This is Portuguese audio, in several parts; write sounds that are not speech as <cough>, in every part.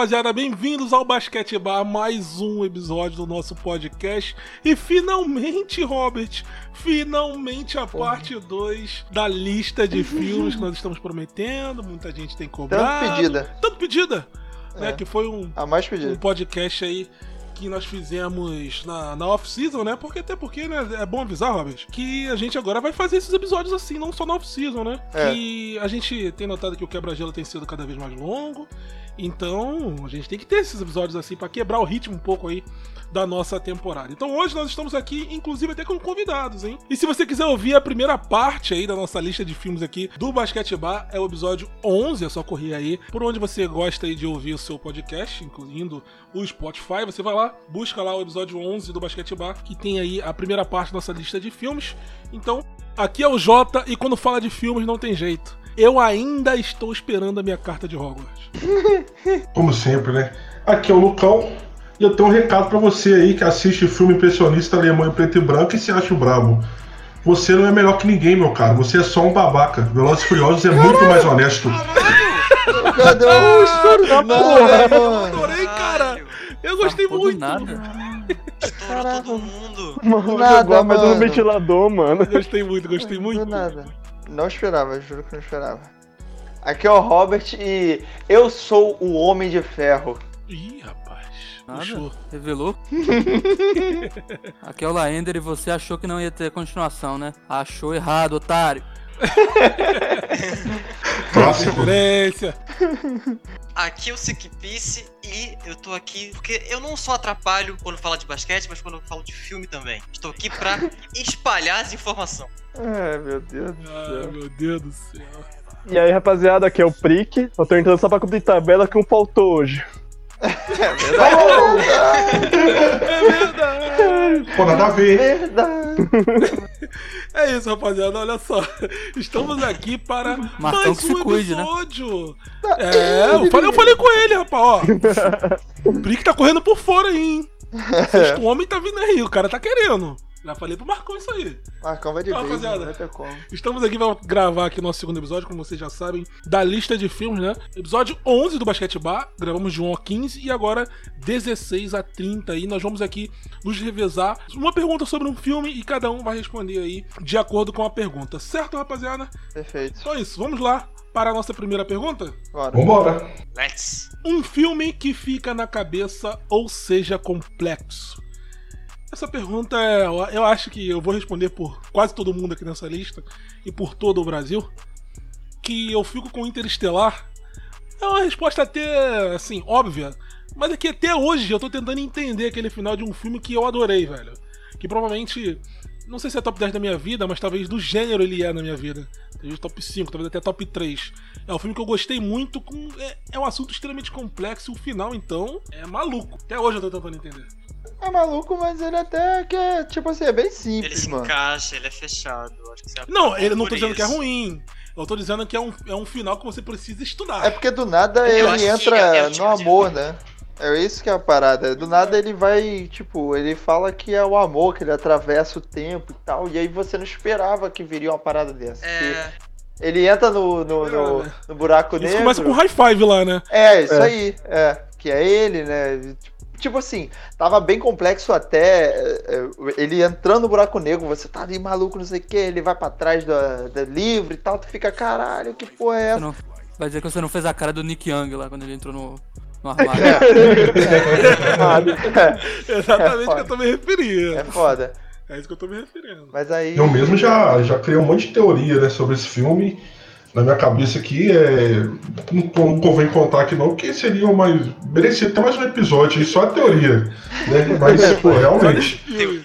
Rapaziada, bem-vindos ao Basquete Bar, mais um episódio do nosso podcast. E finalmente, Robert, finalmente a parte 2 da lista de filmes que nós estamos prometendo. Muita gente tem cobrado. Tanto pedida. Tanto pedida, né? É. Que foi um, A mais um pedida. podcast aí que nós fizemos na, na off-season, né? Porque até porque, né, é bom avisar, Robert, que a gente agora vai fazer esses episódios assim, não só na off-season, né? É. Que a gente tem notado que o quebra-gelo tem sido cada vez mais longo, então a gente tem que ter esses episódios assim pra quebrar o ritmo um pouco aí da nossa temporada. Então hoje nós estamos aqui, inclusive até com convidados, hein? E se você quiser ouvir a primeira parte aí da nossa lista de filmes aqui do Basquete Bar, é o episódio 11, é só correr aí por onde você gosta aí de ouvir o seu podcast, incluindo o Spotify. Você vai lá, busca lá o episódio 11 do Basquete Bar, que tem aí a primeira parte da nossa lista de filmes. Então, aqui é o Jota e quando fala de filmes não tem jeito. Eu ainda estou esperando a minha carta de Hogwarts. <laughs> Como sempre, né? Aqui é o Lucão e eu tenho um recado pra você aí que assiste filme impressionista alemão em preto e branco e se acha o brabo. Você não é melhor que ninguém, meu cara. Você é só um babaca. Velozes e Furiosos é muito mais honesto. Cadê o estouro da porra, Eu adorei, cara. Eu gostei muito. nada. Estourou todo mundo. Mano, Nada, pedra mano. no ventilador, mano. Gostei muito, gostei muito. Do nada. Não esperava, juro que não esperava. Aqui é o Robert e eu sou o Homem de Ferro. Ih, rapaz. Nada. Puxou. Revelou. <laughs> Aqui é o Laender e você achou que não ia ter continuação, né? Achou errado, otário. <laughs> Referência. Aqui é o Sick Piece e eu tô aqui porque eu não só atrapalho quando falo de basquete, mas quando eu falo de filme também. Estou aqui pra <laughs> espalhar as informações. Ai, meu Deus do Ai, céu. meu Deus do céu. E aí, rapaziada, aqui é o Prick. Eu tô entrando só pra cumprir tabela que um faltou hoje. É verdade. É verdade. Pô, nada a ver. Verdade. É isso, rapaziada. Olha só. Estamos aqui para Marcão mais um cuide, né? episódio. É, eu falei, eu falei com ele, rapaz. Ó, o Brick tá correndo por fora aí, hein? <laughs> Sexto homem tá vindo aí. O cara tá querendo. Já falei pro Marcão isso aí. Marcão vai de vez, rapaziada. não vai ter como. Estamos aqui para gravar aqui nosso segundo episódio, como vocês já sabem, da lista de filmes, né? Episódio 11 do Basquete Bar, gravamos de 1 a 15 e agora 16 a 30 aí. Nós vamos aqui nos revezar uma pergunta sobre um filme e cada um vai responder aí de acordo com a pergunta. Certo, rapaziada? Perfeito. Só isso, vamos lá para a nossa primeira pergunta? Bora. Vambora. Let's. Um filme que fica na cabeça ou seja complexo? Essa pergunta é, eu- acho que eu vou responder por quase todo mundo aqui nessa lista e por todo o Brasil. Que eu fico com Interestelar. É uma resposta até, assim, óbvia. Mas é que até hoje eu tô tentando entender aquele final de um filme que eu adorei, velho. Que provavelmente, não sei se é top 10 da minha vida, mas talvez do gênero ele é na minha vida. Talvez top 5, talvez até top 3. É um filme que eu gostei muito, com, é, é um assunto extremamente complexo o final, então, é maluco. Até hoje eu tô tentando entender. É maluco, mas ele até que é, tipo assim, é bem Ele simples, se mano. encaixa, ele é fechado. Acho que você Não, é ele não tô dizendo que é isso. ruim. Eu tô dizendo que é um, é um final que você precisa estudar. É porque do nada Eu ele entra é no tipo de- amor, né? É isso que é a parada. Do nada ele vai, tipo, ele fala que é o amor, que ele atravessa o tempo e tal. E aí você não esperava que viria uma parada dessa. É, Ele entra no, no, no, no buraco Isso negro. começa com high five lá, né? É, isso É. aí. É, que é ele, né? Tipo assim, tava bem complexo até é, é, ele entrando no buraco negro, você tá ali maluco, não sei o que, ele vai pra trás do, do livro e tal, tu fica, caralho, que porra é Você essa? não... Vai dizer que você não fez a cara do Nick Young lá quando ele entrou no, no <laughs> armário. É, Exatamente o que eu tô me referindo. é foda. É isso que eu tô me referindo. Mas aí. Eu mesmo já, já criei um monte de teoria né, sobre esse filme. Na minha cabeça aqui, é... não, co- não convém contar aqui não, porque seria mais. Merecia até mais um episódio aí, só a teoria. Né? Mas, pô, realmente.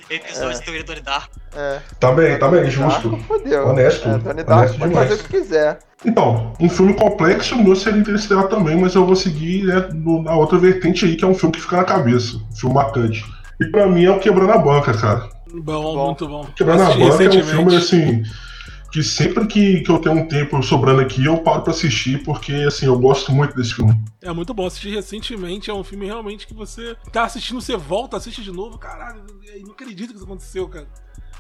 episódio de teoria do Dark. É, Também, também, justo. Darko fodeu. Honesto, É, Tony honesto pode demais. fazer o que quiser. Então, um filme complexo, o meu seria Interestelar também, mas eu vou seguir né, no- na outra vertente aí, que é um filme que fica na cabeça. Um filme marcante. E pra mim é o Quebrando a Banca, cara. Bom, Bom. muito bom. Quebrando a Banca é um filme, assim, que sempre que, que eu tenho um tempo sobrando aqui, eu paro pra assistir, porque, assim, eu gosto muito desse filme. É muito bom. Assisti recentemente. É um filme realmente que você tá assistindo, você volta, assiste de novo. Caralho, eu não acredito que isso aconteceu, cara.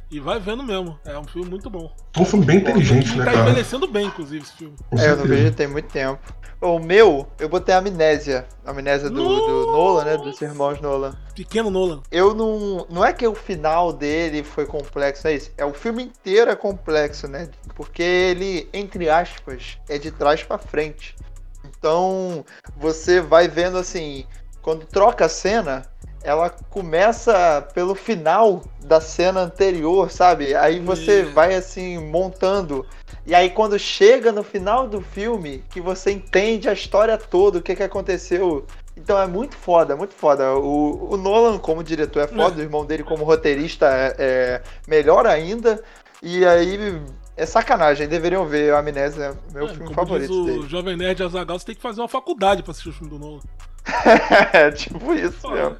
E vai vendo mesmo. É um filme muito bom. Um filme bem inteligente, né, tá cara? envelhecendo bem, inclusive, esse filme. É, eu não vejo tem muito tempo. O meu, eu botei a Amnésia. A Amnésia do, do Nolan, né? Dos irmãos Nolan. Pequeno Nolan. Eu não. Não é que o final dele foi complexo, não é isso. É o filme inteiro é complexo, né? Porque ele, entre aspas, é de trás pra frente. Então, você vai vendo assim, quando troca a cena, ela começa pelo final da cena anterior, sabe? Aí você vai assim montando. E aí quando chega no final do filme, que você entende a história toda, o que que aconteceu. Então é muito foda, muito foda. O, o Nolan como diretor é foda, o irmão dele como roteirista é, é melhor ainda. E aí é sacanagem, deveriam ver a Amnésia, meu É, filme favorito diz o dele. Jovem Nerd Azagal, você tem que fazer uma faculdade pra assistir o filme do Nolan. <laughs> é, tipo isso mesmo.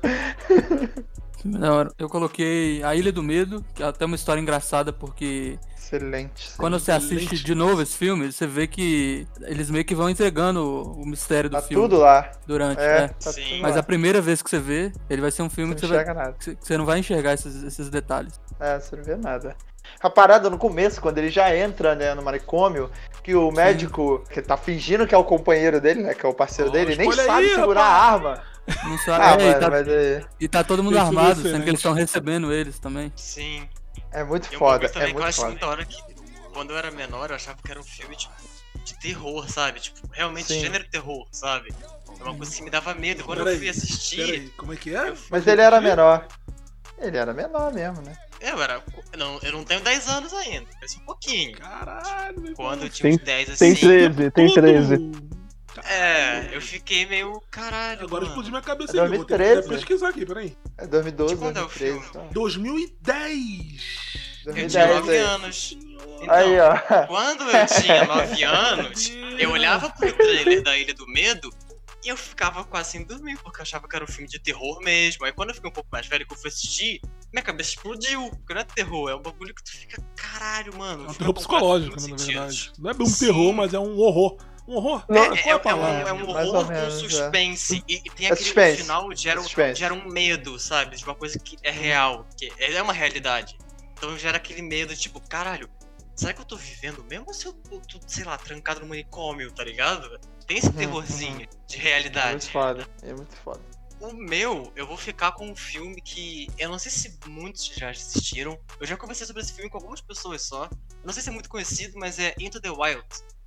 Filme da hora. Eu coloquei A Ilha do Medo, que é até uma história engraçada, porque Excelente. quando você assiste excelente. de novo esse filme, você vê que eles meio que vão entregando o mistério do Tá filme tudo lá. durante. É, é. tá Sim. Mas lá. a primeira vez que você vê, ele vai ser um filme Você que você, vai, que você não vai enxergar esses, esses detalhes. É, você não vê nada. A parada no começo, quando ele já entra né, no manicômio, que o médico, que tá fingindo que é o companheiro dele, né? Que é o parceiro Ó, dele, nem sabe aí, segurar rapaz. a arma. Não sabe, Ah, é, e, tá, mas é, e tá todo mundo armado, sendo excelente. que eles estão recebendo eles também. Sim. é muito E foda, é que eu muito acho foda. muito da hora que quando eu era menor eu achava que era um filme tipo, de terror, sabe? Tipo, realmente Sim. gênero terror, sabe? É uma coisa que me dava medo. Quando Peraí, eu fui assistir, Peraí, como é que é? Mas ele era menor. Ele era menor mesmo, né? Eu era. Não, eu não tenho 10 anos ainda, parece um pouquinho. Caralho, meu Quando eu tinha Tem- uns 10 Tem assim. 13, tem Tudo. 13. É, eu fiquei meio. Caralho. Agora mano. explodiu minha cabeça É aqui. eu Vou ter que 2013. até pesquisar aqui, peraí. É 2012, De quando é o 2013. filme? então. 2010. Eu 2010 tinha 9 aí. anos. Então, Aí, ó. quando eu tinha 9 <laughs> anos, eu olhava pro trailer da Ilha do Medo e eu ficava quase sem dormir, porque eu achava que era um filme de terror mesmo. Aí quando eu fiquei um pouco mais velho que eu fui assistir, minha cabeça explodiu. Porque não é terror, é um bagulho que tu fica, caralho, mano. É um terror psicológico, né, na verdade. Não é bem um Sim. terror, mas é um horror. Um horror? Não, É, Qual é, a é um, é um ou horror menos, com é. suspense. E, e tem É aquele suspense. final gera, É um- suspense. gera um medo, sabe? De uma coisa que é real. Que é uma realidade. Então gera aquele medo, tipo, caralho, será que eu tô vivendo mesmo ou se eu tô, sei lá, trancado no manicômio, tá ligado? Tem esse Uhum, terrorzinho de É muito realidade. foda. É muito foda. O meu, eu vou ficar com um filme que eu não sei se muitos já assistiram. Eu já conversei sobre esse filme com algumas pessoas só. Eu não sei se é muito conhecido, mas é Into the Wild.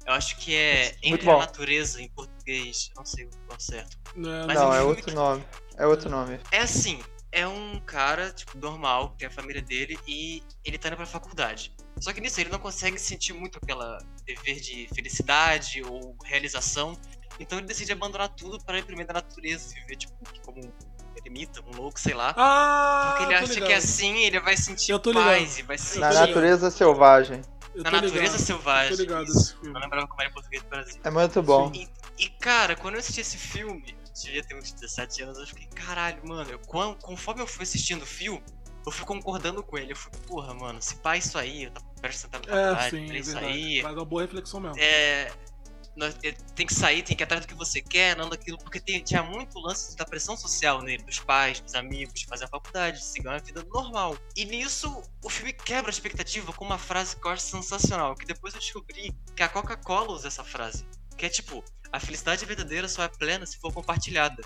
Eu acho que é Muito Entre a. Natureza em português. Não sei o certo. Não, Mas Não, um é filme outro que- nome. É outro nome. É assim, é um cara, tipo, normal, que tem a família dele, e ele tá indo pra faculdade. Só que nisso ele não consegue sentir muito aquela dever de felicidade ou realização. Então ele decide abandonar tudo para ir pro meio da natureza, viver, tipo, como um eremita, um louco, sei lá. Ah, Porque ele acha ligado. que assim ele vai sentir Eu tô paz e vai se Na sentir natureza selvagem. Eu na natureza ligado. selvagem. Tô ligado Eu filme. não lembrava como era em português do Brasil. É muito bom. E, e, cara, quando eu assisti esse filme, eu devia ter uns 17 anos, eu fiquei, caralho, mano, eu, conforme eu fui assistindo o filme, eu fui concordando com ele. Eu fui, porra, mano, se pá isso aí, eu tava prestes a É, sim, pra é isso aí. Faz uma boa reflexão mesmo. É. nós- é, Tem que sair, tem que ir atrás do que você quer, não daquilo, porque tem- tinha muito lance da pressão social nele, dos pais, dos amigos, de fazer a faculdade, de seguir uma vida normal. E nisso, o filme quebra a expectativa com uma frase que eu acho sensacional, que depois eu descobri que a Coca-Cola usa essa frase. Que é tipo, a felicidade verdadeira só é plena se for compartilhada.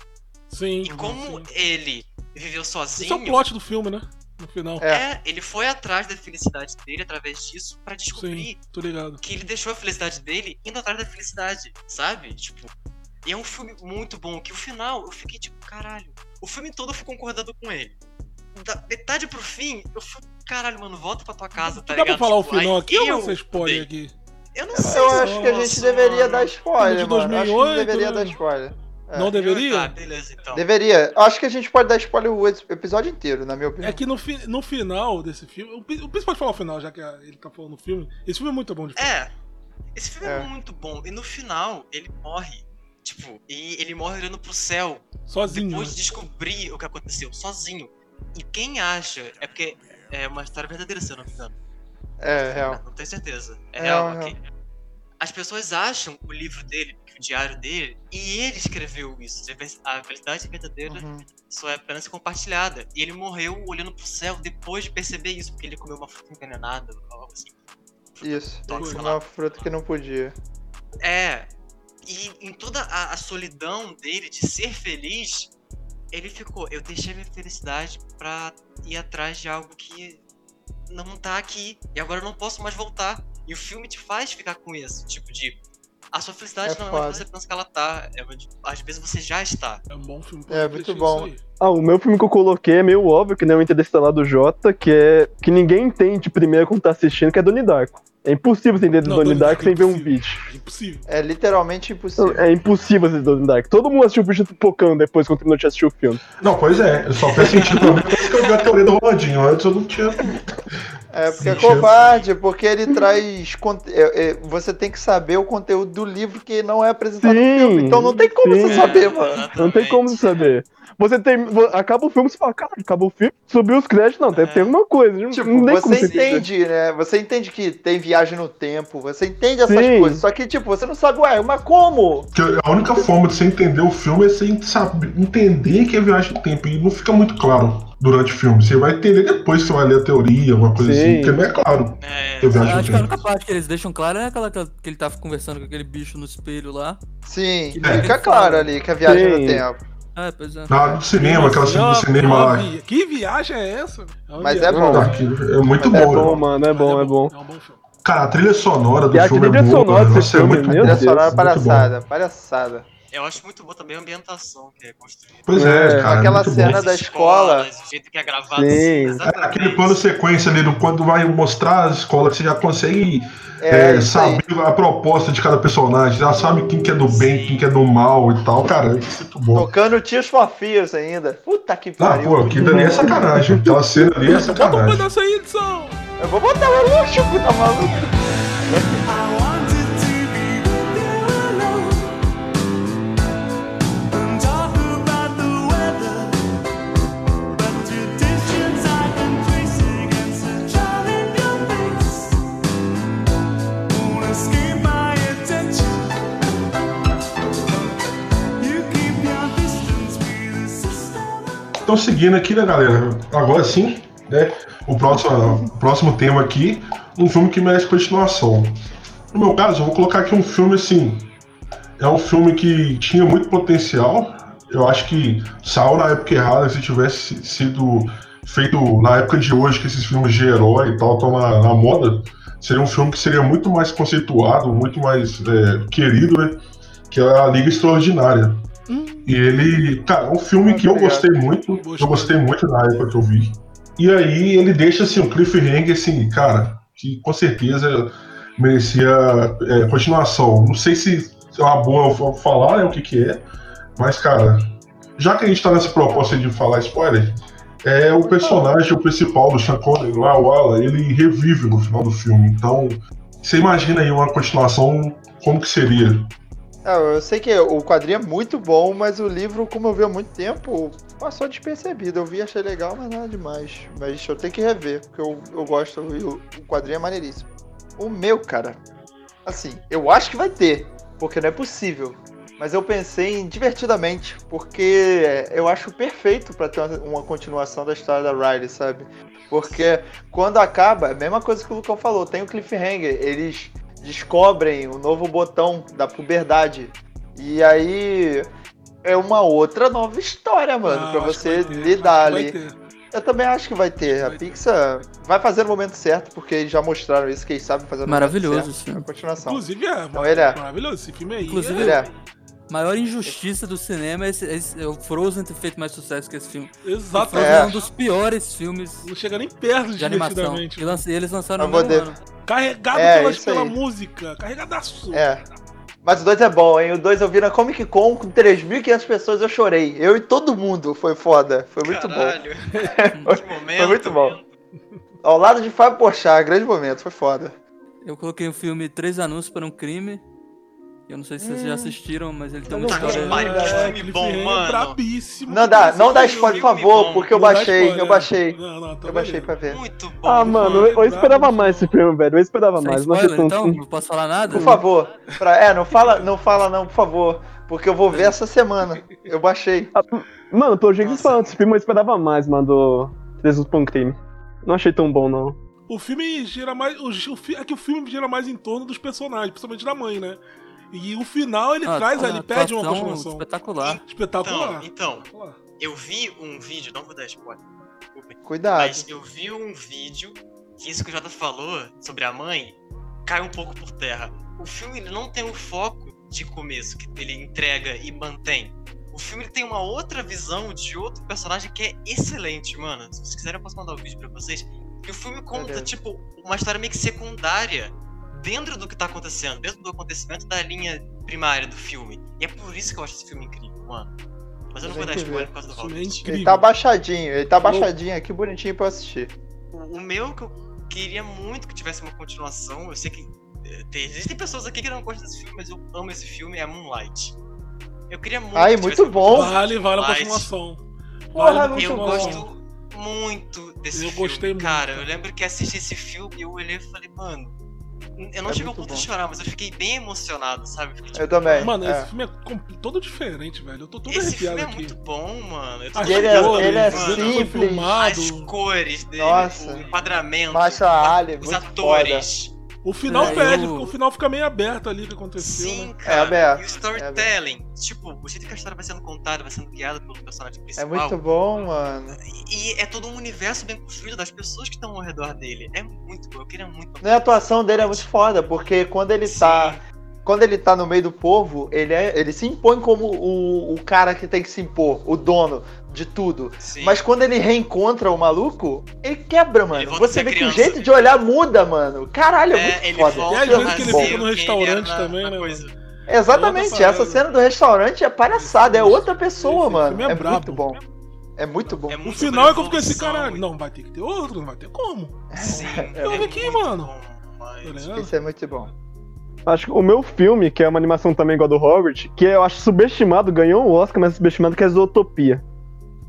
Sim. E como sim. ele viveu sozinho. Esse é o plot do filme, né? No final. É. é, ele foi atrás da felicidade dele através disso pra descobrir Sim, tô ligado. que ele deixou a felicidade dele indo atrás da felicidade, sabe? Tipo, e é um filme muito bom, que o final eu fiquei tipo, caralho. O filme todo eu fui concordando com ele. Da metade pro fim, eu fui, caralho, mano, volta pra tua casa, tá Dá pra ligado? falar o Tipo, final aí aqui ou eu ser spoiler aqui? Eu não sei. Eu se acho que a gente deveria mano. dar spoiler, de mano. Acho que 2008, deveria né? dar spoiler. É. Não deveria? Tá, beleza, então. Deveria. Acho que a gente pode dar spoiler o episódio inteiro, na minha opinião. É que no, fi- no final desse filme. O o Pis pode falar o final, já que ele tá falando no filme. Esse filme é muito bom de filme. É. Esse filme é. É. muito bom. E no final, ele morre. Tipo, e ele morre olhando pro céu. Sozinho. depois né? de descobrir o que aconteceu, sozinho. E quem acha. É porque é uma história verdadeira, se eu não me engano. É, real. Não tenho certeza. É É real, as pessoas acham o livro dele, o diário dele, e ele escreveu isso. A felicidade verdadeira Uhum. só é apenas compartilhada. E ele morreu olhando pro céu depois de perceber isso, porque ele comeu uma fruta envenenada, algo assim. Isso. Isso é lá. uma fruta que não podia. É. E em toda a, a solidão dele de ser feliz, ele ficou. Eu deixei minha felicidade pra ir atrás de algo que não tá aqui. E agora eu não posso mais voltar. E o filme te faz ficar com isso. Tipo, de. A sua felicidade É não é onde você pensa que ela tá. É onde, às vezes você já está. É um bom filme É, muito bom. Ah, o meu filme que eu coloquei é meio óbvio, que nem o Interestelar do Jota, que é que ninguém entende primeiro quando tá assistindo, que é Donnie Darko. É impossível você entender Não, Donnie Darko Darko sem é ver um vídeo. É impossível. É literalmente impossível. É impossível assistir Donnie Darko. Todo mundo assistiu o bicho pipocando depois quando terminou de assistir o filme. Não, pois é, só faz sentido pra mim depois que eu vi a teoria do Rolandinho. Antes eu não tinha. É, porque é covarde, porque ele traz. é, é, você tem que saber o conteúdo do livro que não é apresentado Sim, no filme. Então não tem como sim. você saber, mano. Não tem como você saber. Você tem. Acaba o filme, você fala, cara, acabou o filme, subiu os créditos, não, deve ter alguma coisa. não- Tipo, não tem como você entende, né? Você entende que tem viagem no tempo, você entende essas Sim. coisas. Só que, tipo, você não sabe, ué, mas como? Porque a única forma de você entender o filme é você saber, entender que é viagem no tempo. E não fica muito claro durante o filme. Você vai entender depois que você vai ler a teoria, alguma coisa Sim. assim. Porque não é claro. É, é viagem no Acho que a tempo. única parte que eles deixam claro é aquela que ele tava conversando com aquele bicho no espelho lá. Sim, Que fica claro ali que é viagem no Sim. tempo. Ah, pois é. Na do cinema, aquela cena do cinema uma lá. vi- Que viagem é essa? uma Mas é viagem. bom. Ah, É muito Mas é bom, É bom, mano, é bom, é bom. É um bom filme. Cara, a trilha sonora do E a filme trilha é boa. sonora desse Nossa, é filme, muito bom. Trilha sonora palhaçada, palhaçada. Eu acho muito bom também a ambientação que é construída. Pois é, É, cara. aquela é muito cena bom. da escola. O jeito que é gravado. Sim. assim, exatamente. aquele plano sequência ali do quando vai mostrar as escolas, você já consegue É, é, saber a proposta de cada personagem, já sabe quem que é do bem, Sim. quem que é do mal e tal. Cara, isso é muito bom. Tocando Tears for Fears ainda. Puta que Ah, pariu. pô, aquilo ali é sacanagem. Aquela cena ali é Bota um sacanagem. pedaço aí, edição! Eu vou botar o Luxo, tá maluco? <laughs> Então, seguindo aqui, né, galera? Agora sim, né? O próximo, o próximo tema aqui, um filme que merece continuação. No meu caso, eu vou colocar aqui um filme assim. É um filme que tinha muito potencial. Eu acho que saiu na época errada, se tivesse sido feito na época de hoje, que esses filmes de herói e tal estão na, na moda, seria um filme que seria muito mais conceituado, muito mais é, querido, né? Que é a Liga Extraordinária. E ele, cara, é um filme que eu Obrigado. gostei muito. Gostei. Eu gostei muito na época que eu vi. E aí ele deixa assim um cliffhanger assim, cara, que com certeza merecia é, continuação. Não sei se se é uma boa eu falar né, o que que é, mas cara, já que a gente tá nessa proposta de falar spoiler, é o personagem o principal do Sean Connery lá, o Ala, ele revive no final do filme. Então, você imagina aí uma continuação como que seria? É, eu sei que o quadrinho é muito bom, mas o livro, como eu vi há muito tempo, passou despercebido. Eu vi, achei legal, mas nada demais. Mas eu tenho que rever, porque eu, eu gosto e o, quadrinho é maneiríssimo. O meu, cara, assim, eu acho que vai ter, porque não é possível. Mas eu pensei em divertidamente, porque eu acho perfeito pra ter uma, uma continuação da história da Riley, sabe? Porque quando acaba, é a mesma coisa que o Lucão falou, tem o cliffhanger, eles descobrem o novo botão da puberdade. E aí é uma outra nova história, mano, Ah, que você ter, lidar ali. ter. Eu também acho que vai ter. A Vai Pixar vai fazer no momento certo, porque eles já mostraram isso, que eles sabem fazer no Maravilhoso momento certo. filme. A continuação. Inclusive é, Então ele é. maravilhoso. Esse filme aí. Inclusive, Ele é. Maior injustiça do cinema é, esse, esse- é o Frozen ter feito mais sucesso que esse filme. é, O exatamente. Frozen É. é um dos piores filmes Não chega nem perto de, de animação. E, lança- e eles lançaram no mesmo ano. Carregado É, pela aí. música. Carregadaço. É. Mas o 2 é bom, hein? O 2 eu vi na Comic Con com 3.500 pessoas, eu chorei. Eu e todo mundo. Foi foda. Foi muito bom. Caralho. <laughs> que momento. Foi muito bom. Ao lado de Fábio Porchat, grande momento. Foi foda. Eu coloquei o filme Três Anúncios para um Crime. Eu não sei se vocês já assistiram, mas ele tem uma Tá história. pariu, que É, filme bom, mano. brabíssimo. Não dá, não dá spoiler, por favor, bom. porque eu baixei, spoiler. eu baixei. Não, não, tá Eu baixei pra ver. Muito bom. Ah, mano, eu, eu esperava mais esse filme, velho. Eu esperava Sem mais. Não spoiler, tão- então? Não posso falar nada? Por favor. Pra, é, não fala, não fala não, por favor. Porque eu vou ver essa semana. Eu baixei. Mano, pelo jeito que Nossa. falam desse filme, eu esperava mais, mano, do Jesus Pão Crime. Não achei tão bom, não. O filme gira mais. O, o, é que o filme gira mais em torno dos personagens, principalmente da mãe, né? E o final ele Ah, traz a ali, pede uma continuação. Espetacular. Espetacular. Então, então, eu vi um vídeo, não vou dar spoiler. Cuidado. Mas eu vi um vídeo que isso que o Jota falou sobre a mãe cai um pouco por terra. O filme ele não tem o foco de começo que ele entrega e mantém. O filme ele tem uma outra visão de outro personagem que é excelente, mano. Se vocês quiserem, eu posso mandar o vídeo pra vocês. E o filme conta, tipo, uma história meio que secundária dentro do que tá acontecendo, dentro do acontecimento da linha primária do filme. E é por isso que eu acho esse filme incrível, mano. Mas eu não Tem vou dar spoiler ver. por causa do filme é. Ele tá baixadinho, ele tá baixadinho aqui, bonitinho pra eu assistir. O o meu que eu queria muito que tivesse uma continuação, eu sei que eh, tem- existem pessoas aqui que não gostam desse filme, mas eu amo esse filme, é Moonlight. Eu queria muito Ai, que muito bom. continuação Vale, vale a continuação. Porra, Vale a muito Eu bom. gosto muito desse Eu filme, gostei muito, cara. cara. Eu lembro que assisti esse filme e eu olhei e falei, mano. Eu não É cheguei ao muito ponto de chorar, mas eu fiquei bem emocionado, sabe? Fiquei, tipo, Eu também. Mano, é. esse filme é todo diferente, velho. Eu tô todo Esse arrepiado filme é aqui. muito bom, mano. Eu tô As E ele é- cores, ele é mano, foi simples. As cores dele, Nossa. o enquadramento, Marshall Ali, os muito atores. O final É, pede, eu- o final fica meio aberto ali o que aconteceu. Sim, né? cara. aberto, e o storytelling, tipo, o jeito que a história vai sendo contada, vai sendo guiada pelo personagem É principal. muito bom, mano. E é todo um universo bem construído das pessoas que estão ao redor dele. É muito bom, eu queria muito. E a atuação dele é muito foda, porque quando ele tá. Quando ele tá no meio do povo, ele, é, ele se impõe como o, o cara que tem que se impor, o dono de tudo. Sim. Mas quando ele reencontra o maluco, ele quebra, mano. a Você vê que o criança. jeito de olhar muda, mano. Caralho, é, é, muito ele foda. volta E às vezes que ele fica no ele restaurante na- também, na né, coisa. Exatamente, essa parada. cena do restaurante é palhaçada, é outra pessoa, Esse mano. filme É, é muito bom. É muito bom. É O muito final é que eu sobre fiquei assim, evolução, caralho, não vai ter que ter outro, não vai ter como. Sim, <laughs> Eu é vi aqui, mano. bom, mas- Tá? Isso é muito bom. Acho que o meu filme, que é uma animação também igual a do Robert, que eu acho subestimado, ganhou um Oscar, mas subestimado, que é Zootopia.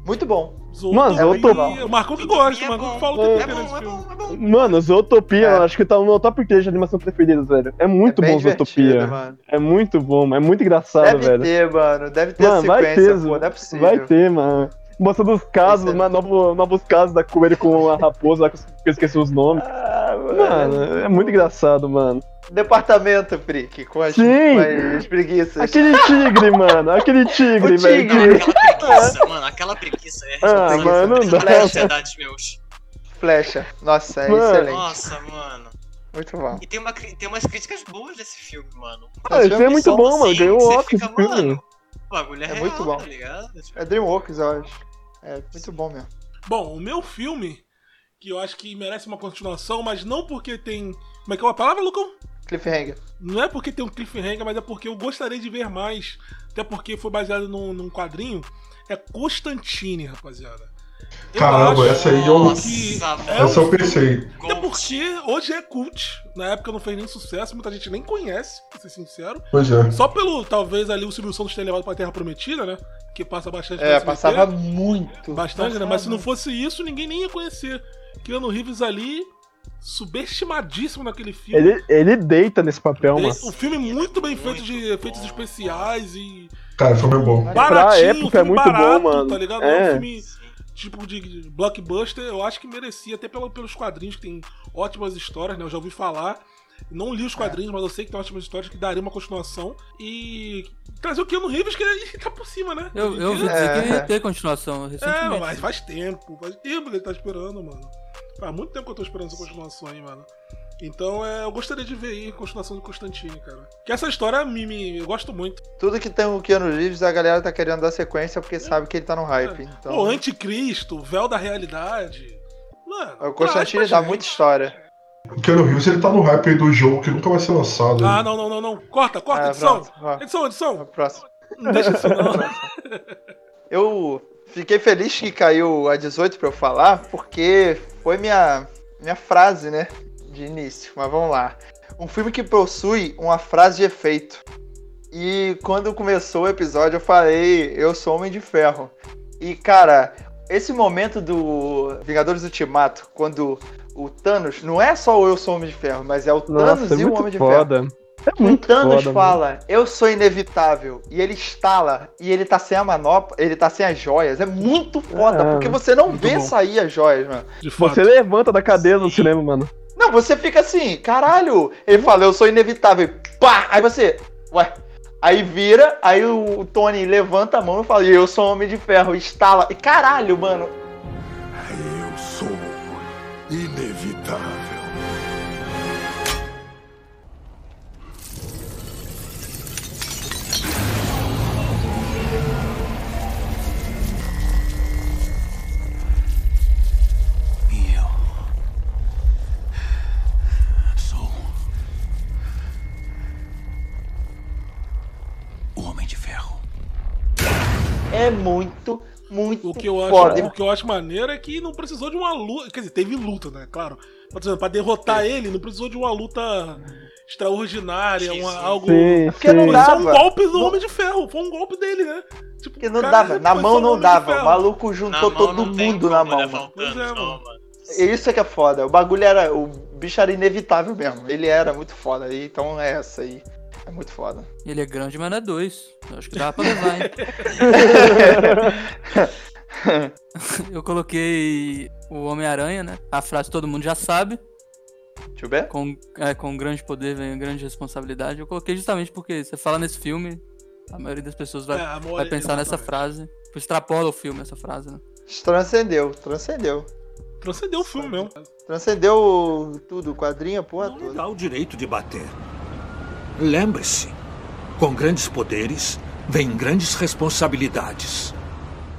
Muito bom. Mano, Zootopia. O Marcão que gosta, É o Marcão bom, que fala o é tempo É inteiro é bom, é bom. Mano, Zootopia, É. eu acho que tá no meu top 3 de animação preferida, velho. É muito é bom Zootopia. mano. É muito bom, é muito engraçado, Deve velho. ter, mano. Deve ter Mano, vai sequência, ter, pô. Não é possível. Vai ter, mano. Mostrando os casos, Vai ser. mas novo, novos casos da coelho com a raposa, lá que eu esqueci os nomes. Ah, Mano, é muito engraçado, mano. Departamento, Frick, com as, Sim. com as preguiças. Aquele tigre, mano, aquele <laughs> tigre, velho. tigre. Aquela preguiça, mano, aquela preguiça é Ah, mano, não dá. flecha. meus. Flecha. Nossa, é Mano. excelente. Nossa, mano. Muito bom. E tem, uma, tem umas críticas boas desse filme, mano. Ah, esse filme é muito bom, mano. Ganhou o Oscar esse filme. mano, O bagulho é, É real, muito bom. tá ligado? É Dreamworks, eu acho. É muito bom mesmo. Bom, o meu filme, que eu acho que merece uma continuação, mas não porque tem. Como é que é a palavra, Lucão? Cliffhanger. Não é porque tem um cliffhanger, mas é porque eu gostaria de ver mais. Até porque foi baseado num, num quadrinho. É Constantine, rapaziada. Eu Caramba, essa aí eu- é Essa eu um pensei. Até porque hoje é cult. Na época não fez nem sucesso, muita gente nem conhece, pra ser sincero. Pois é. Só pelo, talvez, ali o Silvio Santos ter levado pra Terra Prometida, né? Que passa bastante É, passava muito. Bastante, né? Passava Mas se não fosse isso, ninguém nem ia conhecer. Keanu Reeves ali, subestimadíssimo naquele filme. Ele, ele deita nesse papel, mano. o filme muito bem feito de Muito efeitos bom. especiais e Cara, o filme é bom. baratinho, época é filme muito bom, barato, mano. tá ligado? É. É um filme tipo de blockbuster, eu acho que merecia, até pelo, pelos quadrinhos, que tem ótimas histórias, né? Eu já ouvi falar. Não li os quadrinhos, mas eu sei que tem ótimas histórias que daria uma continuação. E trazer o Keanu Reeves, que ele tá por cima, né? Eu, eu ouvi É. dizer que ia ter continuação É, recentemente. mas faz tempo. Faz tempo que ele tá esperando, mano. Faz muito tempo que eu tô esperando essa continuação aí, mano. Então, é, eu gostaria de ver aí a continuação do Constantine, cara. Que essa história me, me- eu gosto muito. Tudo que tem o Keanu Reeves, a galera tá querendo dar sequência porque sabe que ele tá no hype. Então, O Anticristo, Véu da Realidade. Mano, o Constantine dá muita história. O Keanu Reeves, ele tá no hype aí do jogo que nunca vai ser lançado. Ah, não, não, não, não. Corta, corta, É, edição. pronto, ó, Edição, edição. próximo. Não deixa isso não. <laughs> Eu fiquei feliz que caiu a 18 pra eu falar, porque foi minha, minha frase, né? De início. Mas vamos lá. Um filme que possui uma frase de efeito. E quando começou o episódio, eu falei, eu sou Homem de Ferro. E, cara, esse momento do Vingadores Ultimato, quando o Thanos, não é só o eu sou Homem de Ferro, mas é o Thanos Nossa, é e o Homem muito de Ferro. É O muito Thanos foda, mano. fala, eu sou inevitável, e ele estala, e ele tá sem a manopla, ele tá sem as joias. É muito foda, É, porque você não vê bom. sair as joias, mano. Você levanta da cadeira no cinema, mano. Não, você fica assim, caralho. Ele fala, eu sou inevitável. Pá! Aí você, ué. Aí vira, aí o Tony levanta a mão e fala, eu sou homem de ferro, estala. E caralho, mano. É muito, muito O que, eu acho, foda. o que eu acho maneiro é que não precisou de uma luta. Quer dizer, teve luta, né? Claro. Por exemplo, pra derrotar ele, não precisou de uma luta extraordinária, uma, algo. Sim, Porque não sim. dá. Foi um dava. golpe do Não- Homem de Ferro. Foi um golpe dele, né? Tipo, Porque não cara, dava, na mão não Homem de dava. O Ferro. maluco juntou todo mundo na mão, mano. Pois é, mano. mano. Isso é que é foda. O bagulho era. O bicho era inevitável mesmo. Ele era muito foda. E Então é essa aí. É muito foda. Ele é grande, mas não é dois. Eu acho que dá pra levar, hein? <laughs> Eu coloquei o Homem-Aranha, né? A frase todo mundo já sabe. Deixa eu ver. Com, é, com grande poder vem grande responsabilidade. Eu coloquei justamente porque você fala nesse filme, a maioria das pessoas vai, É, amor, vai pensar nessa frase. Tipo, Extrapola o filme essa frase, né? Transcendeu, transcendeu. Transcendeu o filme mesmo. Transcendeu tudo, o quadrinho, a porra Não toda. dá o direito de bater. Lembre-se, com grandes poderes vem grandes responsabilidades.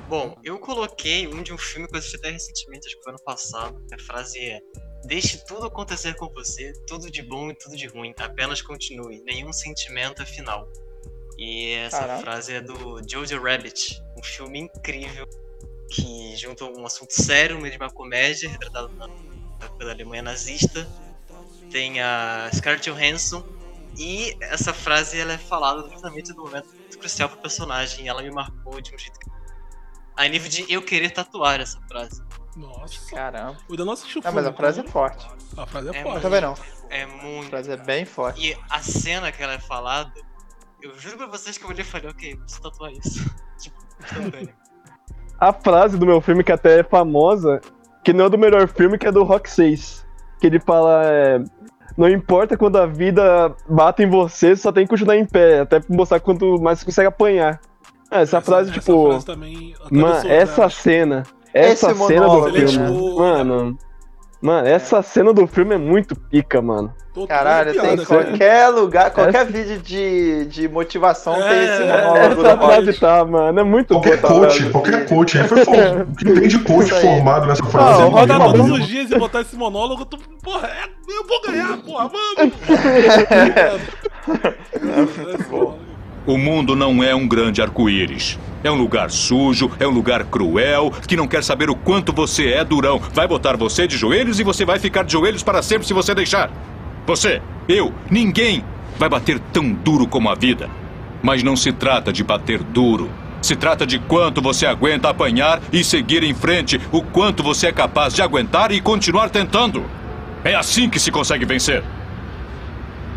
Bom, eu coloquei um de um filme que eu assisti até recentemente, acho que foi ano passado. A frase é: Deixe tudo acontecer com você, tudo de bom e tudo de ruim. Apenas continue. Nenhum sentimento é final. E essa Caraca. frase é do Jojo Rabbit, um filme incrível que junta um assunto sério, meio de uma comédia, retratado na, pela Alemanha nazista. Tem a Scarlett Johansson. E essa frase ela é falada justamente no momento muito crucial pro personagem. E ela me marcou de um jeito que a nível de eu querer tatuar essa frase. Nossa. Caramba. Eu ainda não assisti o Não, filme. mas a frase é forte. A frase é, É forte. também não. É A muito. frase é bem forte. E a cena que ela é falada, eu juro pra vocês que eu olhei e falei, ok, preciso tatuar isso. <laughs> tipo, instantâneo. A frase do meu filme, que até é famosa, que não é do melhor filme, que é do Rock 6. Que ele fala, é, não importa quando a vida bate em você, só tem que continuar em pé, até pra mostrar quanto mais você consegue apanhar. É, essa, frase, essa tipo, frase também mano, essa cena, Esse essa cena do filme? Tipo, mano, mano, essa cena do filme é muito pica, mano. Tô- Caralho, tem arrepiado, essa- cara. qualquer lugar, qualquer vídeo de, de motivação tem esse É, monólogo Essa frase tá, mano, é muito Qualquer boa essa coach, frase. qualquer coach. Aí foi for- o que tem de coach formado nessa frase. o é Botar Rock incrível. todos os dias e botar esse monólogo, tu, porra, é- eu vou ganhar, porra, vamos! <laughs> <laughs> O mundo não é um grande arco-íris. É um lugar sujo, é um lugar cruel, que não quer saber o quanto você é durão. Vai botar você de joelhos e você vai ficar de joelhos para sempre se você deixar. Você, eu, ninguém vai bater tão duro como a vida. Mas não se trata de bater duro. Se trata de quanto você aguenta apanhar e seguir em frente, o quanto você é capaz de aguentar e continuar tentando. É assim que se consegue vencer.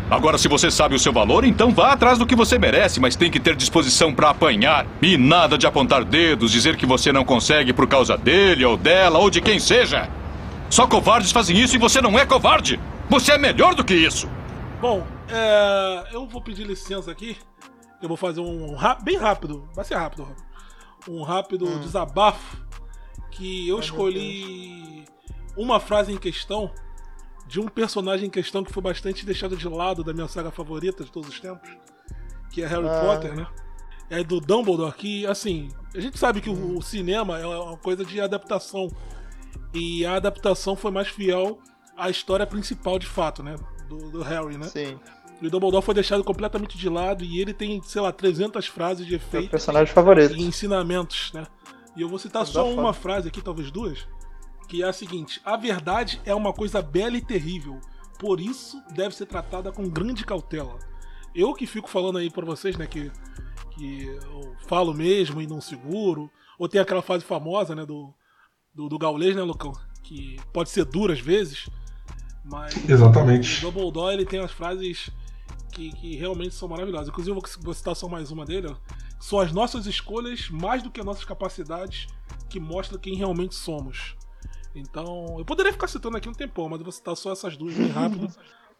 Agora, se você sabe o seu valor, então vá atrás do que você merece, mas tem que ter disposição para apanhar. E nada de apontar dedos, dizer que você não consegue por causa dele ou dela ou de quem seja. Só covardes fazem isso e você não é covarde. Você é melhor do que isso. Bom, é, eu vou pedir licença aqui. Eu vou fazer um ra- bem rápido, vai ser rápido, Rob. um rápido desabafo que eu escolhi uma frase em questão de um personagem em questão que foi bastante deixado de lado da minha saga favorita de todos os tempos, que é Harry Ah. Potter, né? É do Dumbledore, que assim, a gente sabe que o, o cinema é uma coisa de adaptação. E a adaptação foi mais fiel à história principal de fato, né? Do, do Harry, né? Sim. E o Dumbledore foi deixado completamente de lado e ele tem, sei lá, 300 frases de Meu efeito personagem favorito. e ensinamentos, né? E eu vou citar só foda. uma frase aqui, talvez duas, que é a seguinte: A verdade é uma coisa bela e terrível, por isso deve ser tratada com grande cautela. Eu que fico falando aí pra vocês, né, que, que eu falo mesmo e não seguro. Ou tem aquela frase famosa, né, do, do, do gaulês, né, Lucão? Que pode ser dura às vezes, mas Exatamente. o Dumbledore ele tem as frases que, que realmente são maravilhosas. Inclusive, eu vou, citar só mais uma dele. ó. São as nossas escolhas, mais do que as nossas capacidades, que mostra quem realmente somos. Então, eu poderia ficar citando aqui um tempão, mas eu vou citar só essas duas bem rápido. <laughs>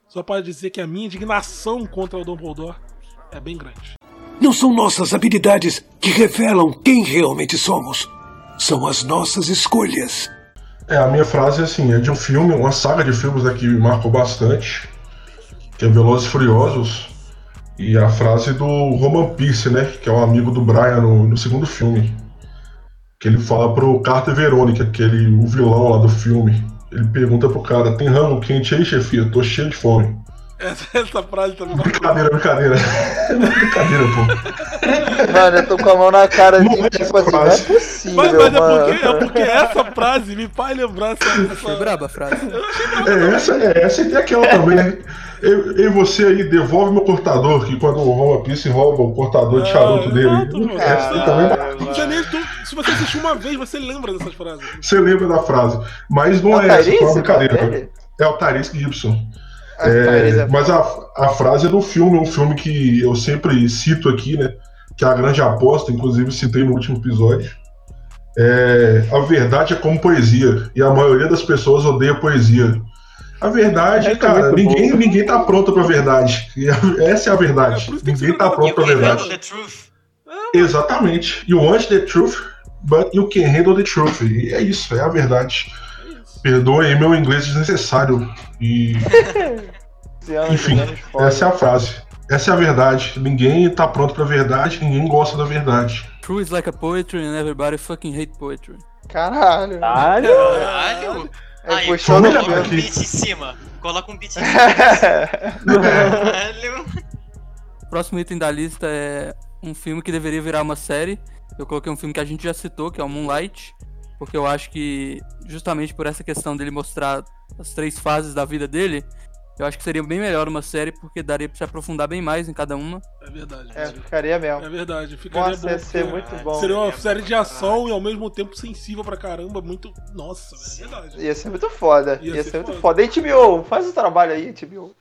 só para dizer que a minha indignação contra o Dumbledore é bem grande. Não são nossas habilidades que revelam quem realmente somos. São as nossas escolhas. É, a minha frase assim, é de um filme, uma saga de filmes né, que marcou bastante, que é Velozes e Furiosos. E a frase do Roman Pierce, né, que é um amigo do Brian no, no segundo filme. Que ele fala pro Carter Verônica, aquele o vilão lá do filme. Ele pergunta pro cara, tem rango quente aí, chefia? Tô cheio de fome. Essa, essa frase também marcou. Brincadeira, brincadeira. brincadeira, pô. Mano, eu tô com a mão na cara Não assim, é tipo assim, não é frase. possível, Mas, mas é, mano. porque, é porque essa frase me faz lembrar essa. Foi braba a frase. É essa, é essa e tem aquela também, né? Eu, eu e você aí, devolve meu cortador, que quando o Roman Pierce rouba o cortador de charuto Ah, dele. exato, essa também nem tu- se você assistir uma vez, você lembra dessas frases. Você lembra da frase. Mas não É é, essa, uma brincadeira. dele? É o Tyrese Gibson. Ah, É, é mas a, a frase é do filme, um filme que eu sempre cito aqui, né? Que é a grande aposta, inclusive citei no último episódio. É, a verdade é como poesia, e a maioria das pessoas odeia poesia. A verdade, Essa é cara, ninguém, ninguém tá pronto pra verdade. E a- essa é a É, verdade. ninguém tá pronto pra handle verdade. truth. Exatamente. You want the truth, but you can handle the truth. E é isso, é a verdade. Perdoe aí meu inglês desnecessário. E, <laughs> 15 anos, enfim, essa é a frase. Essa é a verdade. Ninguém tá pronto pra verdade, ninguém gosta da verdade. True is like a poetry and everybody fucking hate poetry. Caralho. Caralho! Caralho. É, Aí, coloca um aqui. beat em cima. Coloca um beat em <laughs> cima. Caralho. Próximo item da lista é um filme que deveria virar uma série. Eu coloquei um filme que a gente já citou, que é o Moonlight, porque eu acho que justamente por essa questão dele mostrar as três fases da vida dele, eu acho que seria bem melhor uma série porque daria pra se aprofundar bem mais em cada uma. É verdade. É, ficaria mesmo. É verdade. Ficaria Nossa, bom. ia ser muito bom. Seria uma série de ação e ao mesmo tempo sensível pra caramba. Muito. Nossa, velho, é verdade. Ia ser muito foda. Ia Ia, ser ser, muito foda. foda. HBO, faz o trabalho aí, HBO.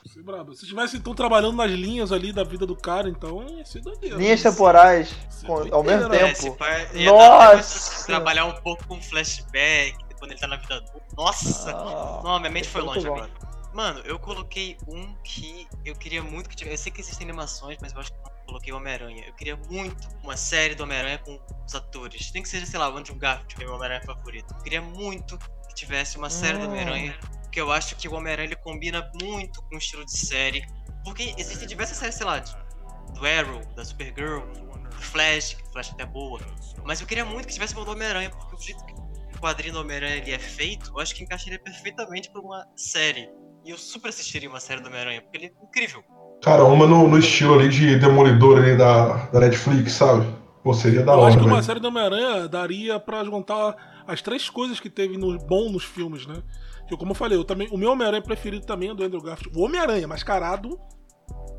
Se tivesse então trabalhando nas linhas ali da vida do cara, então ia ser doideira. Linhas temporais Isso é com- doideira, ao mesmo né? É, tempo. Nossa! trabalhar um pouco com flashback, quando ele tá na vida adulta. Nossa! Ah, Não, minha mente foi longe bom. agora. Mano, eu coloquei um que eu queria muito que tivesse. Eu sei que existem animações, mas eu acho que não coloquei o Homem-Aranha. Eu queria muito uma série do Homem-Aranha com os atores. Nem que seja, sei lá, o Andrew Garfield, que é meu Homem-Aranha favorito. Eu queria muito que tivesse uma série do Hum. Homem-Aranha, porque eu acho que o Homem-Aranha combina muito com o estilo de série. Porque existem diversas séries, sei lá, do Arrow, da Supergirl, do Flash, que o Flash até é boa. Mas eu queria muito que tivesse o do Homem-Aranha, porque o jeito que o quadrinho do Homem-Aranha é feito, eu acho que encaixaria perfeitamente pra uma série. E eu super assistiria uma série do Homem-Aranha, porque ele é incrível. Cara, uma no, no estilo ali de Demolidor ali da, da Netflix, sabe? Pô, seria da Eu hora, acho que uma série do Homem-Aranha daria pra juntar as três coisas que teve no bom nos filmes, né? Que como eu falei, eu também, o meu Homem-Aranha preferido também é do Andrew Garfield. O Homem-Aranha mascarado,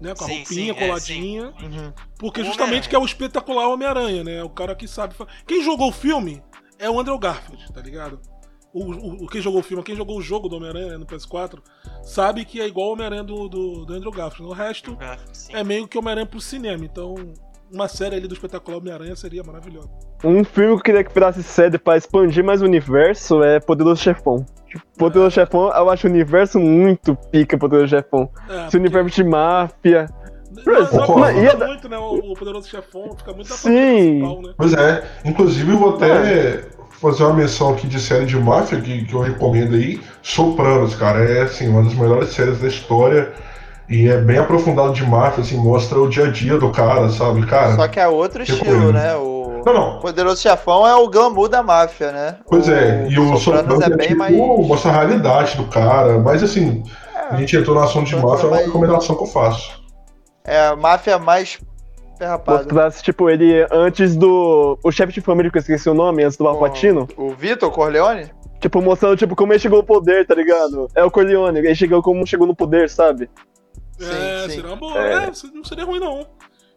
né? Com a Sim, roupinha sim, é, coladinha. Uhum. Porque justamente que é o espetacular Homem-Aranha, né? O cara que sabe. Quem jogou o filme é o Andrew Garfield, tá ligado? O, o, o- quem jogou o filme, quem jogou o jogo do Homem-Aranha no PS4, sabe que é igual o Homem-Aranha do, do, do Andrew Garfield. O resto Garfield, sim. é meio que Homem-Aranha pro cinema. Então, uma série ali do espetacular Homem-Aranha seria maravilhosa. Um filme que eu queria que virasse série pra expandir mais o universo é Poderoso Chefão. Tipo, Poderoso Chefão, eu acho o universo muito pica, Poderoso Chefão. É, Esse universo de máfia. Não, só Concordo. que Ia muito, né? O, o poderoso chefão fica muito da Sim. né? Pois é, inclusive eu vou até fazer uma menção aqui de série de máfia que, que eu recomendo aí, Sopranos, cara, é assim, uma das melhores séries da história e é bem aprofundado de máfia, assim, mostra o dia a dia do cara, sabe, cara? Só que é outro estilo, recomendo. né? O Não, não, Poderoso Chefão é o glamour da máfia, né? pois é, e o Sopranos é, é bem tipo, mais. mostra a realidade do cara, mas assim, a gente entrou na ação de Sopranos máfia, é é uma recomendação que eu faço. É a máfia mais Mostrasse, tipo, ele antes do. O chefe de família, que eu esqueci o nome, antes do Alpatino. O Vitor Corleone? Tipo, mostrando, tipo, como ele chegou ao poder, tá ligado? É o Corleone, ele chegou como chegou no poder, sabe? É, sim. seria uma boa. É. É, não seria ruim, não.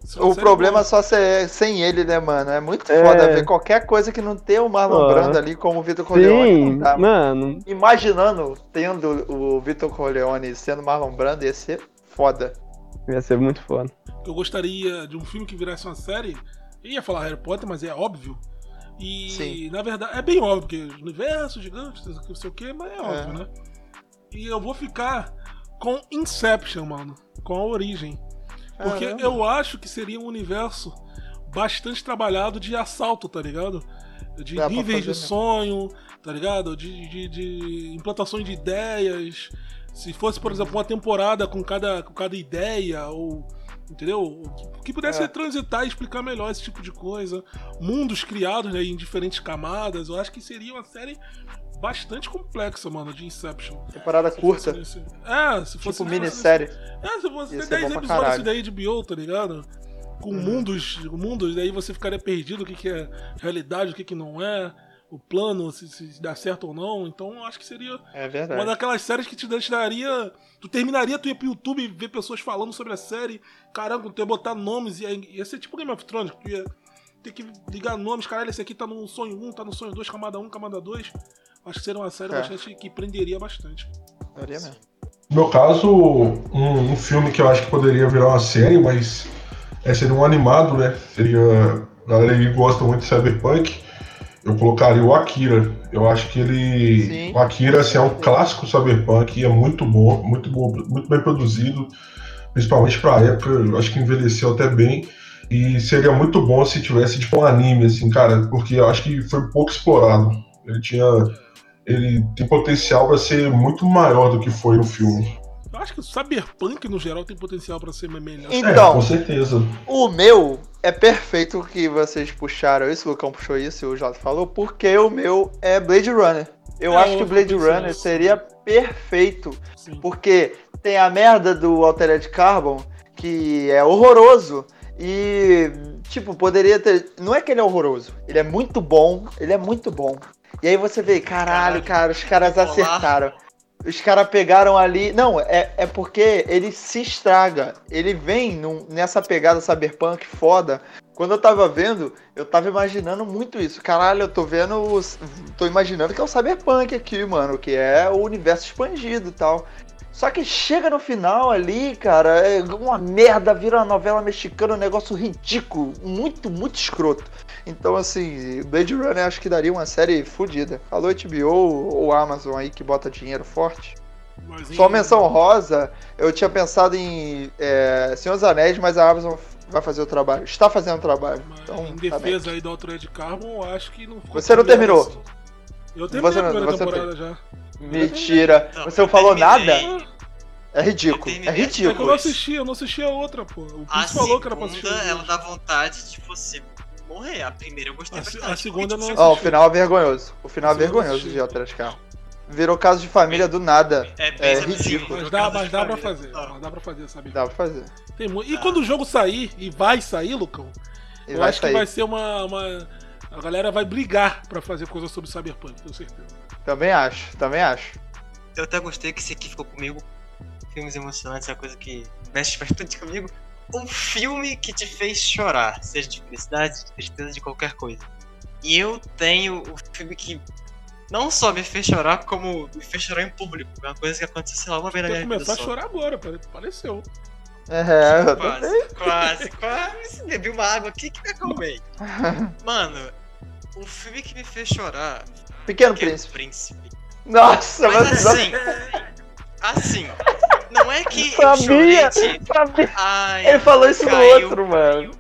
Seria O problema é só ser sem ele, né, mano? É muito É. foda ver qualquer coisa que não tenha o Marlon Ah. Brando ali como o Vitor Corleone. Sim, dá. mano. Imaginando tendo o Vitor Corleone sendo Marlon Brando, ia ser foda. Ia ser muito foda. Eu gostaria de um filme que virasse uma série. Eu ia falar Harry Potter, mas é óbvio. E, Sim. na verdade, é bem óbvio, porque universo gigante, não sei o que, mas é óbvio, né? E eu vou ficar com Inception, mano. Com a origem. Porque Caramba. eu acho que seria um universo bastante trabalhado de assalto, tá ligado? De Dá níveis de sonho, tá ligado? De, de, de implantações de ideias. Se fosse, por exemplo, uma temporada com cada, com cada ideia, ou. Entendeu? O Que pudesse É. transitar e explicar melhor esse tipo de coisa. Mundos criados né, em diferentes camadas. Eu acho que seria uma série bastante complexa, mano, de Inception. Temporada Se curta, fosse É, se fosse. tipo fosse minissérie. é, se tem ser 10 bom pra episódios daí de HBO, tá ligado? Com Uhum. mundos, mundos, daí você ficaria perdido o que, que é realidade, o que, que não é, o plano, se, se dá certo ou não. Então eu acho que seria É uma daquelas séries que te daria. Tu terminaria, tu ia pro YouTube ver pessoas falando sobre a série. Caramba, tu ia botar nomes, ia, ia ser tipo Game of Thrones, tu ia ter que ligar nomes, caralho, esse aqui tá no sonho 1, tá no sonho 2, camada 1, camada 2. Acho que seria uma série É. bastante que prenderia bastante. Daria mesmo. No meu caso, um, um filme que eu acho que poderia virar uma série, mas é, seria um animado, né? Seria. A galera que gosta muito de Cyberpunk. Eu colocaria o Akira. Eu acho que ele. Sim. O Akira assim, é um clássico Cyberpunk e é muito bom, muito bom, muito bem produzido, principalmente pra época. Eu acho que envelheceu até bem. E seria muito bom se tivesse tipo um anime, assim, cara, porque eu acho que foi pouco explorado. Ele tinha. Ele tem potencial pra ser muito maior do que foi no filme. Eu acho que o Cyberpunk, no geral, tem potencial pra ser melhor. É, Então, com certeza. o meu é perfeito que vocês puxaram isso, o Lucão puxou isso e o Jota falou, porque o meu é Blade Runner. Eu É, acho que o Blade Runner sim. seria perfeito, Sim. porque tem a merda do Altered Carbon, que é horroroso, e, tipo, poderia ter... Não é que ele é horroroso, ele é muito bom, ele é muito bom. E aí você vê, caralho, Caralho, cara, os caras acertaram. Os caras pegaram ali. Não, é, é porque ele se estraga. Ele vem num- nessa pegada cyberpunk foda. Quando eu tava vendo, eu tava imaginando muito isso. Caralho, eu tô vendo. os- Tô imaginando que é o cyberpunk aqui, mano. Que é o universo expandido e tal. Só que chega no final ali, cara, é uma merda, vira uma novela mexicana, um negócio ridículo, muito, muito escroto. Então, assim, Blade Runner acho que daria uma série fodida. Alô, HBO ou Amazon aí que bota dinheiro forte. Mas em- Só menção rosa, eu tinha pensado em é, Senhor dos Anéis, mas a Amazon vai fazer o trabalho. Está fazendo o trabalho. mas Então, em tá defesa aí do Altered Carbon, eu acho que não Você não terminou? assim. Eu terminei Você a primeira você temporada já. Mentira. Não, Você não falou terminei. nada? É ridículo. É terminei É que eu ridículo. não assisti, eu não assisti a outra, pô. O Prince falou que era pra assistir. ela dá vontade de você morrer. A primeira eu gostei A bastante. a segunda eu não Ó, o assisti. final é vergonhoso. O final é vergonhoso de Altered Carbon. Virou caso de família do nada. É, É ridículo. Mas dá, mas dá pra fazer. Dá pra fazer, sabe? Dá pra fazer. Tem E quando o jogo sair, e vai sair, Lucão, E eu vai acho que sair. vai ser uma, uma- A galera vai brigar pra fazer coisa sobre Cyberpunk, tenho certeza. Também acho, também acho. Eu até gostei que esse aqui ficou comigo. Filmes emocionantes é uma coisa que mexe bastante comigo. Um filme que te fez chorar, seja de felicidade, de tristeza, de qualquer coisa. E eu tenho o filme que não só me fez chorar, como me fez chorar em público. É uma coisa que aconteceu, sei lá, uma vez na minha vida começar a só. chorar agora, pare- pareceu. É, eu Quase, quase, quase. Bebi uma água aqui que me acalmei. <laughs> Mano, um filme que me fez chorar. Pequeno Pequeno Príncipe. Príncipe. Nossa, Mas mas assim, <laughs> <laughs> assim, não é que eu <laughs> Sabia! chorei de. Sabia. Ai, Ele falou isso no caiu, outro, mano.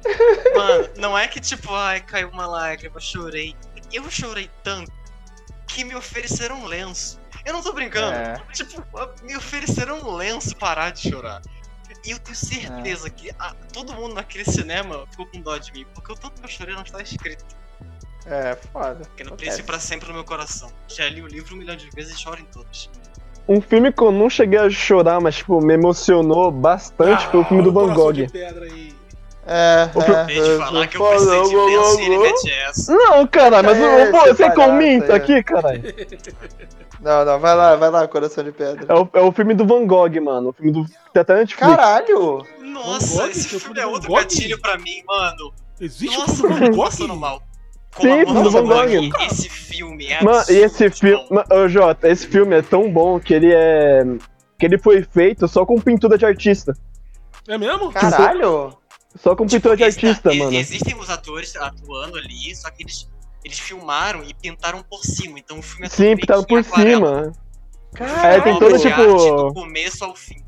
Mano, não é que tipo, ai, caiu uma lágrima, chorei. Eu chorei tanto que me ofereceram um lenço. Eu não tô brincando. É. Tipo, me ofereceram um lenço parar de chorar. E eu tenho certeza que ah, todo mundo naquele cinema ficou com dó de mim, porque o tanto que eu chorei não está escrito. É, foda. Porque não. Príncipe pra sempre no meu coração. Já li o livro um milhão de vezes e choro em todos. Um filme que eu não cheguei a chorar, mas tipo, me emocionou bastante foi o filme do Ah, Van Coração Gogh. de Pedra aí. É, O filme- é, de falar que eu precisei de e ele mete essa. Não, cara, mas É, pô, esse você palhaço comenta aqui, caralho. Não, não, vai lá, vai lá, Coração de Pedra. É o, é o filme do Van Gogh, mano. O filme do. Tem até Netflix. Caralho! Nossa, Gogh? esse filme é outro gatilho pra mim, mano. Existe Nossa, um do Van passando Gogh? mal. Sim, do Van Van Gogh, Gogh. Esse filme é Mano, e esse filme. Ô, Jota, esse filme é tão bom que ele é. que ele foi feito só com pintura de artista. É mesmo? Caralho! Só com pintura de artista, e- mano. Existem os atores atuando ali, só que eles, eles filmaram e pintaram por cima. Então o filme é Sim, pintaram por aquarela. cima. Caralho! É, tem todo, tipo- do começo ao fim.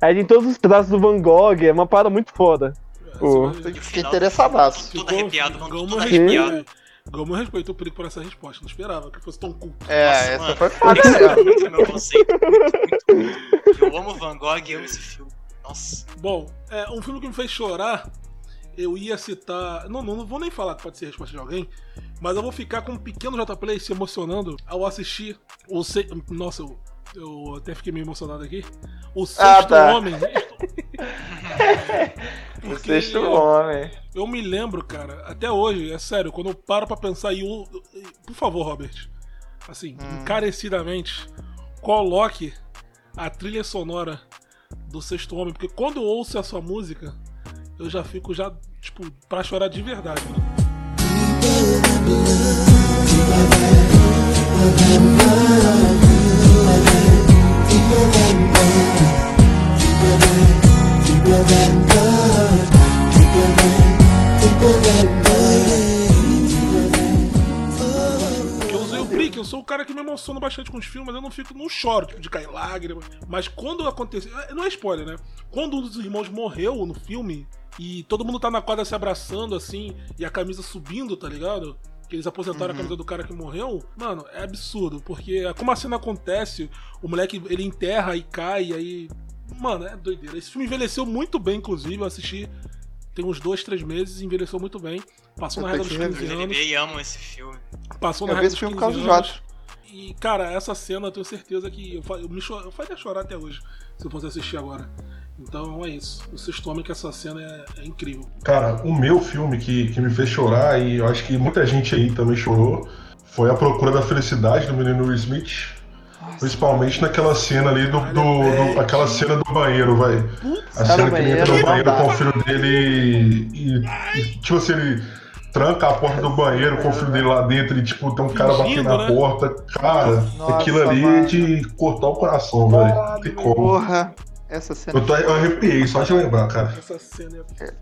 Aí tem todos os traços do Van Gogh, é uma parada muito foda. Pô. Fiquei interessadaço. Todo arrepiado, mano, todo respeito- arrepiado. Gama respeitou o perigo por essa resposta. Não esperava que fosse tão culto. É, Nossa, essa mano. foi foda Esse é muito meu conceito. Muito, muito. Eu amo Van Gogh e amo esse filme. Nossa. Bom, é, um filme que me fez chorar, eu ia citar. Não, não, não vou nem falar que pode ser a resposta de alguém, mas eu vou ficar com um pequeno J-Play se emocionando ao assistir o. Se... Nossa, eu, eu até fiquei meio emocionado aqui. O Sexto tá. Homem. <laughs> O Porque sexto homem. Eu me lembro, cara, até hoje, é sério, quando eu paro pra pensar e eu. Por favor, Robert, assim, Hum. encarecidamente, coloque a trilha sonora do Sexto Homem, porque quando eu ouço essa música, eu já fico já, tipo, pra chorar de verdade. Né? Eu usei o Brick, eu sou o cara que me emociona bastante com os filmes, eu não fico, não choro, tipo, de cair lágrimas. Mas quando aconteceu. Não é spoiler, né? Quando um dos irmãos morreu no filme e todo mundo tá na quadra se abraçando assim, e a camisa subindo, tá ligado? Que eles aposentaram a camisa do cara que morreu, mano, é absurdo, porque como a cena acontece, o moleque ele enterra e cai, e aí. Mano, é doideira. Esse filme envelheceu muito bem, inclusive, eu assisti tem uns dois, três meses, envelheceu muito bem. Passou na Eu regra dos tenho que 15 Eu anos. e amo esse filme. Passou na Eu regra esse dos filme 15 por causa anos. E, cara, essa cena eu tenho certeza que eu, fa- eu, me eu faria chorar até hoje, se eu fosse assistir agora. Então é isso. O sexto homem que essa cena é, é incrível. Cara, o meu filme que, que me fez chorar, e eu acho que muita gente aí também chorou, foi A Procura da Felicidade, do menino Will Smith. Principalmente naquela cena ali do. do, do- aquela cena do banheiro, vai. A cena que ele entra no banheiro com o filho dele e, e, tipo assim, ele tranca a porta do banheiro com o filho dele lá dentro e, tipo, tem um cara batendo na né? porta. Cara, Nossa, aquilo ali é mano. de cortar o coração, velho. Tem como. Porra. Essa cena Eu, tô, eu arrepiei, só de lembrar, cara. Essa cena é.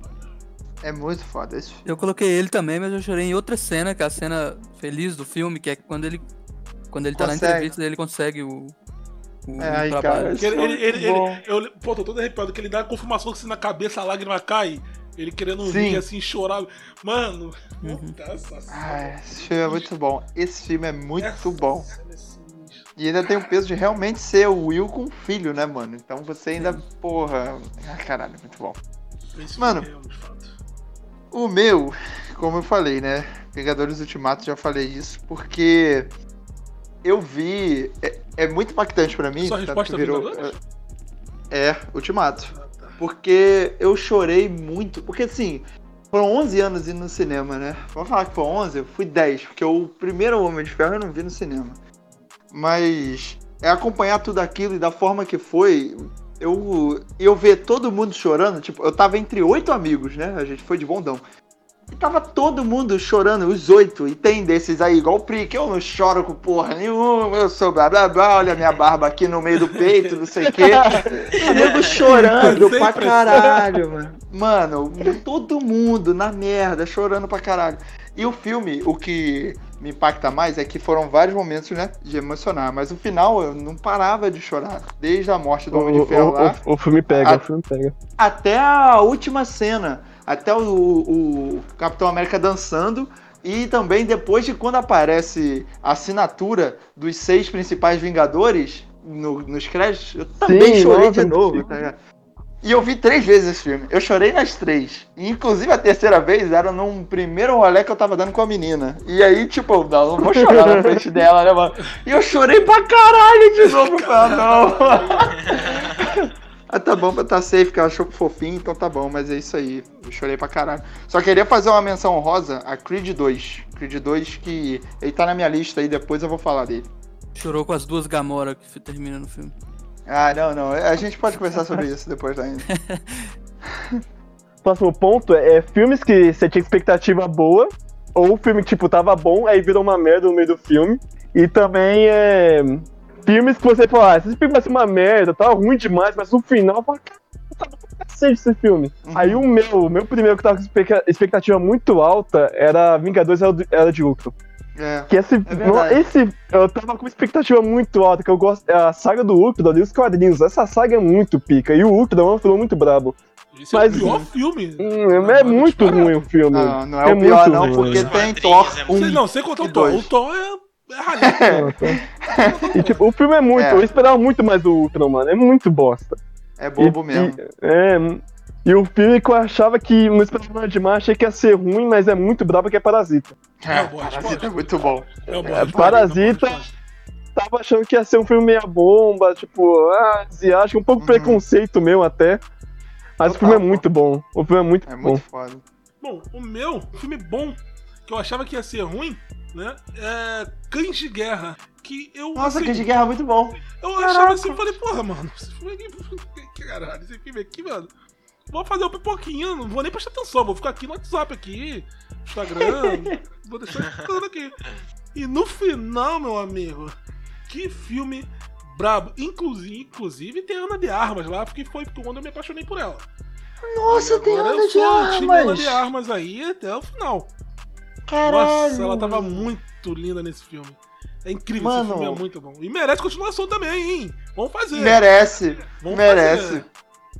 é muito foda. Esse Eu coloquei ele também, mas eu chorei em outra cena, que é a cena feliz do filme, que é quando ele quando ele tá na Consegue. entrevista, ele consegue o, o É, aí, cara, Porque ele, ele, ele, ele- eu, pô, tô todo arrepiado, que ele dá a confirmação que se na cabeça a lágrima cai, ele querendo Sim. rir assim, chorar. Mano, Uhum. puta, essa cena. Ah, esse filme é muito bom. Esse filme é muito essa bom. é. E ainda tem o peso de realmente ser o Will com o filho, né, mano? Então você ainda, porra. Ah, caralho, muito bom. Esse Mano. filme é de fato. O meu, como eu falei, né? Vingadores Ultimato, já falei isso, porque eu vi. É, é muito impactante pra mim. Sua resposta é virou. Vingadores? É, Ultimato. Ah, tá. Porque eu chorei muito. Porque assim, foram 11 anos indo no cinema, né? Vamos falar que foi 11, eu fui 10, porque o primeiro Homem de Ferro eu não vi no cinema. Mas é acompanhar tudo aquilo e da forma que foi. Eu, eu ver todo mundo chorando, tipo, eu tava entre oito amigos, né? A gente foi de bondão. E tava todo mundo chorando, os oito. E tem desses aí, igual o Pri, que eu não choro com porra nenhuma, eu sou blá blá blá, olha a minha barba aqui no meio do peito, não sei o quê. <laughs> O nego chorando pra assim. caralho, mano. Mano, todo mundo na merda, chorando pra caralho. E o filme, o que me impacta mais é que foram vários momentos, né, de emocionar. Mas o final eu não parava de chorar. Desde a morte do Homem de Ferro o- lá o- o filme pega, Ah. o filme pega. até a última cena, até o, o Capitão América dançando e também depois de quando aparece a assinatura dos seis principais Vingadores no- nos créditos, eu também Sim, chorei nossa, de novo, tá ligado? E eu vi três vezes esse filme. Eu chorei nas três. E, inclusive a terceira vez era num primeiro rolê que eu tava dando com a menina. E aí, tipo, não, não vou chorar na frente <laughs> dela, né, mano? E eu chorei pra caralho de novo, cara, não. <laughs> Ah, tá bom, tá safe, que ela achou fofinho, então tá bom, mas é isso aí. Eu chorei pra caralho. Só queria fazer uma menção honrosa a Creed 2. Creed 2 que ele tá na minha lista aí, depois eu vou falar dele. Chorou com as duas Gamora que termina no filme. Ah, não, não. A gente pode conversar sobre isso depois ainda. <laughs> Próximo ponto é, é filmes que você tinha expectativa boa, ou o filme, tipo, tava bom, aí virou uma merda no meio do filme. E também é. Filmes que você fala, ah, esse filme vai ser uma merda, tá ruim demais, mas no final, fala, cara, tá bom cacete esse filme. Aí o meu, o meu primeiro que tava com expecta- expectativa muito alta era Vingadores Era de Ultron. É. Que esse, verdade. esse, eu tava com uma expectativa muito alta, que eu gosto, é a saga do Ultron ali, os quadrinhos, essa saga é muito pica, e o Ultron é um filme muito brabo. Esse é Mas- o pior filme. Hum, é muito ruim o filme. Não, não é, o pior, não, porque ruim. tem Thor é 1. Sei, não, sem contar o Thor. O Thor é, é. <laughs> E tipo, o filme é muito, É. eu esperava muito mais do Ultron, mano, é muito bosta. É bobo E- mesmo. E, é, e o filme que eu achava que não esperava nada demais, achei que ia ser ruim, mas é muito brabo que é Parasita. É, boa Parasita é muito bom. É, É, Parasita- é. Tava achando que ia ser um filme meia bomba, tipo, ah, asiático, um pouco Uhum. preconceito meu até. Mas o Total, filme é muito bom. O filme é muito É bom. muito foda. Bom, o meu, filme bom, que eu achava que ia ser ruim, né? É Cães de Guerra. Que eu. Nossa, assim, que de guerra é muito bom. Eu achava assim, eu falei, porra, mano, esse filme aqui. <laughs> que Caralho, esse filme aqui, mano. Vou fazer uma pipoquinha, não vou nem prestar atenção, vou ficar aqui no WhatsApp aqui, Instagram, <laughs> vou deixar tudo aqui. E no final, meu amigo, que filme brabo. Inclusive, inclusive tem Ana de Armas lá, porque foi quando eu me apaixonei por ela. Nossa, tem Ana eu de Armas. de Armas aí até o final. Caralho. Nossa, ela tava muito linda nesse filme. É incrível, Mano. esse filme é muito bom. E merece continuação também, hein? Vamos fazer. Merece, Vamos merece. fazer.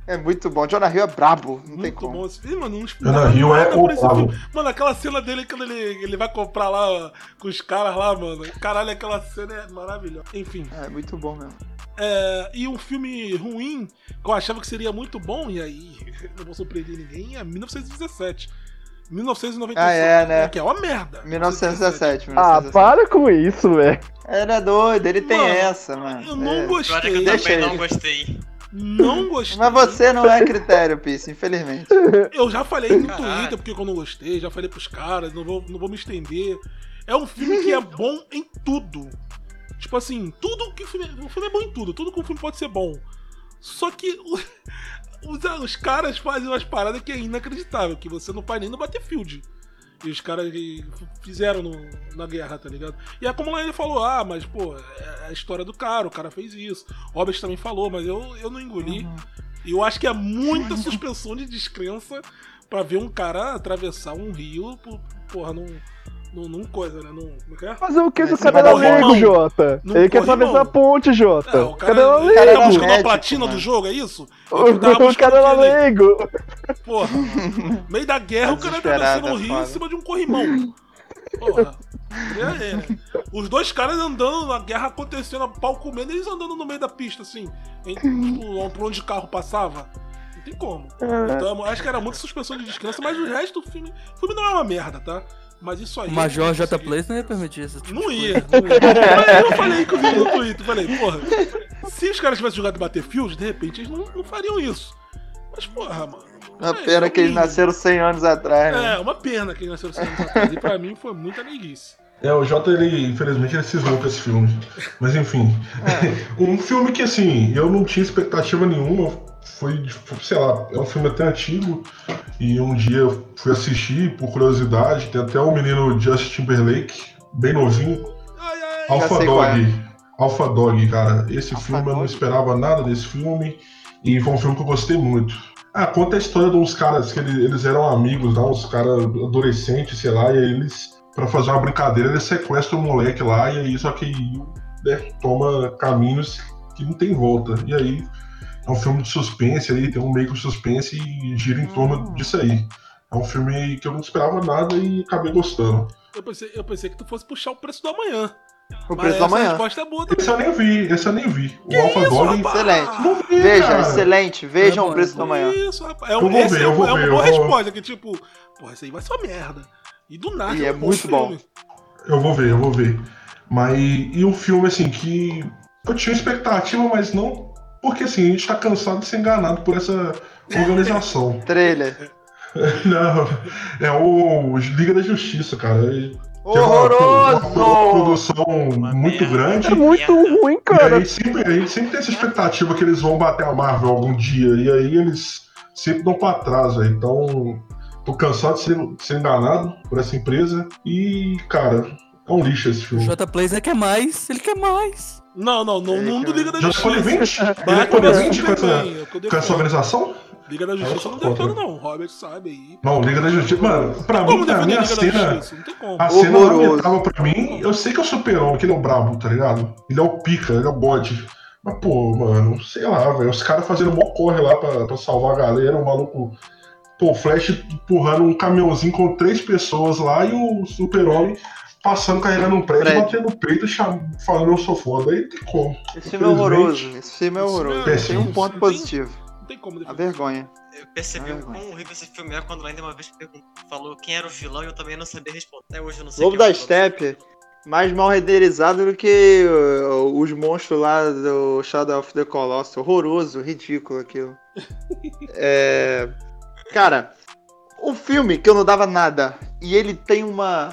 É muito bom. Jonah Hill é brabo, não tem Muito como. bom esse filme, mano. Não Jonah Hill é o esse brabo. filme. Mano, aquela cena dele quando ele, ele vai comprar lá ó, com os caras lá, mano. Caralho, aquela cena é maravilhosa. Enfim. É muito bom mesmo. É, e um filme ruim que eu achava que seria muito bom, e aí <laughs> não vou surpreender ninguém, é 1917. 1997. Ah, é, né? Que é uma merda. 1917, Ah, 1917. para com isso, velho. É doido, ele tem Mano, essa, mano. Eu não É. Pior é que gostei. eu Deixa também não ele. gostei. Não gostei. Mas você não é critério, Pisse, infelizmente. <laughs> Eu já falei no Caralho. Twitter porque eu não gostei, já falei pros caras, não vou, não vou me estender. É um filme que é <laughs> bom em tudo. Tipo assim, tudo que o filme, o filme é bom em tudo, tudo que o filme pode ser bom. Só que os, os caras fazem umas paradas que é inacreditável, que você não faz nem no Battlefield. E os caras fizeram no- na guerra, tá ligado? E é como ele falou, ah, mas pô, é a história do cara, o cara fez isso. Robert também falou, mas eu, eu não engoli. E eu acho que é muita <laughs> suspensão de descrença pra ver um cara atravessar um rio, por, porra, num, num, num coisa, né? Num, como é que é? Fazer o que Mas do corrimão. leigo, Jota? Não Ele quer atravessar a ponte, Jota. É, o cara, era ele tá buscando a platina do jogo, é isso? O, Eu tava o buscando cara era aquele- leigo. Porra, no meio da guerra, o cara atravessando o é rio em cima de um corrimão. Porra. É, é. Os dois caras andando, a guerra acontecendo, a pau comendo, eles andando no meio da pista, assim, em, tipo, por onde o carro passava. Não tem como. Então, acho que era muita suspensão de descanso, mas o resto do filme. O filme não é uma merda, tá? Mas isso aí. O Major eu J. Place não ia permitir isso. Tipo Não ia, coisa. não ia. Mas eu falei, inclusive, no Twitter, falei, porra, se os caras tivessem jogado Battlefield, de repente eles não, não fariam isso. Mas, porra, mano. Uma é, pena é que eles nasceram 100 anos atrás, né? É, uma pena que eles nasceram 100 anos atrás. E pra mim foi muita neguice. É, o Jota, ele, infelizmente, ele cismou com esse filme. Mas enfim. <laughs> um filme que, assim, eu não tinha expectativa nenhuma. Foi, sei lá, é um filme até antigo. E um dia eu fui assistir, por curiosidade. Tem até o menino Justin Timberlake, bem novinho. Ai, ai, Alpha qual é. Dog. Alpha Dog, cara. Esse Alpha filme eu não Dog? esperava nada desse filme. E foi um filme que eu gostei muito. Ah, conta a história de uns caras que ele- eles eram amigos lá, uns caras adolescentes, sei lá, e aí eles, pra fazer uma brincadeira, eles sequestram o moleque lá, e aí só que né, toma caminhos que não tem volta. E aí é um filme de suspense aí, tem um meio que suspense e gira em torno disso aí. É um filme que eu não esperava nada e acabei gostando. eu, pensei, eu pensei que tu fosse puxar o preço do amanhã. O Mas preço da essa manhã. resposta é boa Esse eu nem vi, esse eu nem vi. o Alpha Isso, rapaz? Excelente. Não vi, Veja, cara. excelente. Vejam É o preço é da manhã. Isso, rapaz. É, Eu um, vou ver, é, eu um- vou é uma ver, boa eu vou- resposta, que tipo, porra, isso aí vai ser uma merda. E do nada E é um muito bom. filme. Eu vou ver, eu vou ver. Mas e um filme assim que eu tinha expectativa, mas não Porque assim, a gente tá cansado de ser enganado por essa <laughs> organização. Trailer. <laughs> Não, é o Liga da Justiça, cara. Tem uma- Horroroso! Uma produção muito merda. grande. É muito ruim, E cara. aí sempre, a gente sempre tem essa expectativa que eles vão bater a Marvel algum dia. E aí eles sempre dão pra trás, velho. Então, tô cansado de ser, de ser enganado por essa empresa. E, cara, é um lixo esse O filme. J Plays quer mais, ele quer mais. Não, não, no É, mundo cara. Liga da Já escolhe Justiça. 20? Ele escolhe 20 com essa, Superman, é o com essa organização? Liga da Justiça eu não Contra. defendo, não. O Robert sabe aí. Não, Liga da Justiça. Mano, pra mim, pra mim defender a a Liga da cena. Justiça? Não tem como. A cena lamentável pra mim, eu sei que é o super-homem, que ele é o brabo, tá ligado? Ele é o pica, ele é o bode. Mas, pô, mano, sei lá, velho. Os caras fazendo mó corre lá pra, pra salvar a galera, o maluco. Pô, o Flash empurrando um caminhãozinho com três pessoas lá e o super-homem passando, carregando um prédio, Prédio. batendo no peito, cham... falando eu sou foda. Aí tem como. Esse filme é horroroso. Esse filme é horroroso. filme é Tem um ponto positivo. Não tem como A vergonha. Eu percebi o quão horrível esse filme é quando ainda uma vez perguntou, falou quem era o vilão e eu também não sabia responder. Até hoje eu não sei Lobo é da o. Steppe, mais mal renderizado do que uh, os monstros lá do Shadow of the Colossus. Horroroso, ridículo aquilo. <laughs> É... Cara, um filme que eu não dava nada e ele tem uma.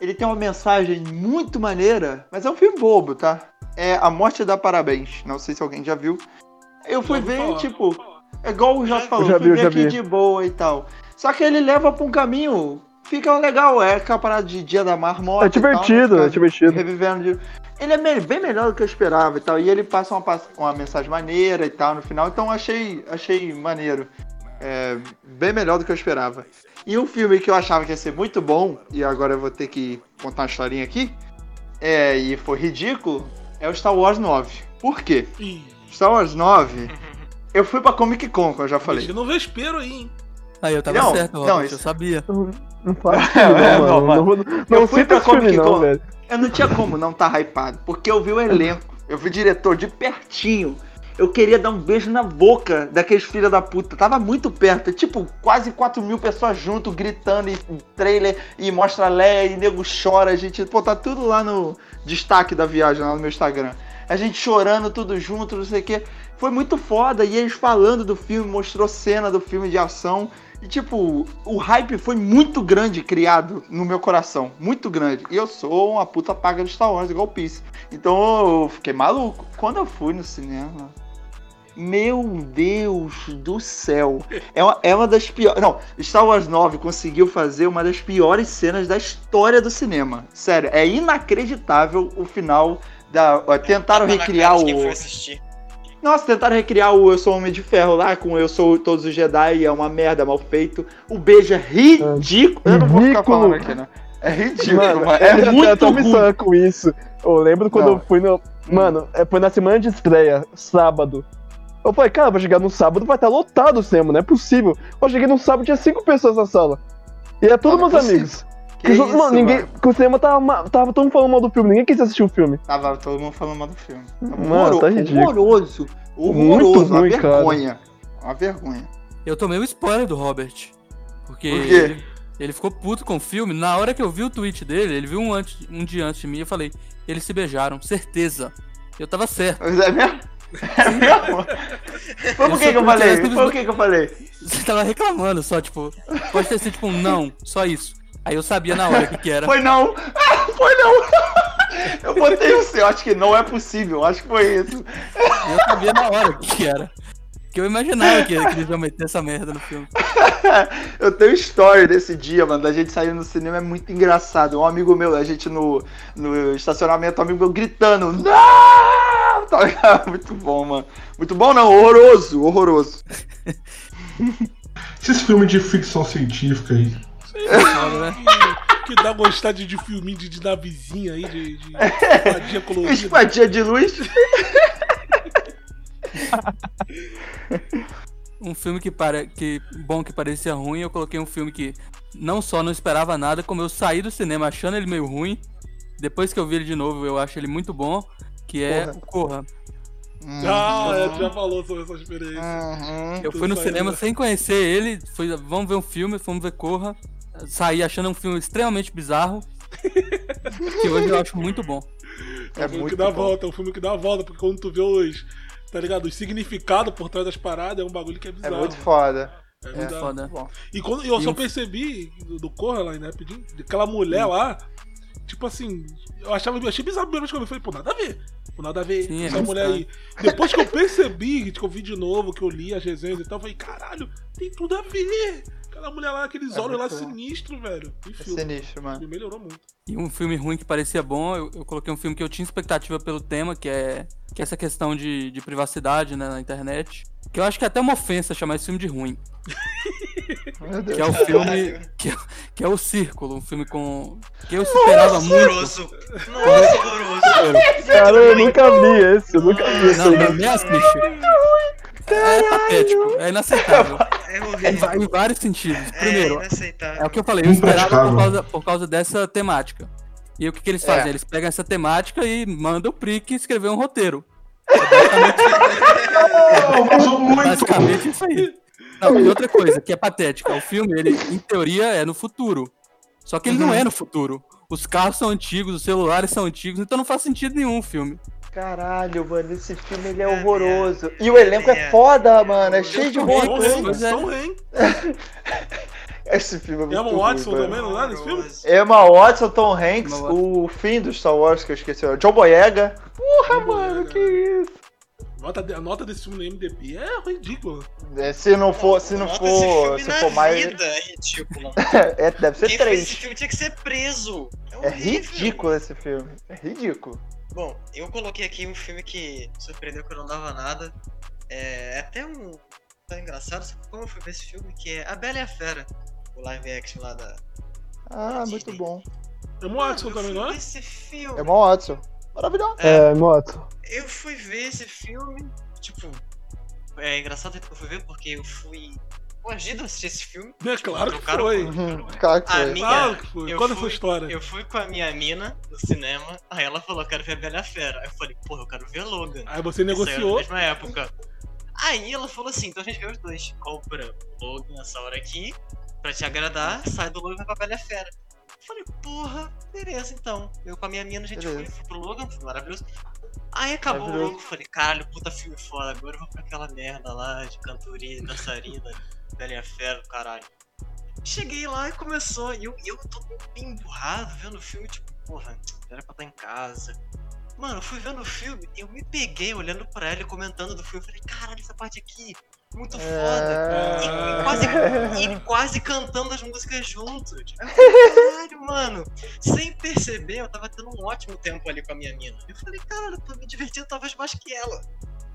Ele tem uma mensagem muito maneira, mas é um filme bobo, tá? É A Morte dá Parabéns. Não sei se alguém já viu. Eu fui ver, falar. tipo, é igual o Jorge falou, já fui vi, eu ver aqui vi. de boa e tal. Só que ele leva pra um caminho, fica legal, é aquela parada de Dia da Marmota. É e tal, divertido, né? é divertido. Revivendo de... Ele é bem melhor do que eu esperava e tal. E ele passa uma, uma mensagem maneira e tal no final, então achei, achei maneiro. É, bem melhor do que eu esperava. E um filme que eu achava que ia ser muito bom, e agora eu vou ter que contar uma historinha aqui, é, e foi ridículo, é o Star Wars 9. Por quê? Ih, Star Wars 9, eu fui pra Comic Con, como eu já falei. deixa no vespeiro aí, hein? Aí eu tava Não, certo, não, isso- eu sabia. Não <laughs> faz É, não, não, mano. Não, não, Eu não fui pra Comic não, Con. velho. Eu não tinha como não estar hypado, porque eu vi o elenco, eu vi o diretor de pertinho. Eu queria dar um beijo na boca daqueles filha da puta. Tava muito perto, tipo, quase 4 mil pessoas junto, gritando, e trailer, e mostra Leia, e nego chora. A gente, pô, tá tudo lá no destaque da viagem, lá no meu Instagram. A gente chorando tudo junto, não sei o que. Foi muito foda, e eles falando do filme, mostrou cena do filme de ação. E tipo, o hype foi muito grande criado no meu coração. Muito grande. E eu sou uma puta paga de Star Wars, igual o Peace. Então eu fiquei maluco. Quando eu fui no cinema. Meu Deus do céu. É uma, é uma das piores. Não, Star Wars 9 conseguiu fazer uma das piores cenas da história do cinema. Sério, é inacreditável o final da. ó, Tentaram recriar o. foi assistir. Nossa, tentaram recriar o Eu Sou Homem de Ferro lá com Eu Sou Todos os Jedi, é uma merda, mal feito. O beijo é ridículo. Eu não vou ficar falando aqui, né? É ridículo, Mano, mano. é, É eu muito tô me ruim. com isso. Eu lembro quando Não. eu fui no. Mano, é, foi na semana de estreia, sábado. Eu falei, cara, vou chegar no sábado, vai estar lotado o cinema, não é possível. Eu cheguei no sábado, tinha cinco pessoas na sala. E é todos Não, meus possível. amigos. Que Os- isso, mano, ninguém. Porque o cinema tava, tava todo mundo falando mal do filme, ninguém quis assistir o filme. Tava todo mundo falando mal do filme. Mano, tá ridículo. horroroso. Muito Horroroso. ruim, uma cara. vergonha. Uma vergonha. Eu tomei o spoiler do Robert. Porque Por quê? Ele, ele ficou puto com o filme. Na hora que eu vi o tweet dele, ele viu um, antes, um dia antes de mim, eu falei, eles se beijaram, certeza. Eu tava certo. Mas é mesmo? É mesmo? Foi por que, que eu falei? Foi por que, que eu falei? Você tava reclamando só, tipo, pode ter sido tipo um não, só isso. Aí eu sabia na hora o que, que era. Foi não! <laughs> Foi não! Eu botei o seu, acho que não é possível, acho que foi isso. Eu sabia na hora o que, que era. Que eu imaginava que, que eles iam meter essa merda no filme. <laughs> Eu tenho story desse dia, mano, da gente saindo no cinema, é muito engraçado. Um amigo meu, a gente no, no estacionamento, um amigo meu gritando, não! <laughs> Tá ligado? Muito bom, mano. Muito bom não, horroroso, horroroso. <laughs> Esses filmes de ficção científica aí. Né? <laughs> Que, que dá gostar de, filminho de, de navezinha aí, de, de espadinha colorida. Espadinha de luz. Um filme que, para, que bom que parecia ruim, eu coloquei um filme que não só não esperava nada, como eu saí do cinema achando ele meio ruim. Depois que eu vi ele de novo, eu acho ele muito bom, que é Corra. o Corra. Ah, é, tu já falou sobre essa experiência. Uhum. Eu Tu fui no cinema né? sem conhecer ele, fui, vamos ver um filme, fomos ver Corra. Saí achando um filme extremamente bizarro. <laughs> que hoje eu acho muito bom. É um É filme muito que dá bom. volta, é um filme que dá volta, porque quando tu vê os, tá ligado? O significado por trás das paradas é um bagulho que é É bizarro. muito foda. É É bizarro. foda. Bom. E quando eu E só um- percebi do, do Coraline, né, rapidinho, daquela mulher lá, tipo assim, eu achava, eu achei bizarro a primeira vez que eu vi, eu falei, pô, nada a ver. Pô, nada a ver Sim, é essa muito mulher aí. Depois que eu percebi, que eu vi de novo, que eu li as resenhas e tal, eu falei, caralho, tem tudo a ver. Aquela mulher lá, aqueles É olhos lá bom. sinistros, velho. Que É filme. sinistro, mano. Me melhorou muito. E um filme ruim que parecia bom, eu, eu coloquei um filme que eu tinha expectativa pelo tema, que é, que é essa questão de, de privacidade né, na internet. Que eu acho que é até uma ofensa chamar esse filme de ruim. <laughs> Meu Deus. Que é o filme. Que, é- que é o Círculo, um filme com. Que eu esperava muito. Horroroso. Nossa, horroroso. Cara, eu nunca vi esse, eu nunca vi esse. Não, não, me assiste. É patético, é inaceitável. É Em, horrível. em vários sentidos. É Primeiro, inaceitável. É o que eu falei, eu esperava por causa, por causa dessa temática. E o que, que eles fazem? É. Eles pegam essa temática e mandam o Prick escrever um roteiro. <laughs> Não, vazou muito. Basicamente isso aí. Não, e outra coisa que é patética, o filme, ele, em teoria, é no futuro. Só que ele não é no futuro. Os carros são antigos, os celulares são antigos, então não faz sentido nenhum o filme. Caralho, mano, esse filme ele é É, horroroso. E o elenco é é. foda, mano. É cheio de bom é. Hanks. <laughs> Esse filme é muito Emma ruim, Watson também, não dá nesse filme? Emma Watson, Tom Hanks, o fim do Star Wars que eu esqueci. John Boyega. Porra, mano, que isso. Nota a nota desse filme no MDB é ridícula. É, se não for, se não Nota for, se for mais. vida é ridículo. <laughs> É, deve ser Quem fez esse três. filme tinha que ser preso. É, É ridículo esse filme. É ridículo. Bom, eu coloquei aqui um filme que surpreendeu que eu não dava nada. É, é até um. Tá engraçado, só que como eu fui ver esse filme, que é A Bela e a Fera. O live action lá da. Ah, Disney. muito bom. É Mano, Watson também, não é? esse filme. Emma Watson. Maravilhoso. É, moto. Eu fui ver esse filme, tipo. É engraçado que eu fui ver porque eu fui coagido a assistir esse filme. É claro que trocaram foi. Uhum, Claro que A foi. minha- Claro que foi. Conta fui- essa história. Eu fui com a minha mina no cinema, aí ela falou, quero ver a Bela a Fera. Aí eu falei, porra, eu quero ver Logan. Aí você negociou. Na mesma época. Aí ela falou assim, então a gente vê os dois. Compra o Logan nessa hora aqui, pra te agradar, sai do Logan e vai pra Bela a Fera. Falei, porra, beleza então. Eu com a minha mina, a gente foi, foi pro Logan, foi maravilhoso. Aí acabou o Maravilhoso. Logan, falei, caralho, puta filme foda, agora eu vou pra aquela merda lá de cantoria, dançarina, <laughs> Bela e a Fera, caralho. Cheguei lá e começou, e eu, eu tô bem emburrado vendo o filme, tipo, porra, era pra estar em casa. Mano, eu fui vendo o filme eu me peguei olhando pra ela e comentando do filme. Eu falei, caralho, essa parte aqui, muito foda. É... E quase, <laughs> e quase cantando as músicas junto. Tipo, caralho, mano. Sem perceber, eu tava tendo um ótimo tempo ali com a minha mina. Eu falei, caralho, eu tô me divertindo talvez mais que ela.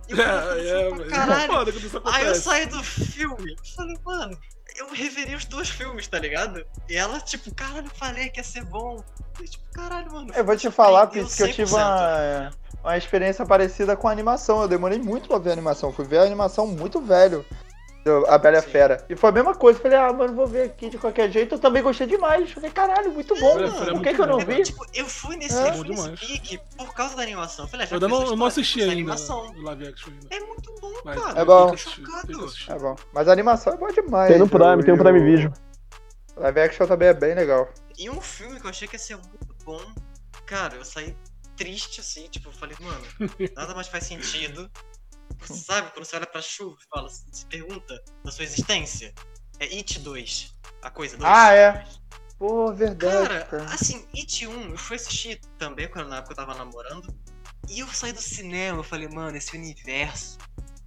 E eu tava É, é, é caralho. foda quando isso Aí eu saí do filme e falei, mano, eu reverei os dois filmes, tá ligado? E ela, tipo, caralho, falei que ia ser bom. Eu, tipo, caralho, mano. Eu vou te falar, Pix, que eu tive 100%. uma, uma experiência parecida com a animação. Eu demorei muito pra ver a animação. Fui ver a animação muito velho. A Bela Sim. Fera. E foi a mesma coisa. Falei, ah, mano, vou ver aqui de qualquer jeito. Eu também gostei demais. Falei, caralho, muito bom. É Por que, muito que eu não vi? Tipo, eu fui nesse, É. eu fui nesse pique por causa da animação. Eu falei, ah, já Eu não, eu não assisti ainda animação. live action ainda. É muito bom, Mas cara. É bom. É bom. Mas a animação é boa demais. Tem no Prime, tem no Prime o- Video. Live action também é bem legal. E um filme que eu achei que ia ser muito bom, cara, eu saí triste assim, tipo, eu falei, mano, <laughs> nada mais faz sentido. Sabe, quando você olha pra chuva e fala, se pergunta da sua existência, é It 2, a coisa 2. Ah, é. Pô, verdade, Cara, cara. assim, It 1, eu fui assistir também quando na época eu tava namorando. E eu saí do cinema, eu falei, mano, esse universo.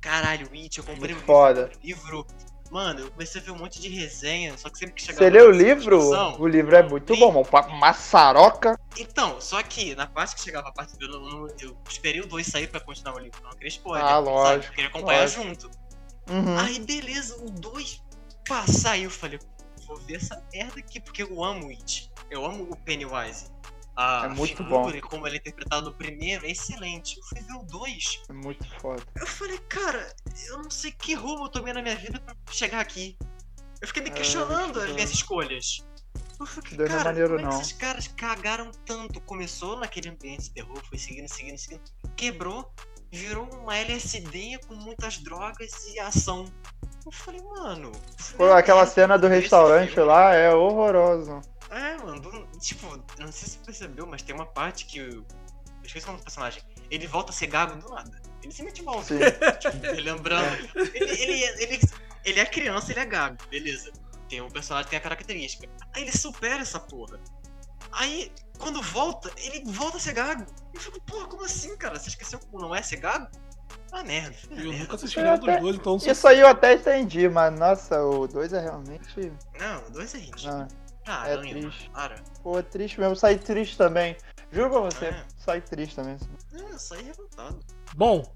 Caralho, It, eu comprei Muito um foda. livro. Mano, eu comecei a ver um monte de resenha, só que sempre que chegava. Você leu o livro? discussão- O livro é muito Sim. bom, mano. Maçaroca. Então, só que na parte que chegava a parte do. Eu, não- eu esperei o 2 sair pra continuar o livro, não queria spoiler. Ah, sabe? lógico, Eu queria acompanhar lógico. junto. Uhum. Aí, beleza, o 2 pá, saiu. Eu falei, vou ver essa merda aqui, porque eu amo It. Eu amo o Pennywise. A É muito figura bom. e como ele é interpretado no primeiro é excelente. Eu fui ver o 2. É muito foda. Eu falei, cara, eu não sei que rumo eu tomei na minha vida pra chegar aqui. Eu fiquei me É, questionando as muito minhas escolhas. Eu fiquei, não é cara, maneiro, como é não. esses caras cagaram tanto? Começou naquele ambiente de terror, foi seguindo, seguindo, seguindo. Quebrou, virou uma LSD com muitas drogas e ação. Eu falei, mano. Pô, é aquela cena do restaurante lá é horrorosa. É, mano, do- tipo, eu não sei se você percebeu, mas tem uma parte que o. Eu esqueci o nome do personagem. Ele volta a ser gago do nada. infelizmente bom. Sim. <laughs> Tipo, lembrando. Ele, ele, ele, ele é criança, ele é gago, beleza. Tem um personagem que tem a característica. Aí ele supera essa porra. Aí, quando volta, ele volta a ser gago. Eu fico, porra, como assim, cara? Você esqueceu como não é ser gago? Ah, merda. Ah, Eu nunca merda. assisti nenhum dos dois, então Isso aí eu até entendi, mas nossa, o 2 é realmente. Não, o dois é ridículo. Ah, Ah, é triste. Para. pô, é triste mesmo. Saí triste também. Juro pra você, É. saí triste também. Eu saí revoltado. Bom,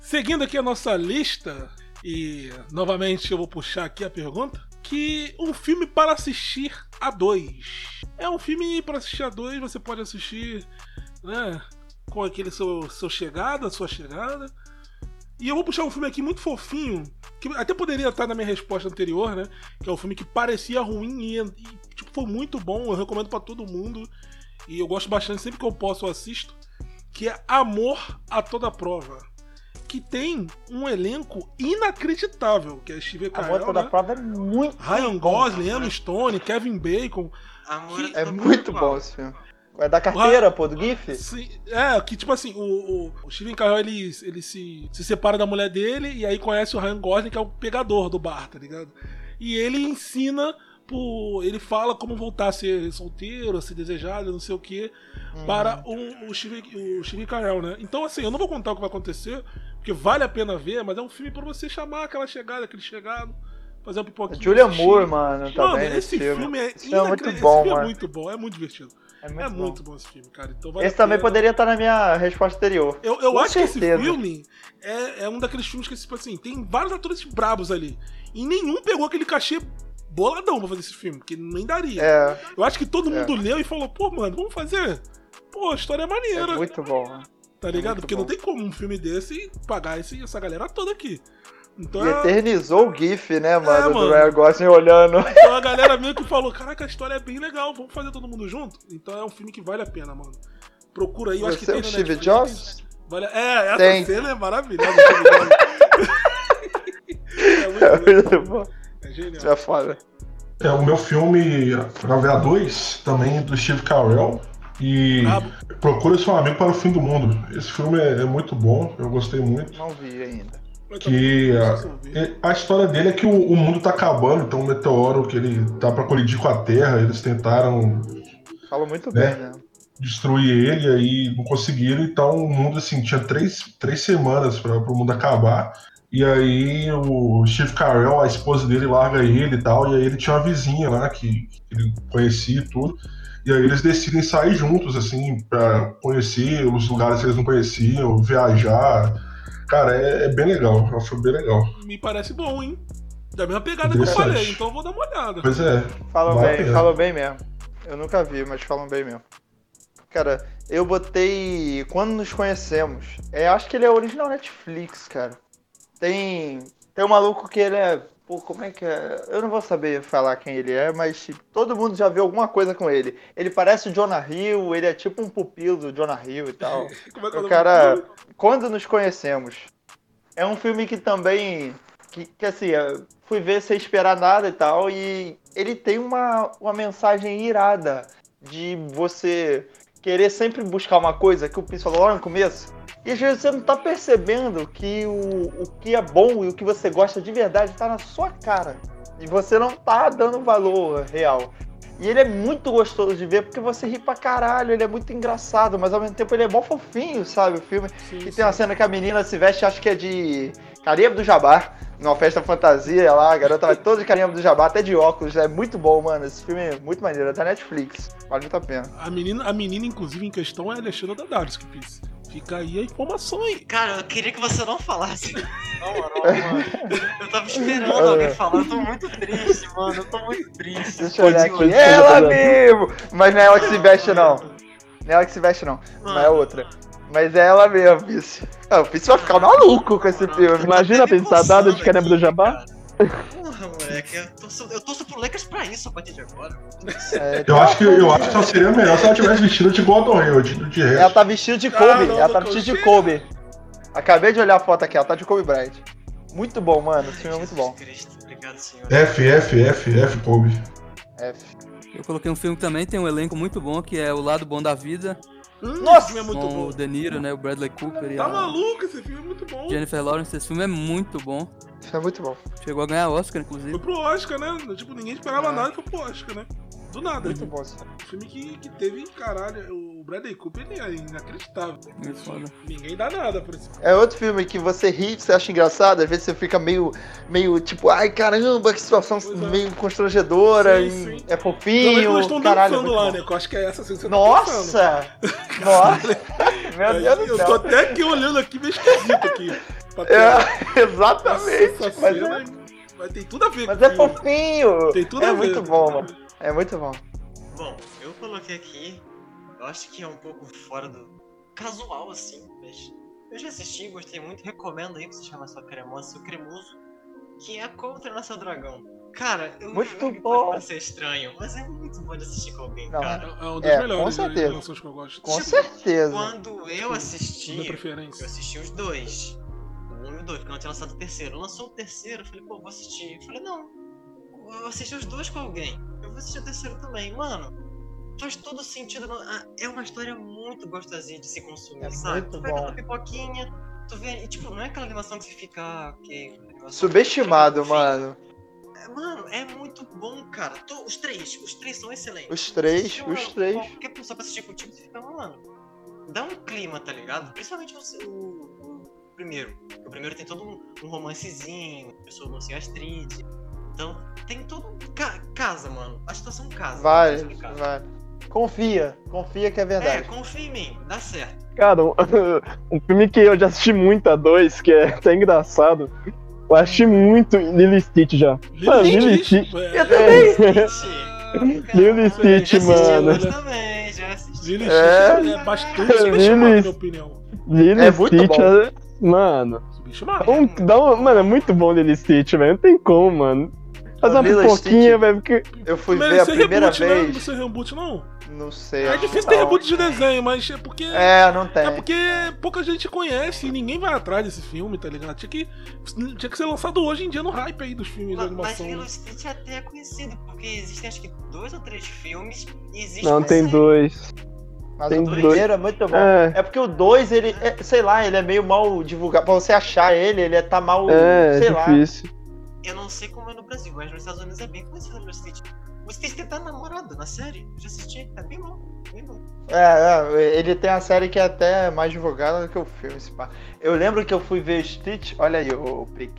seguindo aqui a nossa lista, e novamente eu vou puxar aqui a pergunta, que um filme para assistir a dois. É um filme para assistir a dois, você pode assistir, né, com aquele seu, seu chegada, sua chegada. E eu vou puxar um filme aqui muito fofinho, que até poderia estar na minha resposta anterior, né, que é um filme que parecia ruim e, e, foi muito bom, eu recomendo para todo mundo. E eu gosto bastante, sempre que eu posso eu assisto que é Amor a Toda Prova. Que tem um elenco inacreditável, que é Steve A Carell, moto da né? prova é muito. Ryan Gosling, Emma Stone, Kevin Bacon. Amor É todo muito bom esse filme. É da carteira, pô, do GIF? Sim, é, que tipo assim, o, o, o Steven Carell ele, ele se, se separa da mulher dele e aí conhece o Ryan Gosling, que é o pegador do bar, tá ligado? E ele ensina, por, ele fala como voltar a ser solteiro, a ser desejado, não sei o que, para o, o, Steven, o Carell, né? Então, assim, eu não vou contar o que vai acontecer, porque vale a pena ver, mas é um filme pra você chamar aquela chegada, aquele chegado, fazer um pipoquinho. Julia assistir. Moore, mano, Mano, também esse filme. filme é é muito bom, esse filme é muito bom, é muito divertido. É muito é bom. muito bom esse filme, cara. Então vale Esse também poderia estar na minha resposta anterior. Eu, eu acho que esse certeza. filme é, é um daqueles filmes que, tipo assim, tem vários atores brabos ali. E nenhum pegou aquele cachê boladão pra fazer esse filme, porque nem daria. É, Eu acho que todo É. mundo leu e falou, pô, mano, vamos fazer. Pô, a história é é maneira, muito bom. tá ligado? muito Porque bom. não tem como um filme desse pagar esse, essa galera toda aqui. Então, E é- eternizou o GIF, né, mano? do mano. Ryan Gosling olhando. então a galera meio que falou, caraca, a história é bem legal, vamos fazer todo mundo junto? Então é um filme que vale a pena, mano. Procura aí, eu acho que é tem o Steve Netflix. Jobs? Vale... É, essa Tem. cena é maravilhosa. <laughs> É muito É muito bom. É Isso é foda. É o meu filme pra ver a 2, também do Steve Carell. E. Procura Seu Amigo para o Fim do Mundo. Esse filme é, é muito bom, eu gostei muito. Não vi ainda. Que não a, vi. a história dele é que o, o mundo tá acabando, então um meteoro que ele tá pra colidir com a Terra, eles tentaram Fala muito Né? bem, né? destruir ele, aí não conseguiram, então o mundo assim, tinha três, três semanas para o mundo acabar. E aí o Steve Carell, a esposa dele, larga ele e tal, e aí ele tinha uma vizinha lá que, que ele conhecia e tudo. E aí eles decidem sair juntos, assim, pra conhecer os lugares que eles não conheciam, viajar. Cara, é, é bem legal, é um filme bem legal. Me parece bom, hein? Da mesma pegada que eu falei, então eu vou dar uma olhada. Pois é, Falam bem, falam bem mesmo. Eu nunca vi, mas falam bem mesmo. Cara, eu botei Quando Nos Conhecemos. É, acho que ele é original Netflix, cara. Tem. Tem um maluco que ele é. Pô, como é que é? Eu não vou saber falar quem ele é, mas tipo, todo mundo já viu alguma coisa com ele. Ele parece o Jonah Hill, ele é tipo um pupilo do Jonah Hill e tal. <laughs> Como é que é O cara, do filme? quando nos conhecemos, é um filme que também, que, que assim, eu fui ver sem esperar nada e tal, e ele tem uma, uma mensagem irada de você querer sempre buscar uma coisa que o Pis falou lá no começo, e às vezes você não tá percebendo que o, o que é bom e o que você gosta de verdade tá na sua cara, e você não tá dando valor real. E ele é muito gostoso de ver porque você ri pra caralho, ele é muito engraçado, mas ao mesmo tempo ele é mó fofinho, sabe? O filme. Sim, E sim. tem uma cena que a menina se veste, acho que é de Carimbo do Jabá, numa festa fantasia lá, a garota vai toda de Carimbo do Jabá, até de óculos, é muito bom, mano. Esse filme é muito maneiro, é da Netflix, vale muito a pena. A menina, a menina, inclusive, em questão é a Alexandra Daddario, que fez. Fica aí a informação aí. Cara, eu queria que você não falasse. Na moral, mano. Eu tava esperando alguém falar. Eu tô muito triste, mano. Eu tô muito triste. Deixa eu olhar aqui. pode- Ela mesmo! Mas não é ela que se veste, não. Não é ela que se veste, não. Não é outra. Mas é ela mesmo, Pisse. Ah, o Pisse vai ficar maluco com esse filme. Imagina a pensadada de Caramba do Jabá. cara. Porra, moleque. Eu torço, eu torço pro Lakers pra isso a partir de agora. É, eu acho que, eu acho que só seria melhor se ela tivesse vestido de Gordon Hill, de, de Ela resto. tá vestida de Kobe, Caramba, ela tá vestida de Kobe. Acabei de olhar a foto aqui, ela tá de Kobe Bryant. Muito bom, mano, esse filme é muito bom. Cristo, obrigado, senhor. F, F, F, F, Kobe. F. Eu coloquei um filme que também tem um elenco muito bom, que é O Lado Bom da Vida, Hum, Nossa! esse filme é muito com bom. o De Niro, né, o Bradley Cooper e Tá a maluco? Esse filme é muito bom. Jennifer Lawrence. Esse filme é muito bom. Isso é muito bom. Chegou a ganhar Oscar, Foi inclusive. pro Oscar, né? Tipo, ninguém esperava É. nada e foi pro Oscar, né? Do nada. Muito bom esse filme. Um filme que, que teve, caralho, o Bradley Cooper ele é inacreditável. Muito foda. Ninguém dá nada por esse filme. É outro filme que você ri, você acha engraçado, às vezes você fica meio, meio tipo, ai caramba, que situação é. meio constrangedora, Sim, sim. é fofinho, eles estão caralho. dançando muito lá, bom. né? Eu acho que é essa que você tá. Nossa! Nossa! <laughs> Meu Deus do Eu céu. tô até aqui olhando aqui, meio esquisito aqui. É, <laughs> exatamente. Mas é, mas tem tudo a ver mas com é fofinho. Tem tudo é a ver. muito bom, mano. É muito bom. Bom, eu coloquei aqui, eu acho que é um pouco fora do casual, assim, mas eu já assisti, gostei muito, recomendo aí pra você chamar sua cremosa, seu cremoso, que é Treinar Seu Dragão. Cara, eu Muito bom. pode parecer estranho, mas é muito bom de assistir com alguém, Não, cara. É um dos É, com melhores certeza. relações que eu gosto. Com Tipo, certeza. Quando eu assisti, Minha eu assisti os dois. O um e o dois, porque não tinha lançado o terceiro. Lançou o terceiro, eu falei, pô, vou assistir. Eu falei, não, eu assisti os dois com alguém. Eu vou assistir o terceiro também. Mano, faz todo sentido. É uma história muito gostosinha de se consumir, É sabe? muito tu pega bom. uma pipoquinha, tu vê. E, tipo, não é aquela animação que você fica. ah, ok, animação Subestimado, mano. É, Mano, é muito bom, cara. To- Os três, os três são excelentes. Os três, uma- os três. Qualquer pessoa pra assistir contigo, você fica, mano. Dá um clima, tá ligado? Principalmente o, o- o primeiro. O primeiro tem todo um, um romancezinho, a pessoa não se Astrid. Então, tem todo. Ca casa, mano. A situação casa. Sei explicar. vale. Confia, confia que é É, verdade. confia em mim, dá certo. Cara, um, <laughs> um filme que eu já assisti muito a dois, que é até engraçado. Eu assisti muito Lily Stitch já. Lily Stitch. É, Eu também. Lily já Stitch, <laughs> assisti mano. outros também, já assisti. <laughs> Lily É. Stitch é bastante subestimado, na minha opinião. Lily É muito Stitch, bom. é- mano. Um, dá um- mano, é muito bom Lily Stitch, velho. Não tem como, mano. Faz uma Lilo pipoquinha, velho, porque. Eu fui Mas ver a é primeira reboot, né? vez. Não sei reboot, não. Não sei. É difícil que ter não. reboot de desenho, mas é porque. É, não tem. É porque pouca gente conhece e ninguém vai atrás desse filme, tá ligado? Tinha que, tinha que ser lançado hoje em dia no hype aí dos filmes de Mas animação. Lilo Stitch até é conhecido, porque existem acho que dois ou três filmes e existe Não, tem série. dois. Mas tem o dois. primeiro é muito bom. É, É porque o 2, ele, é, sei lá, ele é meio mal divulgado. Pra você achar ele, ele é, tá mal, é, sei é lá. Eu não sei como é no Brasil, mas nos Estados Unidos é bem conhecido o Stitch. O Stitch tem até namorada na série, eu já assisti, é bem bom, bem bom. É, é, ele tem a série que é até mais divulgada do que o filme. esse pá. Eu lembro que eu fui ver Stitch, olha aí, o Prick.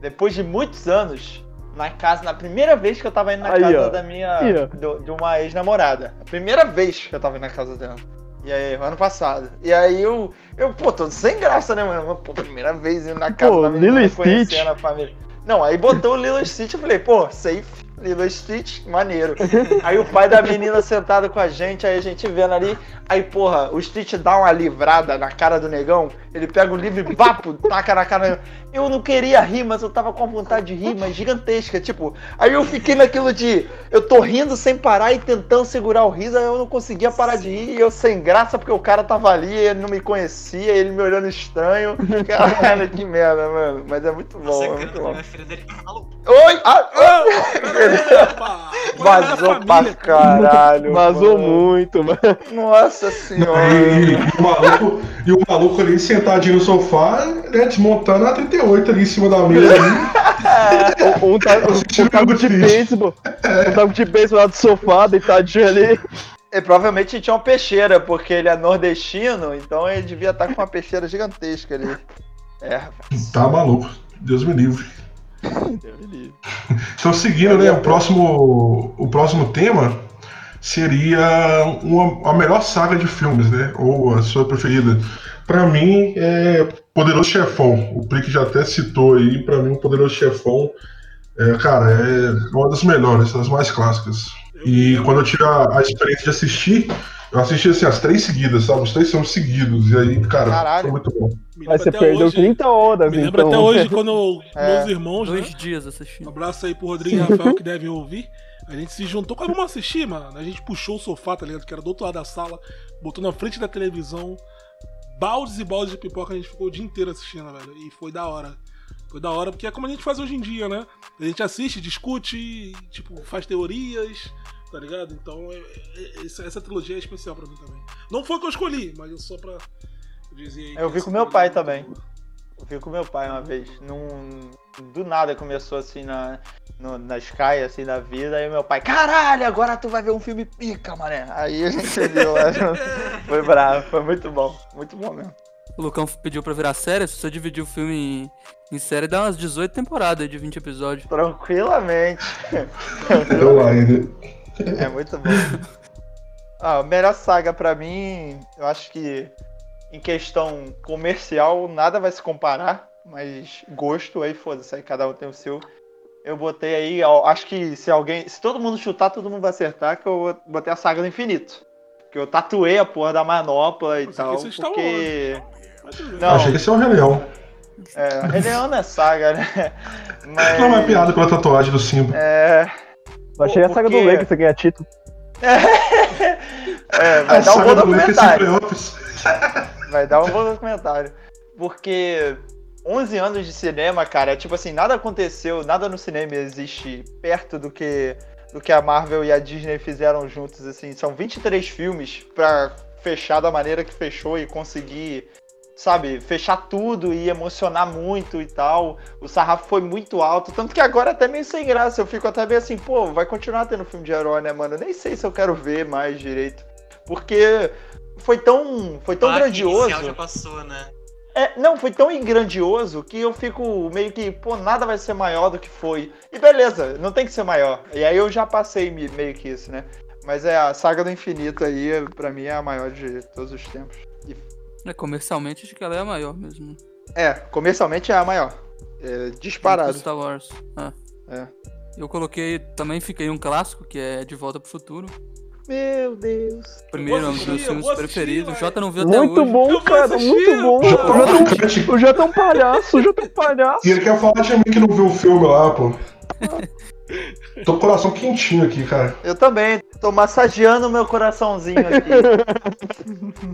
Depois de muitos anos, na casa, na primeira vez que eu tava indo na Aí, casa ó. da minha. Do- de uma ex-namorada. A primeira vez que eu tava indo na casa dela. E aí, ano passado. E aí eu, eu pô, tô sem graça, né, mano? Pô, primeira vez indo na casa Pô, da menina, Lilo conhecendo Stitch. a família. Não, aí botou o Lilo Stitch, eu falei, pô, safe. Lilo Stitch, maneiro. Aí o pai da menina sentado com a gente, aí a gente vendo ali. Aí, porra, o Stitch dá uma livrada na cara do negão. Ele pega o livro e vapo, taca na cara. Eu não queria rir, mas eu tava com vontade de rir, mas gigantesca. Tipo, aí eu fiquei naquilo de. Eu tô rindo sem parar e tentando segurar o riso, aí eu não conseguia parar de rir. E eu sem graça, porque o cara tava ali, ele não me conhecia, ele me olhando estranho. Caralho, que merda, mano. Mas é muito bom, Você é muito bom. a filha dele. Alô? Oi! Ah, ah! Opa! Vazou pra caralho. Vazou mano. muito, mano. Nossa senhora. E, o maluco, e o maluco ali sentadinho no sofá, né, desmontando a 38 ali em cima da mesa. Ali. <laughs> Um tá, um tá com de beisebol. Um tá de beisebol lá do sofá, deitadinho ali. E provavelmente tinha uma peixeira, porque ele é nordestino, então ele devia estar com uma peixeira gigantesca ali. É, rapaz. Tá maluco. Deus me livre. <laughs> Então, seguindo, né, o próximo, o próximo tema seria uma, a melhor saga de filmes, né? Ou a sua preferida. Pra mim, é Poderoso Chefão. O Prick já até citou aí, pra mim, o Poderoso Chefão, é, cara, é uma das melhores, das mais clássicas. E quando eu tive a, a experiência de assistir, eu assisti assim, as três seguidas, sabe? Os três filmes seguidos. E aí, cara, Caralho. foi muito bom. Me Mas você perdeu hoje, 30 horas, Me lembro então. até hoje quando <laughs> É. meus irmãos, né? Dois dias assistindo. Um abraço aí pro Rodrigo e Rafael que devem ouvir. A gente se juntou, cara, vamos assistir, mano. A gente puxou o sofá, tá ligado? Que era do outro lado da sala, botou na frente da televisão, baldes e baldes de pipoca, a gente ficou o dia inteiro assistindo, velho. E foi da hora. Foi da hora, porque é como a gente faz hoje em dia, né? A gente assiste, discute, tipo, faz teorias, Tá ligado? Então, é- é- essa, essa trilogia é especial pra mim também. Não foi o que eu escolhi, mas eu só pra dizer. Eu vi com meu pai é também. boa. Eu vi com meu pai uma vez. Num... Do nada começou assim na, no, na Sky, assim, na vida. Aí meu pai, caralho, agora tu vai ver um filme pica, mané. Aí a gente viu lá. <laughs> Foi bravo, foi muito bom. Muito bom mesmo. O Lucão pediu pra virar série, se você dividir o filme em, em série, dá umas 18 temporadas de 20 episódios. Tranquilamente. Eu lá ainda. É muito bom. Ah, a melhor saga pra mim, eu acho que em questão comercial nada vai se comparar, mas gosto aí foda-se, aí cada um tem o seu. Eu botei aí, ó, acho que se alguém, se todo mundo chutar, todo mundo vai acertar, que eu botei a saga do infinito. Que eu tatuei a porra da manopla e Mas tal, você está porque bem. Não. Achei que esse é o Rei Leão. é, Rei Leão não é saga, né? Mas Não, é piada pela tatuagem do Simba. é, Achei a saga do Porque- Lake, você ganha título. <laughs> é, vai A dar um bom do é documentário. Vai dar um bom documentário. Porque 11 anos de cinema, cara, tipo assim, nada aconteceu, nada no cinema existe perto do que do que a Marvel e a Disney fizeram juntos, assim. São 23 filmes pra fechar da maneira que fechou e conseguir, sabe, fechar tudo e emocionar muito e tal. O sarrafo foi muito alto, tanto que agora é até meio sem graça. Eu fico até meio assim, pô, vai continuar tendo filme de herói, né, mano? Eu nem sei se eu quero ver mais direito. Porque foi tão, foi tão Placa grandioso. já passou, né? É, não, foi tão grandioso que eu fico meio que, pô, nada vai ser maior do que foi. E beleza, não tem que ser maior. E aí eu já passei me- meio que isso, né? Mas é a saga do infinito aí, pra mim, é a maior de todos os tempos. E- É, comercialmente, acho que ela é a maior mesmo. é, comercialmente é a maior. É, disparado. Star Wars. Ah. É. Eu coloquei, também fiquei um clássico, que é De Volta pro Futuro. Meu Deus. Primeiro, um dos meus eu filmes preferidos. O. Jota não viu até Muito hoje. bom, cara, assistir, muito bom. pô. O Jota, <laughs> o Jota é um palhaço, o Jota é um palhaço. E ele quer falar de mim que não viu o filme lá, pô. <laughs> Tô com o coração quentinho aqui, cara. Eu também, tô massageando meu coraçãozinho aqui.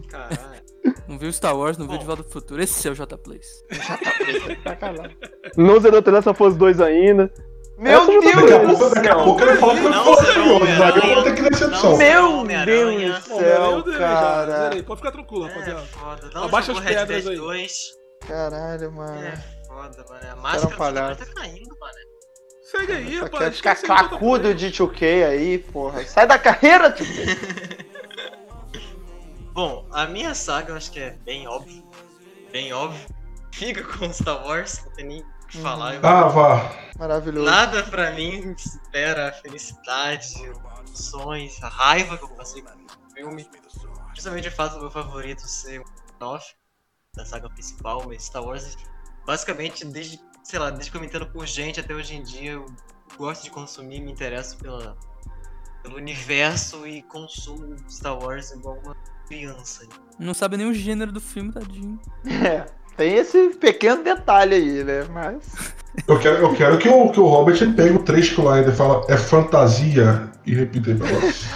Caralho. Não viu Star Wars, não viu Bom. De Volta pro Futuro. Esse é o J Place. <laughs> Não zerou The Last of Us 2 ainda. Meu tá Daqui a Deus pouco, daqui a pouco ele fala que não Não, foi você não, curioso. Aí eu vou ter que decepção. Não, Meu. Deus do céu, eu cara. Pode ficar tranquilo, É rapaziada. Abaixa as pedras aí. 2. Caralho, mano. É foda, mano. A um máscara tá caindo, mano. Segue aí, rapaz. quer ficar esquece aí o Jota cracudo Play. de 2K aí, porra. Sai da carreira, tio. <laughs> Bom, a minha saga eu acho que é bem óbvio. Bem óbvio. Fica com Star Wars, não tem nem que falar. Ah, vá. Maravilhoso. Nada pra mim supera a felicidade, os sonhos, a raiva que eu passei com o filme. Principalmente o fato do meu favorito ser o 9 da saga principal, mas Star Wars, basicamente, desde, sei lá, desde que eu me entendo por gente até hoje em dia, eu gosto de consumir, me interesso pela, pelo universo e consumo Star Wars igual uma criança. Não sabe nem o gênero do filme, tadinho. É, <laughs> <laughs> tem esse pequeno detalhe aí, né? Mas. Eu quero, eu quero que, o, que o Robert ele pegue o trecho que lá ainda fala é fantasia e repita aí pra nós.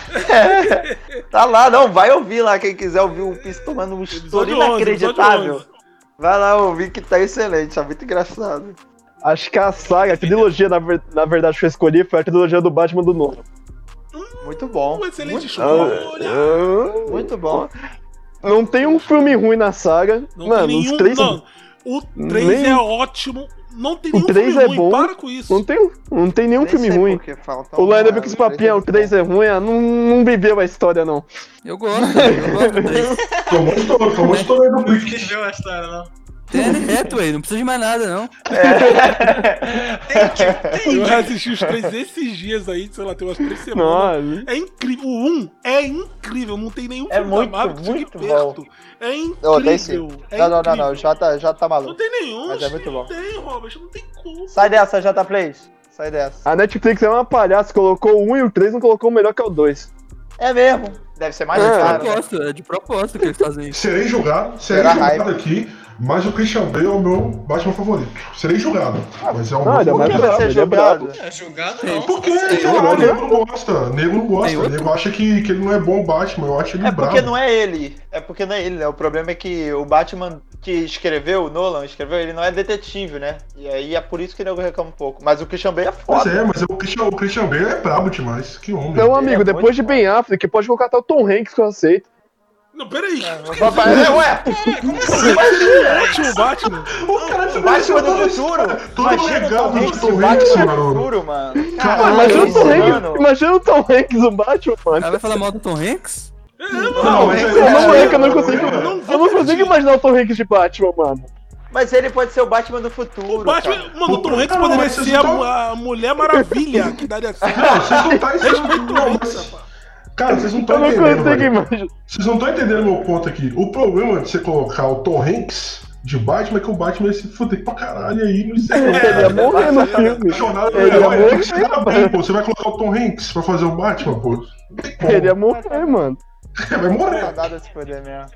Tá lá, não, vai ouvir lá, quem quiser ouvir o Piso tomando um estouro Episódio 11, inacreditável. episódio 11. Vai lá ouvir que tá excelente, tá muito engraçado. Acho que a saga, a trilogia, na, ver- na verdade, que eu escolhi foi a trilogia do Batman do novo. Muito bom. Uma excelente muito, escolha. muito bom. Não tem um filme ruim na saga. Não Mano, tem nenhum. os três. Não. O 3 Nem- é ótimo. Não tem O nenhum três filme é ruim. bom. Para com isso. Não tem, não tem nenhum filme ruim. O viu que esse papinho, o 3 é ruim, ah, não, não viveu a história, não. Eu gosto, eu gosto do 3. <laughs> Tomou estouro, tomou estouro aí do Não viveu a história, não. Tem Anne Hathaway, não precisa de mais nada, não. Eu reassisti os três esses dias aí, sei lá, tem umas três semanas. Nossa. É incrível. O 1 é incrível. Não tem nenhum É filme muito, da Marvel que muito perto. É Não, tem sim. incrível. É não, não, não, não, incrível. já tá, já tá Não maluco. tem nenhum. Mas é muito não bom. tem, Robert. Não tem como. Sai dessa, Jata Plays. Sai dessa. A Netflix é uma palhaça, colocou o 1 e o 3, não colocou o melhor que é o 2. É mesmo. Deve ser mais É, caro. né? Propósito, é de propósito que eles fazem isso. Serei julgado, serei Será julgado raiva. aqui. Mas o Christian Bale é o meu Batman favorito. Serei julgado, mas é o Não, é meu favorito. que vai brabo, ser ele é brabo. jogado? É, julgado não. Por quê? Sei lá. nego não gosta. Nego não gosta. Nego acha que, que ele não é bom Batman. Eu acho ele É brabo. porque não é ele. É porque não é ele, né? O problema é que o Batman que escreveu, o Nolan escreveu, ele não é detetive, né? E aí é por isso que ele reclama um pouco. Mas o Christian Bale é foda. é, mas o Christian, o Christian Bale é brabo demais. Que homem. Então, amigo, é depois de. Ben Affleck, pode colocar até o Tom Hanks que eu aceito. Não, peraí. Papai, é, ué, Como assim? Ótimo Batman. O cara o Batman do futuro. Todo Imagina o legado Tom do Hanks, o mano. futuro, mano. Cara, Imagina o Tom mano. Hanks, imagina o Tom Hanks no Batman, mano. Ela vai falar mal do Tom Hanks? Não, mas Hanks aí- Eu não, é que eu não Não, consigo. não Eu não consigo imaginar o Tom Hanks de Batman, mano. Mas ele pode ser o Batman do futuro. O Batman, cara. mano, o Tom Hanks poderia ser a, não- a Mulher Maravilha que daria certo. Não, vocês não estão Respeita Cara, vocês não Eu estão não entendendo. consigo velho. imaginar. Vocês não estão entendendo meu ponto aqui. O problema de você colocar o Tom Hanks de Batman é que o Batman ia se fuder pra caralho aí. Não sei <laughs> Ele ia morrer no filme. Ele ia morrer, dar bem, pô. Você vai colocar o Tom Hanks pra fazer o Batman, pô. Ele ia morrer, mano. <laughs> Vai morrer. Não dá se mesmo.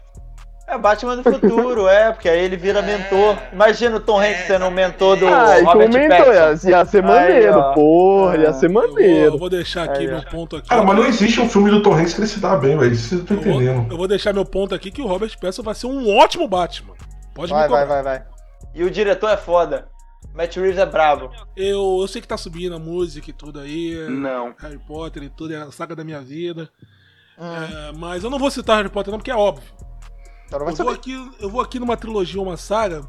É Batman do futuro, é, porque aí ele vira mentor. Imagina o Tom Hanks sendo o mentor do Ah, Robert comentou, ia, Pattinson. ia ser Aí, maneiro, ó. porra, ia ser Eu vou, maneiro. eu vou deixar aqui Aí, meu ponto aqui. Cara, mas não existe um filme do Tom Hanks que ele se dá bem, velho. Isso vocês não estão eu, vou, entendendo. eu vou deixar meu ponto aqui que o Robert Pattinson vai ser um ótimo Batman. Pode Vai, me vai, cobrar. vai, vai. E o diretor é foda. Matt Reeves é brabo. Eu, eu sei que tá subindo a música e tudo aí. Não. Harry Potter e tudo, é a saga da minha vida. Hum, É, mas eu não vou citar Harry Potter não, porque é óbvio. Então vai Eu vou, aqui, eu vou aqui numa trilogia, uma saga,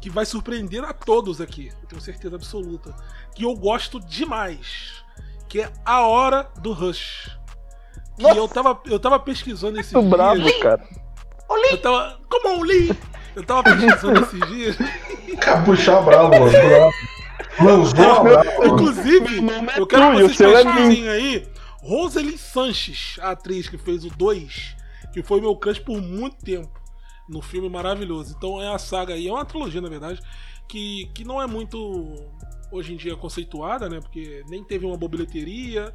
que vai surpreender a todos aqui. Eu tenho certeza absoluta. Que eu gosto demais. Que é A Hora do Rush. Que Nossa! eu tava, eu tava pesquisando esses Muito bravo, cara. Eu tava. Como on, Lee? Eu tava pesquisando esses dias. Capuchar bravo, mano. Bravo. Lanzou bravo. Inclusive, eu quero que vocês é pesquisem aí. Rosalind Sanches, a atriz que fez o 2, que foi meu crush por muito tempo no filme maravilhoso. Então é a saga aí, é uma trilogia na verdade, que, que não é muito hoje em dia conceituada, né? Porque nem teve uma boa bilheteria.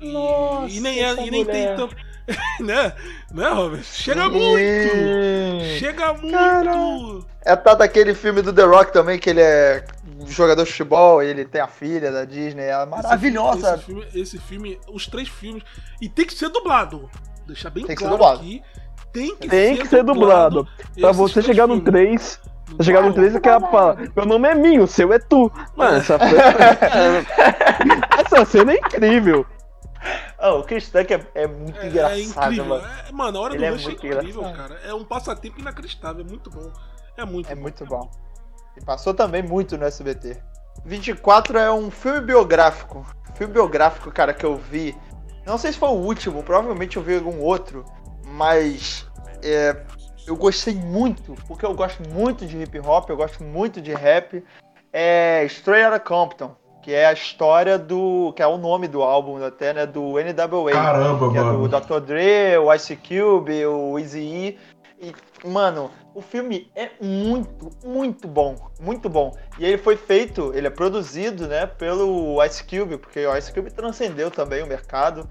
E, Nossa, e nem, é, e nem tem tanto. <laughs> né? Né, Robert? Chega muito! Chega muito! Caralho. É tá daquele filme do The Rock também, que ele é jogador de futebol, e ele tem a filha da Disney, é maravilhosa. Esse filme, esse filme, os três filmes. E tem que ser dublado. Deixar bem Tem que ser claro dublado. aqui. Tem que, Tem que ser dublado. Pra esses você chegar no filmes. 3, Não você chegar no vai, 3 e quer falar, meu nome é Minho, o seu é tu. Mano, essa, <laughs> essa cena é incrível. Ah, o Chris Tucker é, é muito É, é engraçado, incrível. mano. É, mano, a hora Ele do é Rush é incrível, engraçado. cara. É um passatempo inacreditável. É muito bom. É muito É bom. muito bom. E passou também muito no SBT. 24 é um filme biográfico. Filme biográfico, cara, que eu vi. Não sei se foi o último, provavelmente eu vi algum outro. Mas é, eu gostei muito, porque eu gosto muito de hip hop, eu gosto muito de rap. É Straight Outta Compton, que é a história do. que é o nome do álbum até, né? Do NWA. Caramba, que é mano. do Dr. Dre, o Ice Cube, o Eazy-E. E, mano, o filme é muito, muito bom. Muito bom. E ele foi feito, ele é produzido, né, pelo Ice Cube, porque o Ice Cube transcendeu também o mercado.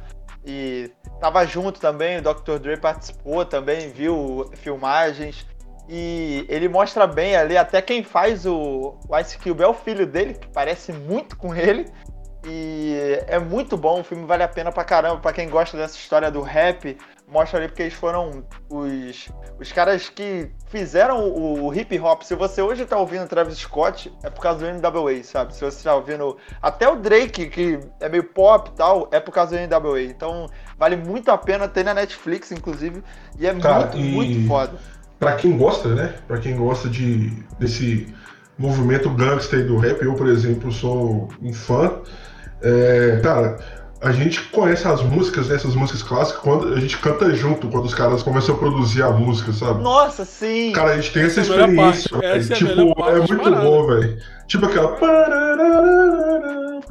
E tava junto também, o Dr. Dre participou também, viu filmagens. E ele mostra bem ali, até quem faz o, o Ice Cube é o filho dele, que parece muito com ele. E é muito bom, o filme vale a pena pra caramba. Pra quem gosta dessa história do rap, mostra ali porque eles foram os, os caras que fizeram o, o hip hop. Se você hoje tá ouvindo Travis Scott, é por causa do NWA, sabe? Se você tá ouvindo até o Drake, que é meio pop e tal, é por causa do NWA. Então vale muito a pena ter na Netflix, inclusive. E é Cara, muito, e- muito foda. Pra quem gosta, né? Pra quem gosta de, desse movimento gangster do rap, eu, por exemplo, sou um fã. É, cara, a gente conhece as músicas, né, essas músicas clássicas, quando a gente canta junto, quando os caras começam a produzir a música, sabe? Nossa, sim! Cara, a gente tem essa Essa é experiência. Essa é a Tipo, parte, é muito bom, velho. Tipo aquela.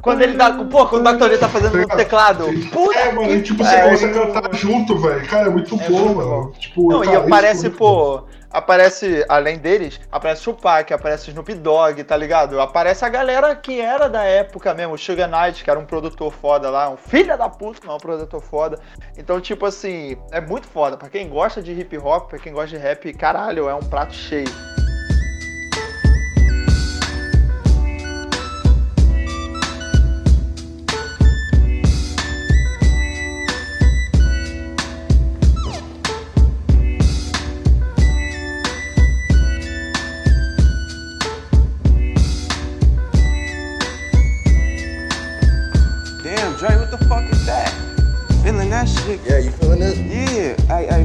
Quando ele dá. Pô, quando o Dr. Tá fazendo no teclado. Puta É, mano, que e, tipo, você começa a cantar junto, velho. Cara, é muito É bom, muito mano. bom. Tipo, Não, e cara, isso aparece, é pô. Aparece, além deles, aparece Tupac, aparece Snoop Dogg, tá ligado? Aparece a galera que era da época mesmo, o Sugar Knight, que era um produtor foda lá, um filho da puta, não, um produtor foda. Então, tipo assim, é muito foda. Pra quem gosta de hip hop, pra quem gosta de rap, caralho, é um prato cheio.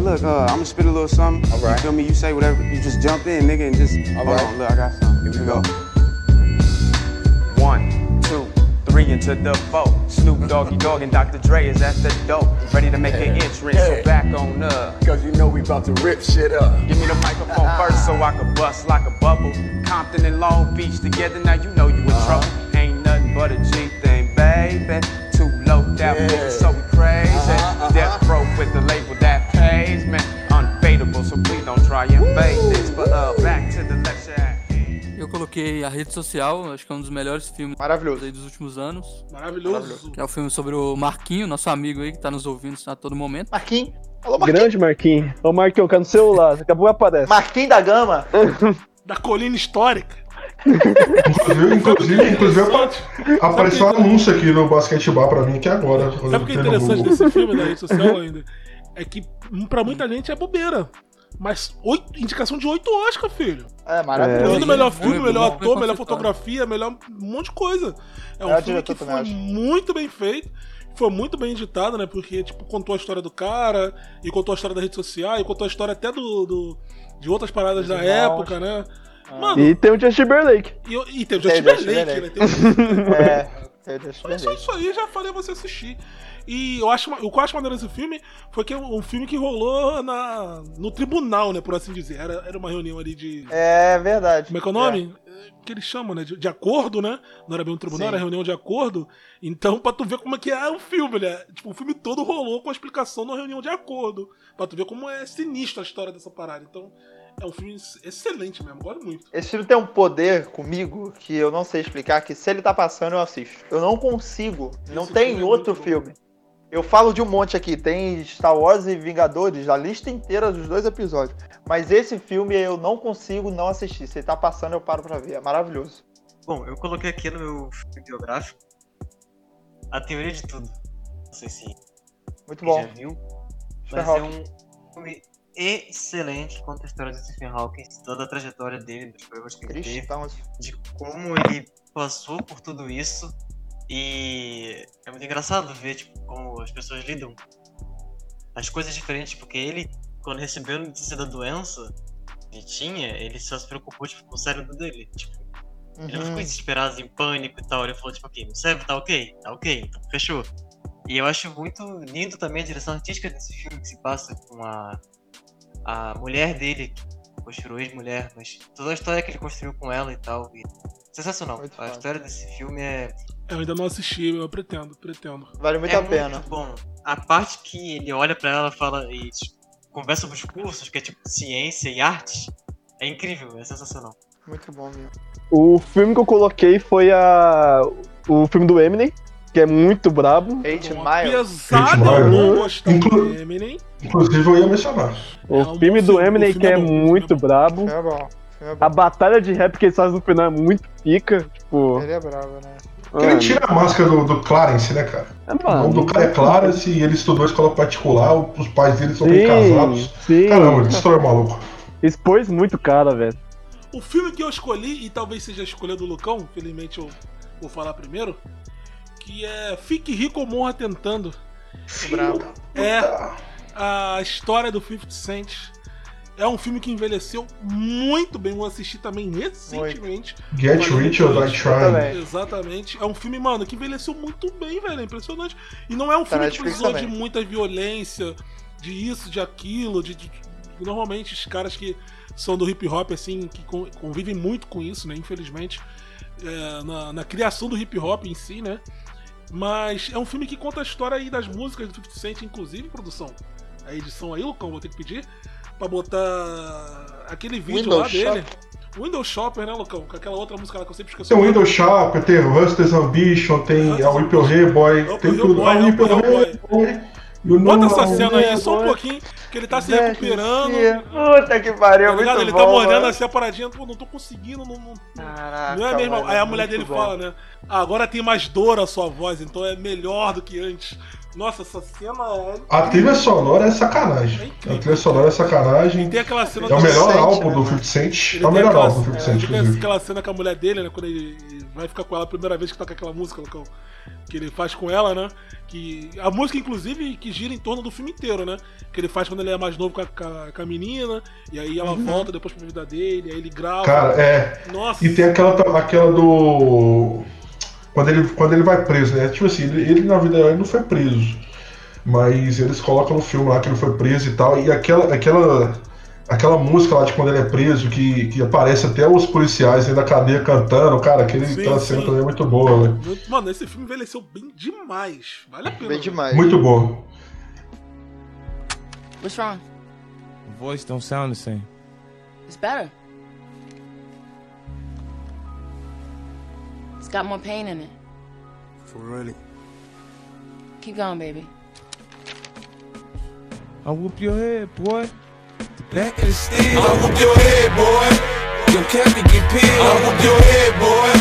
Look, uh, I'm gonna spit a little something. All right. You feel me? You say whatever. You just jump in, nigga, and just. All hold right. on, look, I got something. Here we go. One, two, three into the four. Snoop Doggy Dogg and Dr. Dre is at the dope. ready to make an entrance. So back on up. Cause you know we about to rip shit up. Give me the microphone first so I can bust like a bubble. Compton and Long Beach together, now you know you in Uh-huh. trouble. Ain't nothing but a G thing, baby. Yeah. so crazy. Uh-huh, uh-huh. Death row with the label that pays, man. Unfadable, so please don't try and fake this. But uh, back to the lecture. Eu coloquei A Rede Social, acho que é um dos melhores filmes Maravilhoso. dos últimos anos. Maravilhoso. Que é o filme sobre o Marquinho, nosso amigo aí, que tá nos ouvindo a todo momento. Marquinhos. Alô, Marquinhos. Grande Marquinhos. Ô Marquinhos, que é no celular. Daqui a pouco aparece. Marquinhos da Gama. <laughs> Da colina histórica. Inclusive, inclusive, inclusive apa- apareceu um anúncio aqui no basquetebol pra mim aqui agora. quando Sabe o que é interessante desse filme da rede social ainda? É que hum, pra muita gente é bobeira. Mas oito, indicação de oito Oscar, filho. É maravilhoso. Incluindo melhor filme, foi melhor ator, melhor conceituado. fotografia, melhor um monte de coisa. É um É, filme que foi muito bem feito. Foi muito bem editado, né? Porque, tipo, contou a história do cara, e contou a história da rede social, e contou a história até do, do- de outras paradas da irmãos. época, né? Mano, E tem o Justin Timberlake. e, e tem o Tem Justin o Justin Timberlake, né? Tem o- É. É, deixa eu Só, ver. só isso aí já falei você assistir. E eu acho, o que eu acho maneiro desse filme foi que é um filme que rolou na, no tribunal, né? Por assim dizer. Era, era uma reunião ali de. É verdade. Como é que é o nome? É, Que eles chamam, né? De, de acordo, né? Não era bem um tribunal, Sim. era reunião de acordo. Então, pra tu ver como é que é o filme, né? Tipo, o filme todo rolou com a explicação na reunião de acordo. Pra tu ver como é sinistra a história dessa parada. Então, é um filme excelente mesmo, gosto muito. Esse filme tem um poder comigo que eu não sei explicar, que se ele tá passando, eu assisto. Eu não consigo. Não Esse tem filme é outro bom. filme. Eu falo de um monte aqui, tem Star Wars e Vingadores, a lista inteira dos dois episódios. Mas esse filme eu não consigo não assistir. Se ele tá passando, eu paro pra ver. É maravilhoso. Bom, eu coloquei aqui no meu filme biográfico a teoria de tudo. Não sei se Muito bom. já viu, mas é um filme excelente conta a história de Stephen Hawking, toda a trajetória dele, dos problemas que ele teve. De como ele passou por tudo isso. E é muito engraçado ver tipo, como as pessoas lidam as coisas diferentes, porque ele, quando recebeu a notícia da doença que tinha, ele só se preocupou tipo, com o cérebro dele. Tipo, Ele não ficou Uhum. desesperado, em pânico e tal. Ele falou, tipo, ok, meu cérebro tá ok? Tá ok, então fechou. E eu acho muito lindo também a direção artística desse filme que se passa com a, a mulher dele, que construiu ex-mulher, mas toda a história que ele construiu com ela e tal. e- Sensacional. Muito a foda. história desse filme é, Eu ainda não assisti, eu pretendo, pretendo. Vale muito é a pena. muito bom. A parte que ele olha pra ela fala e tipo, conversa sobre os cursos, que é tipo ciência e artes, é incrível, é sensacional. Muito bom mesmo. O filme que eu coloquei foi a... o filme do Eminem, que é muito brabo. Eight Eight de eu não Mile. gostar Inclu- do Eminem, Inclusive, eu ia mencionar. O É filme do filme, Eminem o filme que é é o muito é brabo. É bom. É bom. A batalha de rap que eles fazem no final é muito pica. Tipo. Ele é bravo, né? Ele mano, tira a máscara do, do Clarence, né, cara? é, O nome mano, do cara é Clarence e ele estudou escola particular, os pais dele são bem Sim, casados. sim. Caramba, ele destrói o maluco. Expôs muito cara, velho. O filme que eu escolhi, e talvez seja a escolha do Lucão, infelizmente eu vou falar primeiro, que é Fique Rico ou Morra Tentando. Bravo. É a história do 50 Cent. É um filme que envelheceu muito bem, eu assisti também recentemente. Get Rich or Die Trying. Exatamente. É um filme, mano, que envelheceu muito bem, velho. É impressionante. E não é um Tá filme que precisou de também. muita violência, de isso, de aquilo, de, de- de- Normalmente os caras que são do hip hop, assim, que con- convivem muito com isso, né? Infelizmente. é, na, na criação do hip hop em si, né? Mas é um filme que conta a história aí das músicas do 50 Cent, inclusive, produção. A edição aí, Lucão, vou ter que pedir. Pra botar aquele vídeo Windows lá dele. Windows Shopper, né, Lucão? Com aquela outra música lá que eu sempre esqueço. Tem o o nome. Windows Shop, tem o Hustlers Ambition, tem a Whip Boy, tem tudo. Boy, Whip Boy. Bota essa cena aí, só um pouquinho, que ele tá se recuperando. Puta que pariu, Tá Ele bom. tá mano. assim a paradinha, pô, não tô conseguindo, não, não, Caraca, não é mesmo. mano, Aí a é mulher dele bom. fala, né? "Ah, agora tem mais dor a sua voz, então é melhor do que antes. Nossa, essa cena é. A trilha sonora é É sacanagem. incrível. A trilha sonora é sacanagem. Tem aquela cena É o melhor Cent, álbum né, do mano? 50 Cent. É o melhor aquela- álbum do 50 é, Cent, tem aquela cena com a mulher dele, né? Quando ele vai ficar com ela a primeira vez que toca aquela música, Lucão. Que ele faz com ela, né? Que, a música, inclusive, que gira em torno do filme inteiro, né? Que ele faz quando ele é mais novo com a, com a- com a menina, e aí ela volta depois pra vida dele, aí ele grava. Cara, é. Nossa. E tem aquela, aquela do. Quando ele, quando ele vai preso, né? Tipo assim, ele, ele, na vida ele não foi preso. Mas eles colocam no filme lá que ele foi preso e tal. E aquela, aquela, aquela música lá de quando ele é preso, que, que aparece até os policiais dentro da cadeia cantando, cara, aquele, Sim, sim. cena também é muito boa, velho. Muito- Mano, esse filme envelheceu bem demais. Vale a pena. Bem demais. Muito bom. What's wrong? Voice don't sound the same. It's better. Got more pain in it. For really? Keep going, baby. I'll whoop your head, boy. The back of the steel. I'll whoop your head, boy. Your cap can get peeled. I'll whoop your head, boy.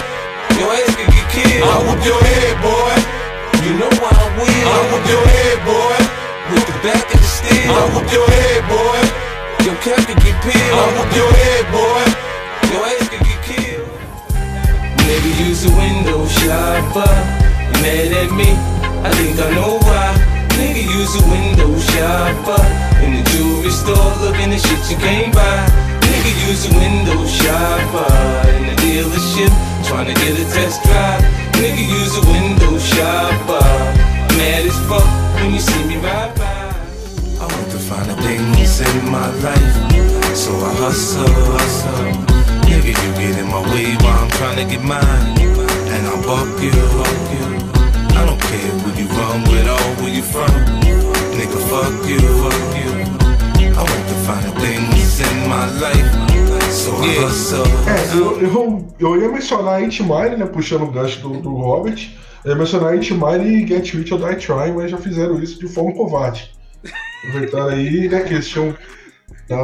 Your ass can get killed. I'll whoop your head, boy. You know why I will. I'll whoop your head, boy. With the back of the steel. I'll whoop your head, boy. Your cap can get peeled. I'll whoop your head, boy. Use a window shopper. Mad at me, I think I know why. Nigga use a window shopper. In the jewelry store looking at shit you can't buy. Nigga use a window shopper. In the dealership trying to get a test drive. Nigga use a window shopper. Mad as fuck when you see me ride by. I want to find the things in my life. So I hustle, hustle. Nigga, you get in my way while I'm trying to get mine. And I'll buck you. I don't care who you run with or where you from. Nigga, fuck you, fuck you. I want to find the things in my life. So I hustle. É, eu, eu, eu ia mencionar a 8 Mile, né? Puxando o gancho do, do Robert. Eu ia mencionar a 8 Mile e Get Rich or Die Trying, mas já fizeram isso de forma covarde. Aproveitaram aí, né? Que eles tinham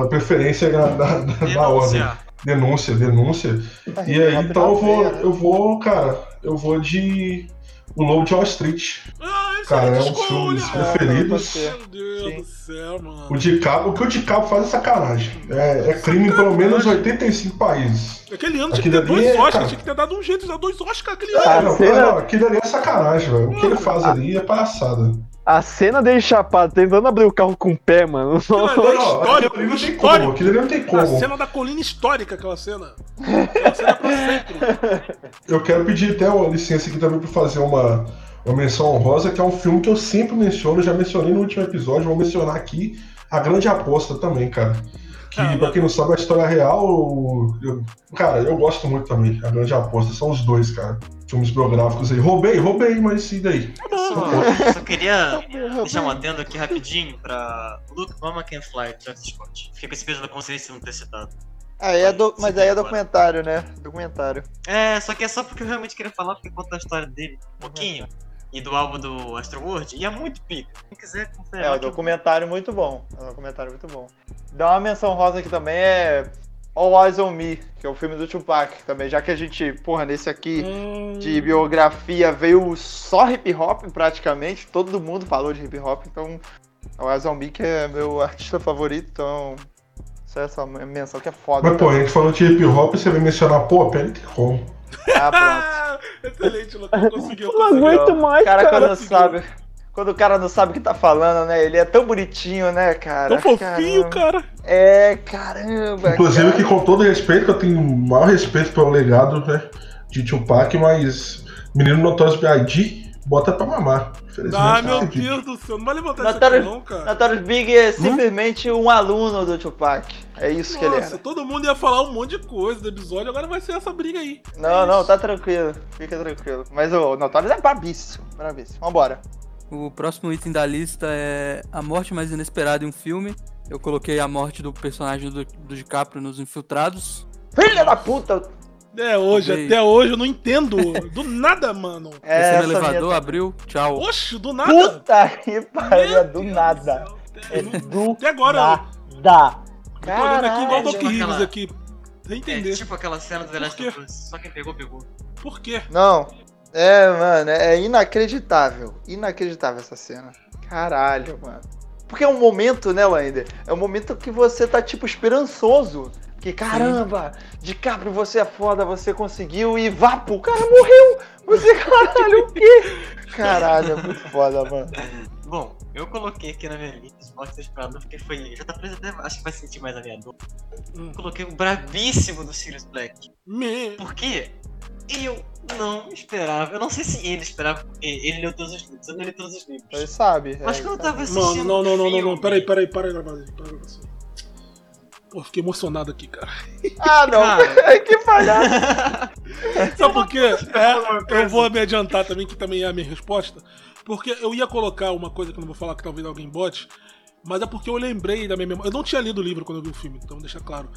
preferência na, na, na- na ordem. Denúncia, denúncia. E aí, então eu vou, eu vou, cara, eu vou de O Lobo de Wall Street. Cara, é um dos filmes preferidos. Meu Deus do céu, mano. O DiCaprio, o que o DiCaprio faz é sacanagem. É, é crime em pelo menos 85 países. Aquele ano tinha que ter dois é, Oscars, cara. tinha que ter dado um jeito de dar dois Oscars aquele É, ano. não, não, aquilo ali é sacanagem, velho. O que ele faz ali é palhaçada. A cena dele chapado, tentando abrir o carro com o pé, mano. Aquilo ali é histórico, aquilo ali não tem histórico. como, aquilo ali não tem como. A cena da colina histórica, aquela cena. Aquela cena pra <laughs> sempre. Eu quero pedir até uma licença aqui também pra fazer uma, uma menção honrosa, que é um filme que eu sempre menciono, já mencionei no último episódio, vou mencionar aqui A Grande Aposta também, cara. Que, pra quem não sabe, é a história real. eu- cara, eu gosto muito também. A Grande Aposta, são os dois, cara. Filmes biográficos aí. Roubei, roubei, mas e daí? Só, só queria deixar um adendo aqui rapidinho pra Luke Mama Can Fly, Travis Scott. Fiquei com esse peso da consciência de não ter citado. Aí é do... Mas aí é documentário, né? Documentário. É, só que é só porque eu realmente queria falar, porque conta a história dele um pouquinho. E do álbum do Astroworld, e é muito pica. Quem quiser conferir. É, um documentário muito bom. É um documentário muito bom. Dá uma menção rosa aqui também é All Eyes on Me, que é o filme do Tupac também. Já que a gente, porra, nesse aqui de biografia veio só hip hop praticamente, todo mundo falou de hip hop, então All Eyes on Me que é meu artista favorito, então só essa menção que é foda. Mas, pô, a também. gente falou de hip hop e você vai mencionar, pô, pera, tem como. Ah, <laughs> Excelente, Lucas. Conseguiu, Não aguento mais, cara. cara quando sabe. Quando o cara não sabe o que tá falando, né? Ele é tão bonitinho, né, cara? Tão fofinho, Caramba. É, caramba. Inclusive cara. que com todo respeito, que eu tenho o maior respeito pelo legado né, de Tupac, mas Menino Notorious B.I.G. bota pra mamar. Ah, meu acredito. Deus do céu. Não vai levantar isso aqui Notorious, não, cara. Notorious Big é simplesmente um aluno do Tupac. É isso que ele Nossa, era. todo mundo ia falar um monte de coisa do episódio, agora vai ser essa briga aí. Não, não, tá tranquilo. Fica tranquilo. Mas o Notorious é brabíssimo. Brabíssimo. Vambora. O próximo item da lista é a morte mais inesperada em um filme. Eu coloquei a morte do personagem do, do DiCaprio nos Infiltrados. Filha da puta! É, hoje, Roubei. até hoje eu não entendo. Do nada, mano. <laughs> Desceu no elevador, abriu, tchau. Oxe, do nada. Puta que pariu, é do nada. É do Até agora, nada. olhando aqui igual o Caralho. Doc Rivers Aquela- aqui. Sem É entender. tipo aquela cena do The Last of Us. Só quem pegou, pegou. Por quê? Não. É, mano, é inacreditável. Inacreditável essa cena. Caralho, mano. Porque é um momento, né, Lander? É um momento que você tá, tipo, esperançoso. Que caramba, DiCaprio, você é foda, você conseguiu e vapo, o cara morreu! Você, <laughs> caralho, o quê? Caralho, é muito foda, mano. Bom, eu coloquei aqui na minha lista os mortos esperados porque foi. Já tá preso até. Acho que vai sentir mais a minha dor. Hum. Coloquei o brabíssimo do Sirius Black. Me... Porque eu não esperava. Eu não sei se ele esperava. porque Ele leu todos os livros. Eu não li todos os livros. Ele sabe. Mas é, quando eu tava assistindo. Mano, não, não, não, não, não. Peraí, peraí, para a gravação. Para a gravação. Pô, fiquei emocionado aqui, cara. Ah, não, Cara. <laughs> que palhaço. <laughs> Sabe por quê? É, eu vou me adiantar também, que também é a minha resposta. Porque eu ia colocar uma coisa que eu não vou falar que talvez alguém bote, mas é porque eu lembrei da minha memória. Eu não tinha lido o livro quando eu vi o filme, então deixa claro.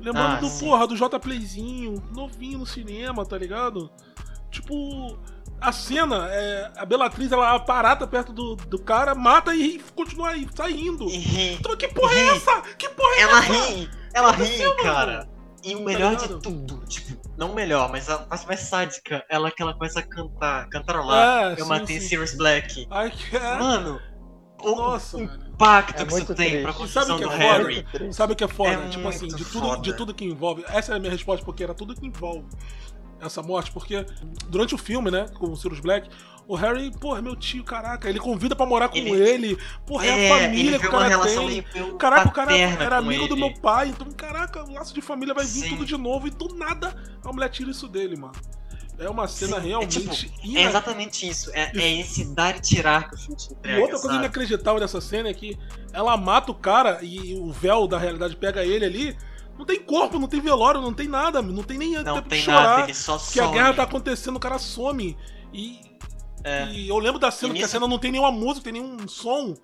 Lembrando Ah, do sim. porra, do J Playzinho, novinho no cinema, tá ligado? Tipo, a cena, é, a Belatriz, ela aparata perto do, do cara, mata e continua aí, saindo. <laughs> Ri. Então, que porra é ri. essa? Que porra é Ela essa? ri, ela ri, aconteceu, mano? cara. E o melhor de ligado? tudo, tipo, não o melhor, mas a parte mais sádica, ela que ela começa a cantar, cantarolar. É, eu sim, matei sim. Sirius Black. É. Mano, Nossa, velho. impacto É que isso tem pra. E construção o que do é foda? Harry. Triste. Sabe o que é foda? É tipo assim, de tudo, foda. de tudo que envolve. Essa é a minha resposta, porque era tudo que envolve essa morte. Porque durante o filme, né, com o Sirius Black, o Harry, porra, é meu tio, caraca, ele convida pra morar com Ele- ele. Porra, é, É, a família que o cara tem. Caraca, o cara era amigo do ele. meu pai, então, caraca, o laço de família vai vir Sim. tudo de novo e do nada a mulher tira isso dele, mano. É uma cena Sim, é realmente tipo, ina- É exatamente isso. É, é esse dar e tirar que o filme te E entrega. outra coisa sabe? inacreditável dessa cena é que ela mata o cara e o véu da realidade pega ele ali. Não tem corpo, não tem velório, não tem nada, não tem nem Não tempo tem de chorar. nada, ele só que a guerra tá acontecendo, o cara some. E, É. e eu lembro da cena E que a cena não tem nenhuma música, tem nenhum som.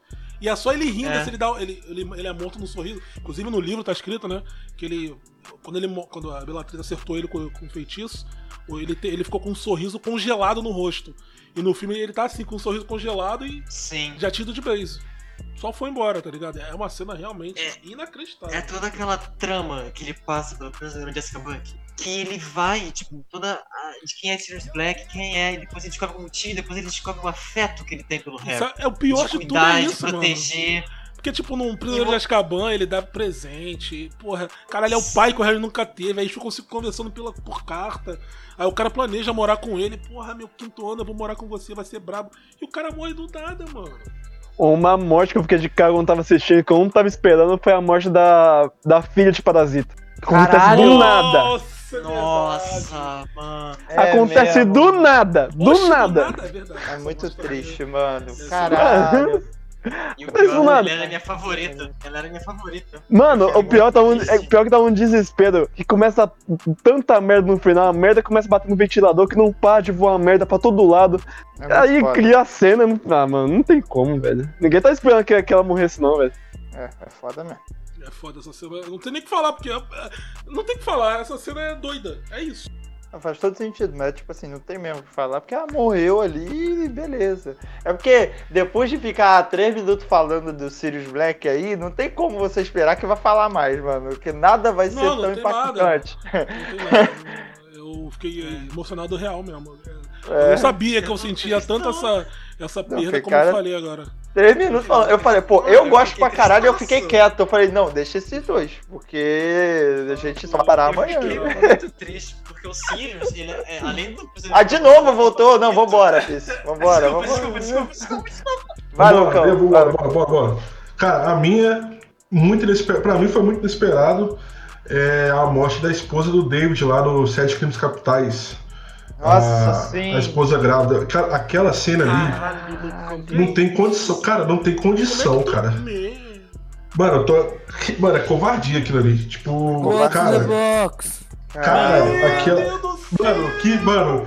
E é só ele rindo, É. assim, ele, dá, ele, ele, ele é morto no sorriso. Inclusive no livro tá escrito, né? Que ele. Quando, ele, quando a Bellatrix acertou ele com, com o feitiço, ele, te- ele ficou com um sorriso congelado no rosto. E no filme ele tá assim, com um sorriso congelado e Sim. já tido de base. Só foi embora, tá ligado? É uma cena realmente É- inacreditável. É toda aquela trama que ele passa pelo prisioneiro Jessica Buck. Que ele vai, tipo, toda. a- de quem é Sirius Black, quem é, depois ele descobre o motivo, depois ele descobre o afeto que ele tem pelo Harry. é, é o pior de, de tudo é de isso, mano. Porque, tipo, num Prisioneiro de Azkaban, ele dá presente. Porra, cara, ele é o pai que o Harry nunca teve. Aí eles ficam se conversando pela, por carta. Aí o cara planeja morar com ele. Porra, meu quinto ano, eu vou morar com você, vai ser brabo. E o cara morre do nada, mano. Uma morte que eu fiquei de cara quando tava assistindo, que eu não tava esperando, foi a morte da, da filha de Parasita. Acontece Caralho! do nada. Nossa, é. Nossa, mano. É Acontece mesmo. do nada. Do Oxe, nada. é verdade. É muito Essa morte triste, mano. Caralho. <laughs> E o Mas, pior, mano- ela era minha favorita. Ela era minha favorita. Mano, o pior, tá um, é, pior que tá um desespero. Que começa tanta merda no final, a merda começa a bater no ventilador que não para de voar merda pra todo lado. É Aí foda. cria a cena. Ah, mano, não tem como, velho. Ninguém tá esperando que, que ela morresse, não, velho. É, é foda mesmo. É foda essa cena. Não tem nem o que falar, porque. é- é- Não tem o que falar, essa cena é doida. É isso. Não, Faz todo sentido, mas tipo assim, não tem mesmo o que falar, porque ela morreu ali e beleza. É porque depois de ficar três minutos falando do Sirius Black aí, não tem como você esperar que vai falar mais, mano. Porque nada vai ser Não, não tão tem nada. impactante. Não tem nada. Eu fiquei <laughs> emocionado real mesmo. Eu É, não sabia que eu sentia tanto essa, essa perda como eu falei agora. Três minutos falando. Eu falei, pô, eu Eu gosto pra caralho e eu fiquei quieto. Eu falei, não, deixa esses dois, porque a gente só vai parar eu amanhã. fiquei <laughs> muito triste, porque o Sirius, ele é, além do Ah, de novo voltou? Não, vambora, <laughs> Fis. Vambora, Desculpa, vambora. desculpa, desculpa, desculpa. Vai, Bora, Lucão. eu bora, bora, bora, bora. Cara, a minha, muito inesperado, pra mim foi muito inesperado é a morte da esposa do David lá no Sete Crimes Capitais. Nossa, a, sim. A esposa grávida. Cara, aquela cena ali não tem condição. Cara, não tem condição, cara. Mano, eu tô. Mano, é covardia aquilo ali. Tipo, the cara. box? Cara, aquela. Mano, que. Mano,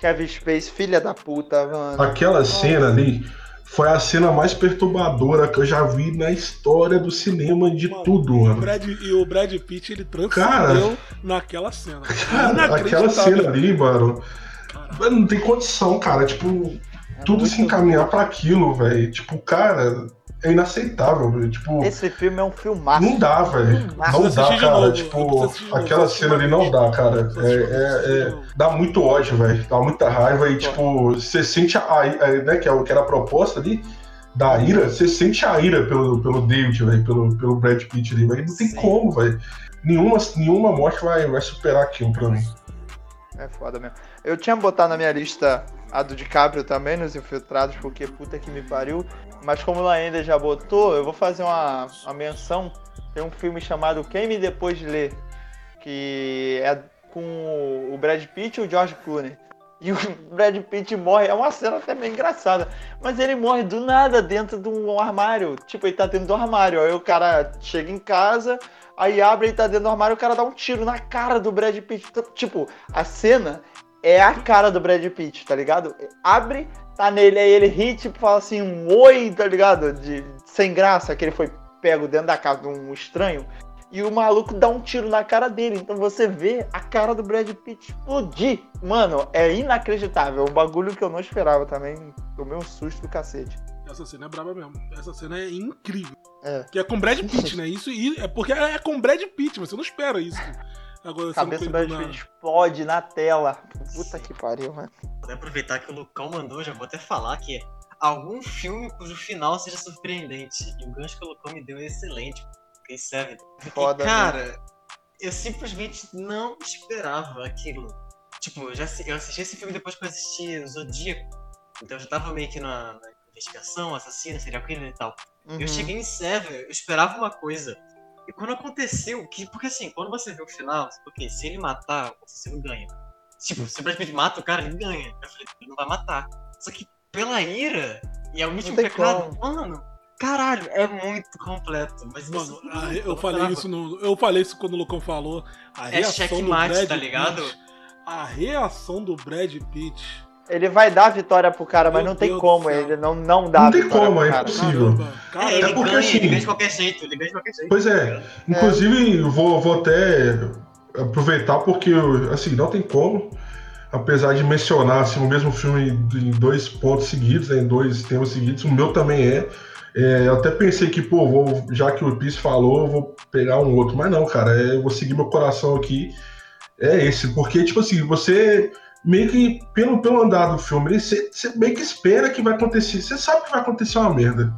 Kevin Space, filha da puta, mano. aquela cena ali foi a cena mais perturbadora que eu já vi na história do cinema de Mano, tudo, O mano. Brad, e o Brad Pitt, ele transcendeu Cara. naquela cena. Cara, aquela cena ali, mano. Mano, não tem condição, cara. Tipo, tudo se encaminhar pra aquilo, velho. Tipo, cara, é inaceitável, velho. Tipo, Esse filme é um filmaço. não dá, velho. Não dá, cara. Tipo, aquela cena ali não dá, cara. É, é- é- dá muito ódio, velho. Dá muita raiva e, tipo, você sente a, a- né, que, é o- que era a proposta ali. da ira, você sente a ira pelo, pelo David, velho, pelo, pelo Brad Pitt ali, velho. Não tem como, velho. Nenhuma, nenhuma morte vai, vai superar aquilo pra mim. É foda mesmo. Eu tinha botado na minha lista a do DiCaprio também, nos Infiltrados, porque puta que me pariu. Mas como ela ainda já botou, eu vou fazer uma, uma menção. Tem um filme chamado Quem Me Depois de Ler, que é com o Brad Pitt e o George Clooney. E o <laughs> Brad Pitt morre, é uma cena até meio engraçada, mas ele morre do nada dentro de um armário. Tipo, ele tá dentro do armário. Aí o cara chega em casa, aí abre, ele tá dentro do armário, o cara dá um tiro na cara do Brad Pitt. Então, Tipo, a cena é a cara do Brad Pitt, tá ligado? Abre, tá nele, aí ele ri, tipo, fala assim, um oi, tá ligado? De, sem graça, que ele foi pego dentro da casa de um estranho. E o maluco dá um tiro na cara dele. Então você vê a cara do Brad Pitt explodir. Mano, é inacreditável. É um bagulho que eu não esperava também. Tomei um susto do cacete. Essa cena é braba mesmo. Essa cena é incrível. É. Que é com Brad <laughs> Pitt, né? Isso e- é porque é com Brad Pitt, você não espera isso. Agora, cabeça do pegou Pitt explode na tela. Puta que pariu, mano. Vou aproveitar que o Lucão mandou, já vou até falar que é algum filme cujo final seja surpreendente. E o gancho que o Lucão me deu é excelente. Fiquei Seven. Porque, Foda, né? cara, eu simplesmente não esperava aquilo. Tipo, eu, já, eu assisti esse filme depois que eu assisti Zodíaco. Então eu já tava meio que na, na investigação, assassino, serial killer e tal. Uhum. Eu cheguei em Seven, eu esperava uma coisa. E quando aconteceu, que, porque assim, quando você vê o final, porque se ele matar, o assassino ganha. Tipo, se o Brad Pitt mata o cara, ele ganha. Eu falei, ele não vai matar. Só que pela ira e ao último tem pecado, mano, caralho, é muito completo. Mas Mano, isso, a re- eu não falei isso no. Eu falei isso quando o Lucão falou. A É reação do checkmate, Brad tá ligado? Pitt. A reação do Brad Pitt. Ele vai dar a vitória pro cara, mas Meu não tem Deus como. Ele não, não dá Não a tem vitória como, pro é cara. impossível. Caramba. É, ele É porque, ganha, assim- ele ganha de qualquer jeito, ele ganha de qualquer jeito. Pois é. Inclusive, eu vou, vou até aproveitar porque, assim, não tem como. Apesar de mencionar assim, o mesmo filme em dois pontos seguidos, né, em dois temas seguidos, o meu também é. É, eu até pensei que, pô, vou, já que o Pis falou, eu vou pegar um outro. Mas não, cara, é, eu vou seguir meu coração aqui. É esse, porque, tipo assim, você meio que, pelo, pelo andar do filme, você, você meio que espera que vai acontecer. Você sabe que vai acontecer uma merda.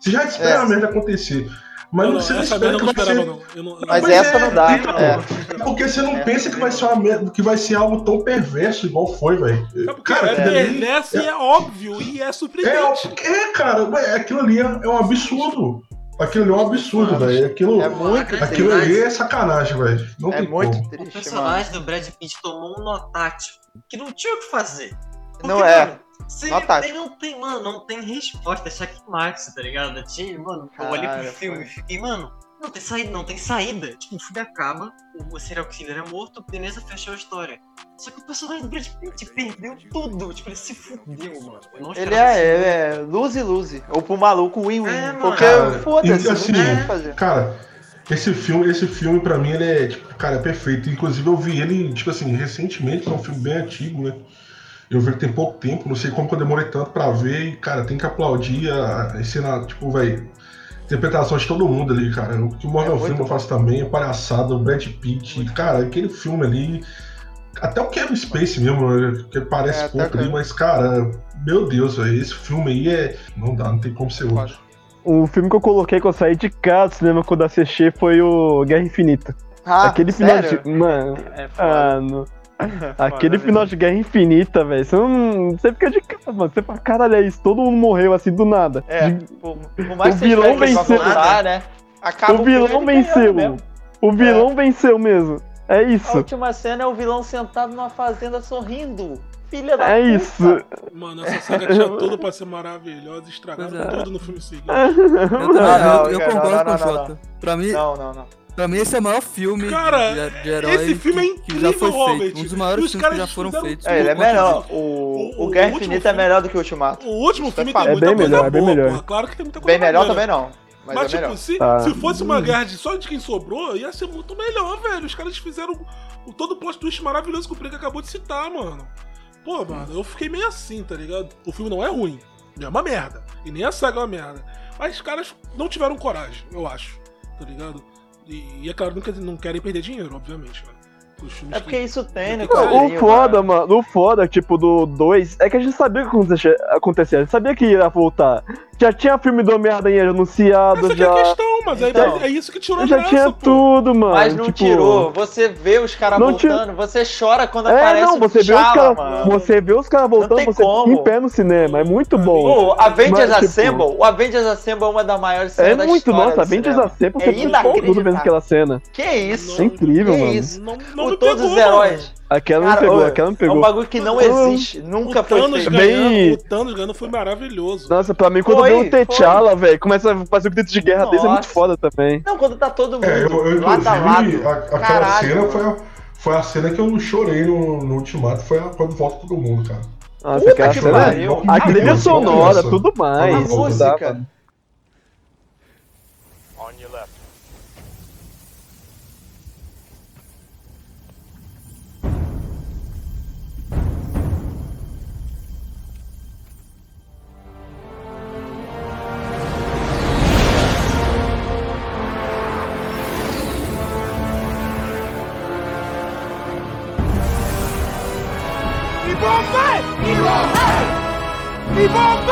Você já espera É. a merda acontecer. Mas Não, você não espera que não vai esperava, ser. não. Eu não- Mas essa é, não dá. então. É. Porque você não É. pensa que vai ser uma merda, que vai ser algo tão perverso igual foi, velho. Cara, é ali- perverso e é óbvio e é é, surpreendente. é, cara, ué, aquilo ali é, é um absurdo. Aquilo ali é um absurdo, velho. Aquilo, É muito aquilo triste. ali é sacanagem, velho. É muito como. O triste, mano. personagem do Brad Pitt tomou um nó tático que não tinha o que fazer. Porque, Não é. mano, ele não tem, mano, não tem resposta, é checkmate, tá ligado? Tinha, mano, eu olhei pro filme foi. e fiquei, mano, não tem saída, não tem saída. Tipo, o filme acaba, o serial killer é morto, beleza, fechou a história. Só que o personagem do Brad Pitt perdeu tudo, tipo, ele se fudeu, mano. Não Ele é, ele é lose-lose. Ou pro maluco win-win. É, porque Cara, foda-se, assim, não tem o que fazer. Cara, esse filme, esse filme pra mim, ele é, tipo, cara, é perfeito. Inclusive eu vi ele, tipo assim, recentemente, que é um filme bem antigo, né? Eu vi que tem pouco tempo, não sei como que eu demorei tanto pra ver, e, cara, tem que aplaudir a, a cena, tipo, velho, interpretação de todo mundo ali, cara. O que o Morgan É Freeman faz também, é palhaçada, o Brad Pitt, cara, aquele filme ali. Até o Kevin Space mesmo, né, que parece É, pouco ali, mas, cara, meu Deus, velho, esse filme aí é. Não dá, não tem como ser outro. O filme que eu coloquei quando eu saí de casa do cinema quando assisti foi o Guerra Infinita. Ah, Aquele final sério? de. Mano. É Ah, não. <laughs> Aquele Foda final de Guerra Infinita, velho. Você não. Você fica de cara, mano. Você fala, caralho, é isso. Todo mundo morreu assim do nada. É, De- por, por mais O que você vilão que venceu. né? Acaba O vilão venceu. mesmo. O vilão venceu mesmo. É A isso. última cena é o vilão sentado numa fazenda sorrindo. Filha da É puta. isso. Mano, essa saga tinha <laughs> tudo pra ser maravilhosa, estragaram é. tudo no filme seguinte. <laughs> Eu, também, não, eu, eu cara, concordo não, com o Jota. Pra mim, Não, não, não. pra mim esse é o maior filme Cara, de, de herói esse filme é que, que já foi incrível, feito. Robert. Um dos maiores os filmes que caras já foram feitos. É, ele é melhor. O, O- o, o Guerra último Infinita é melhor do que o Ultimato. O último Isso é filme fato. tem É muita bem coisa melhor, é bem boa, melhor. porra. Claro que tem muita coisa Bem melhor também não. Mas, Mas, é tipo, se, Tá. se fosse uma guerra de só de quem sobrou, ia ser muito melhor, velho. Os caras fizeram o, todo o plot twist maravilhoso que o Prega acabou de citar, mano. Pô, mano, eu fiquei meio assim, tá ligado? O filme não é ruim. É uma merda. E nem a saga é uma merda. Mas os caras não tiveram coragem, eu acho. Tá ligado? E, e é claro, nunca, não querem perder dinheiro, obviamente, né? filmes É porque isso tem, né? Não, o foda, mano, o foda, tipo, do 2, é que a gente sabia o que acontecia, a gente sabia que ia voltar. Já tinha filme do Homem-Aranha anunciado, Essa que é já. a questão, mas é- Então. é, isso que tirou a Já graça, tinha pô. tudo, mano. Mas não tipo, tirou. Você vê os caras Não voltando, você chora quando É, aparece não, o você vê, os T'Challa, cara, mano. você vê os caras voltando, tem você como. fica em pé no cinema, é muito bom. O Avengers Mas, tipo, Assemble, o Avengers Assemble é uma das maiores É cenas da muito, história nossa, do Avengers cinema. Assemble, É você fica todo vendo aquela cena. Que isso? É incrível, que mano. isso? Não o me todos pegou, os heróis. Aquela Cara, me pegou, ô, aquela É pegou. um bagulho que não Não. existe. Nunca O foi Thanos feito. ganhando, Bem- o Thanos ganhando foi maravilhoso. Nossa, pra mim, quando Foi, vê um T'Challa, velho, começa a fazer o grito de guerra desse, é muito Nossa. foda também. Não, quando tá todo mundo É, eu, eu, lado a lado. a- aquela Caralho, cena foi a, foi a cena que eu chorei no, no Ultimato, foi a- quando volta todo mundo, cara. Nossa, Puta aquela que cena. pariu. A trilha sonora, nossa. tudo mais. A Não, não,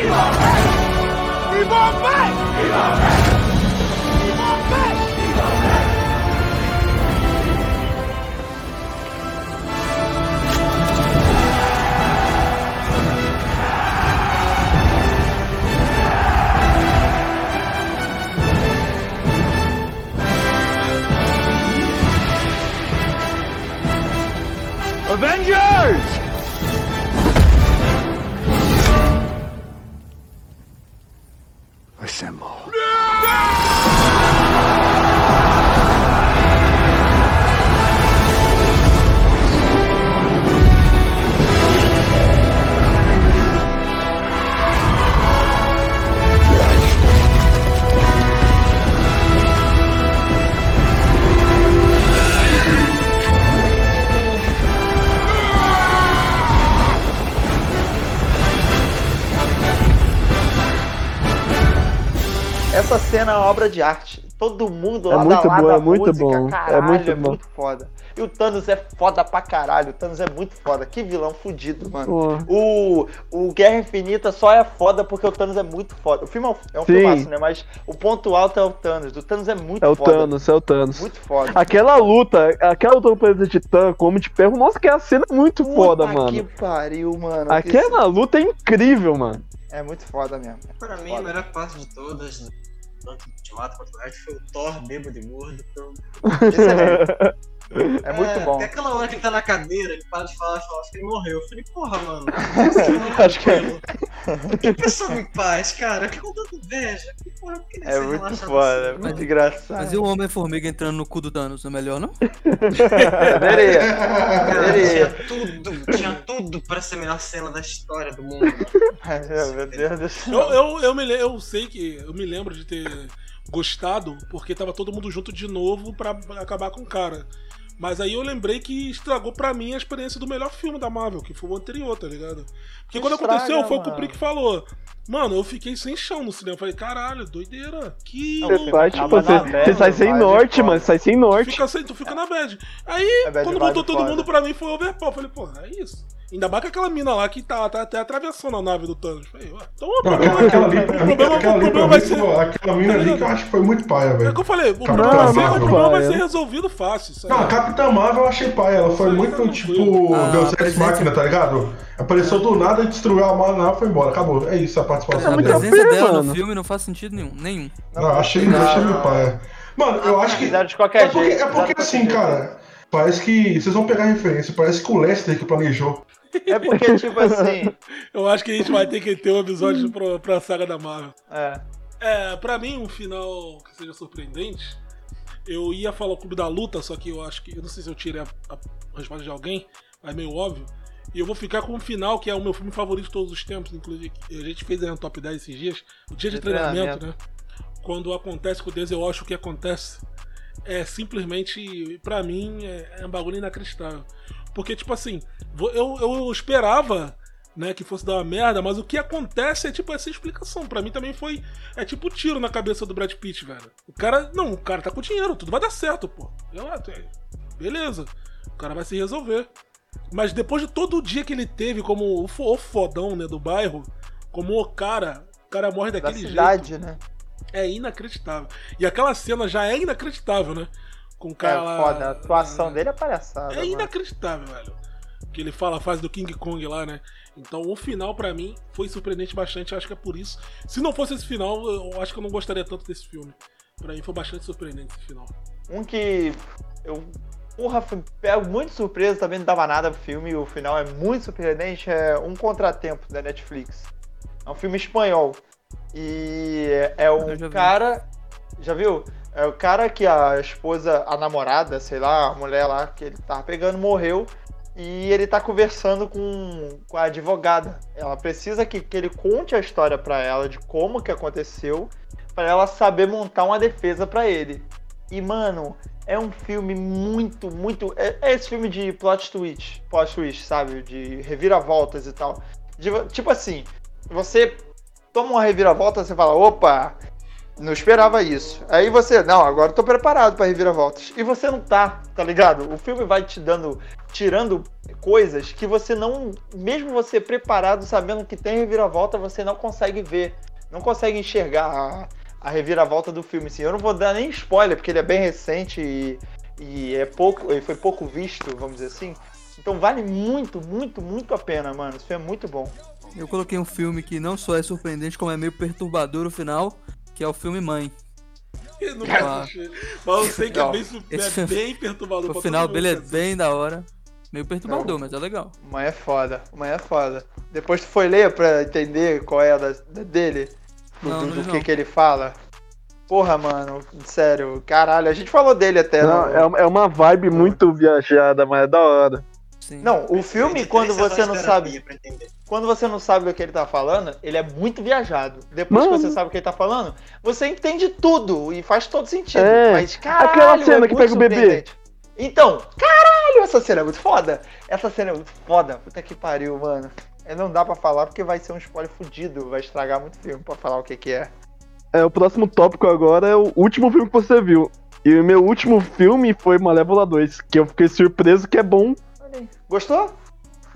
não dá, música. mano. Avengers! Assemble. Essa cena é uma obra de arte. Todo mundo É lá muito da lado bom, é muito música, bom. É Caralho, muito é bom. muito foda. E o Thanos é foda pra caralho. O Thanos é muito foda. Que vilão fudido, mano. O, o Guerra Infinita só é foda porque o Thanos é muito foda. O filme é um, é um filmaço, né? Mas o ponto alto é o Thanos. O Thanos é muito É o foda. Thanos, é o Thanos. Muito foda. Aquela luta, aquela luta do planeta Titã com o Homem de Ferro, nossa, que a cena é muito foda, Puta mano. que pariu, mano. Aquela luta é incrível, mano. É muito foda mesmo. Pra mim, a melhor parte de todas, tanto do Ultimato quanto resto, foi o Thor bêbado e gordo. Então, <laughs> É muito bom. Até aquela hora que ele tá na cadeira, ele para de falar, fala, acho que ele morreu. Eu falei, porra, mano. <laughs> Acho que é. <laughs> Que pessoa em paz, cara. Que com tanta inveja. Que porra, por que nem É muito foda, assim? é muito engraçado. Mas e o Homem-Formiga entrando no cu do Thanos? É melhor, não? <laughs> Poderia. Poderia. tinha tudo, tinha tudo pra ser a melhor cena da história do mundo. Ai, Meu Deus do céu. Eu, eu, eu, me, eu sei que eu me lembro de ter gostado porque tava todo mundo junto de novo pra acabar com o cara. Mas aí eu lembrei que estragou pra mim a experiência do melhor filme da Marvel, que foi o anterior, tá ligado? Porque quando Estraga, aconteceu, foi o que o mano. Prick falou. Mano, eu fiquei sem chão no cinema. Eu falei, caralho, doideira. Que. Você sai, tipo, Tava você, na você bad, sai sem norte, mano. Você sai sem norte. Fica sem, tu fica na bad. Aí, É bad quando voltou todo foda. mundo, pra mim foi overpower. Eu falei, pô, é isso. Ainda mais que aquela mina lá que tá, tá até atravessando a nave do Thanos. Falei, então o Não, problema, aquela, ali, o pra mim, problema, aquela o ali, problema pra vai mim, ser. aquela mina ali que eu acho que foi muito paia, É o velho. que eu falei, o problema, vai ser, o problema vai ser resolvido fácil. Sabe? Não, a Capitã Marvel eu achei paia, ela foi muito tá tipo. Ah, Deus Ex presença- Machina, tá ligado? Apareceu do nada, destruiu a nave e foi embora. Acabou. É isso a participação A muito dela. presença OP, dela mano. no filme não faz sentido nenhum. Nenhum. Não, achei, achei meio paia. Mano, eu acho que. Fizeram de qualquer É porque, jeito. é porque assim, cara, parece que. Vocês vão pegar referência, parece que o Lester que planejou. É porque, tipo assim. Eu acho que a gente vai ter que ter um episódio pra, pra saga da Marvel. É. É, pra mim, um final que seja surpreendente. Eu ia falar o Clube da Luta, só que eu acho que. Eu não sei se eu tirei a, a resposta de alguém, mas é meio óbvio. E eu vou ficar com um final que é o meu filme favorito de todos os tempos, inclusive. A gente fez aí um top 10 esses dias. O dia de, De treinamento, treinamento. né? Quando acontece com Deus, eu acho que acontece. É simplesmente, pra mim, é, é um bagulho inacreditável. Porque, tipo assim, eu, eu esperava né, que fosse dar uma merda, mas o que acontece é tipo essa explicação. Pra mim também foi. É tipo tiro na cabeça do Brad Pitt, velho. O cara. Não, o cara tá com dinheiro, tudo vai dar certo, pô. Eu, é, Beleza. O cara vai se resolver. Mas depois de todo o dia que ele teve como o fo- o fodão, né, do bairro, como o cara, o cara morre Da daquele cidade, jeito. né? É inacreditável. E aquela cena já é inacreditável, né? Com o É cara lá. foda. A atuação dele é palhaçada. É mano. inacreditável, velho. Que ele fala a fase do King Kong lá, né? Então o final, pra mim, foi surpreendente bastante. Acho que é por isso. Se não fosse esse final, eu acho que eu não gostaria tanto desse filme. Pra mim foi bastante surpreendente esse final. Um que eu, porra, pego muito surpresa, também não dava nada pro filme, e o final é muito surpreendente, é Um Contratempo, da Netflix. É um filme espanhol. E é um vi. cara. Já viu? É o cara que a esposa, a namorada, sei lá, a mulher lá que ele tava pegando, morreu. E ele tá conversando com, com a advogada. Ela precisa que, que ele conte a história pra ela de como que aconteceu, pra ela saber montar uma defesa pra ele. E, mano, é um filme muito, muito. É, é esse filme de plot twist, plot twist, sabe? De reviravoltas e tal. De- tipo assim, você toma uma reviravolta, você fala, opa, não esperava isso. Aí você, não, agora eu tô preparado pra reviravoltas. E você não tá, tá ligado? O filme vai te dando, tirando coisas que você não, mesmo você preparado, sabendo que tem reviravolta, você não consegue ver. Não consegue enxergar a, a reviravolta do filme. Assim. Eu não vou dar nem spoiler, porque ele é bem recente e, e é pouco, e foi pouco visto, vamos dizer assim. Então vale muito, muito, muito a pena, mano. Filme é muito bom. Eu coloquei um filme que não só é surpreendente, como é meio perturbador o final, que é o filme Mãe. Eu não Ah. Mas eu sei que é Não. bem, su- Esse é filme- bem perturbador. O final dele é bem da hora. Meio perturbador, Não. mas é legal. Mãe é foda, mãe é foda. Depois tu foi ler pra entender qual é a da, da dele? Do, Não, do- não do que não. que ele fala? Porra, mano, sério, caralho, a gente falou dele até. Não, no- é, uma- é uma vibe muito viajada, mas é da hora. Sim. Não, o filme, quando você sessões não sabe. Quando você não sabe do que ele tá falando, ele é muito viajado. Depois Mano. que você sabe o que ele tá falando, você entende tudo e faz todo sentido. É, Mas, caralho, aquela cena é que pega o bebê. Então, caralho, essa cena é muito foda. Essa cena é muito foda. Puta que pariu, mano. É, não dá pra falar porque vai ser um spoiler fudido. Vai estragar muito filme pra falar o que que é. É, o próximo tópico agora é o último filme que você viu. E o meu último filme foi Malévola 2, que eu fiquei surpreso que é bom. Gostou?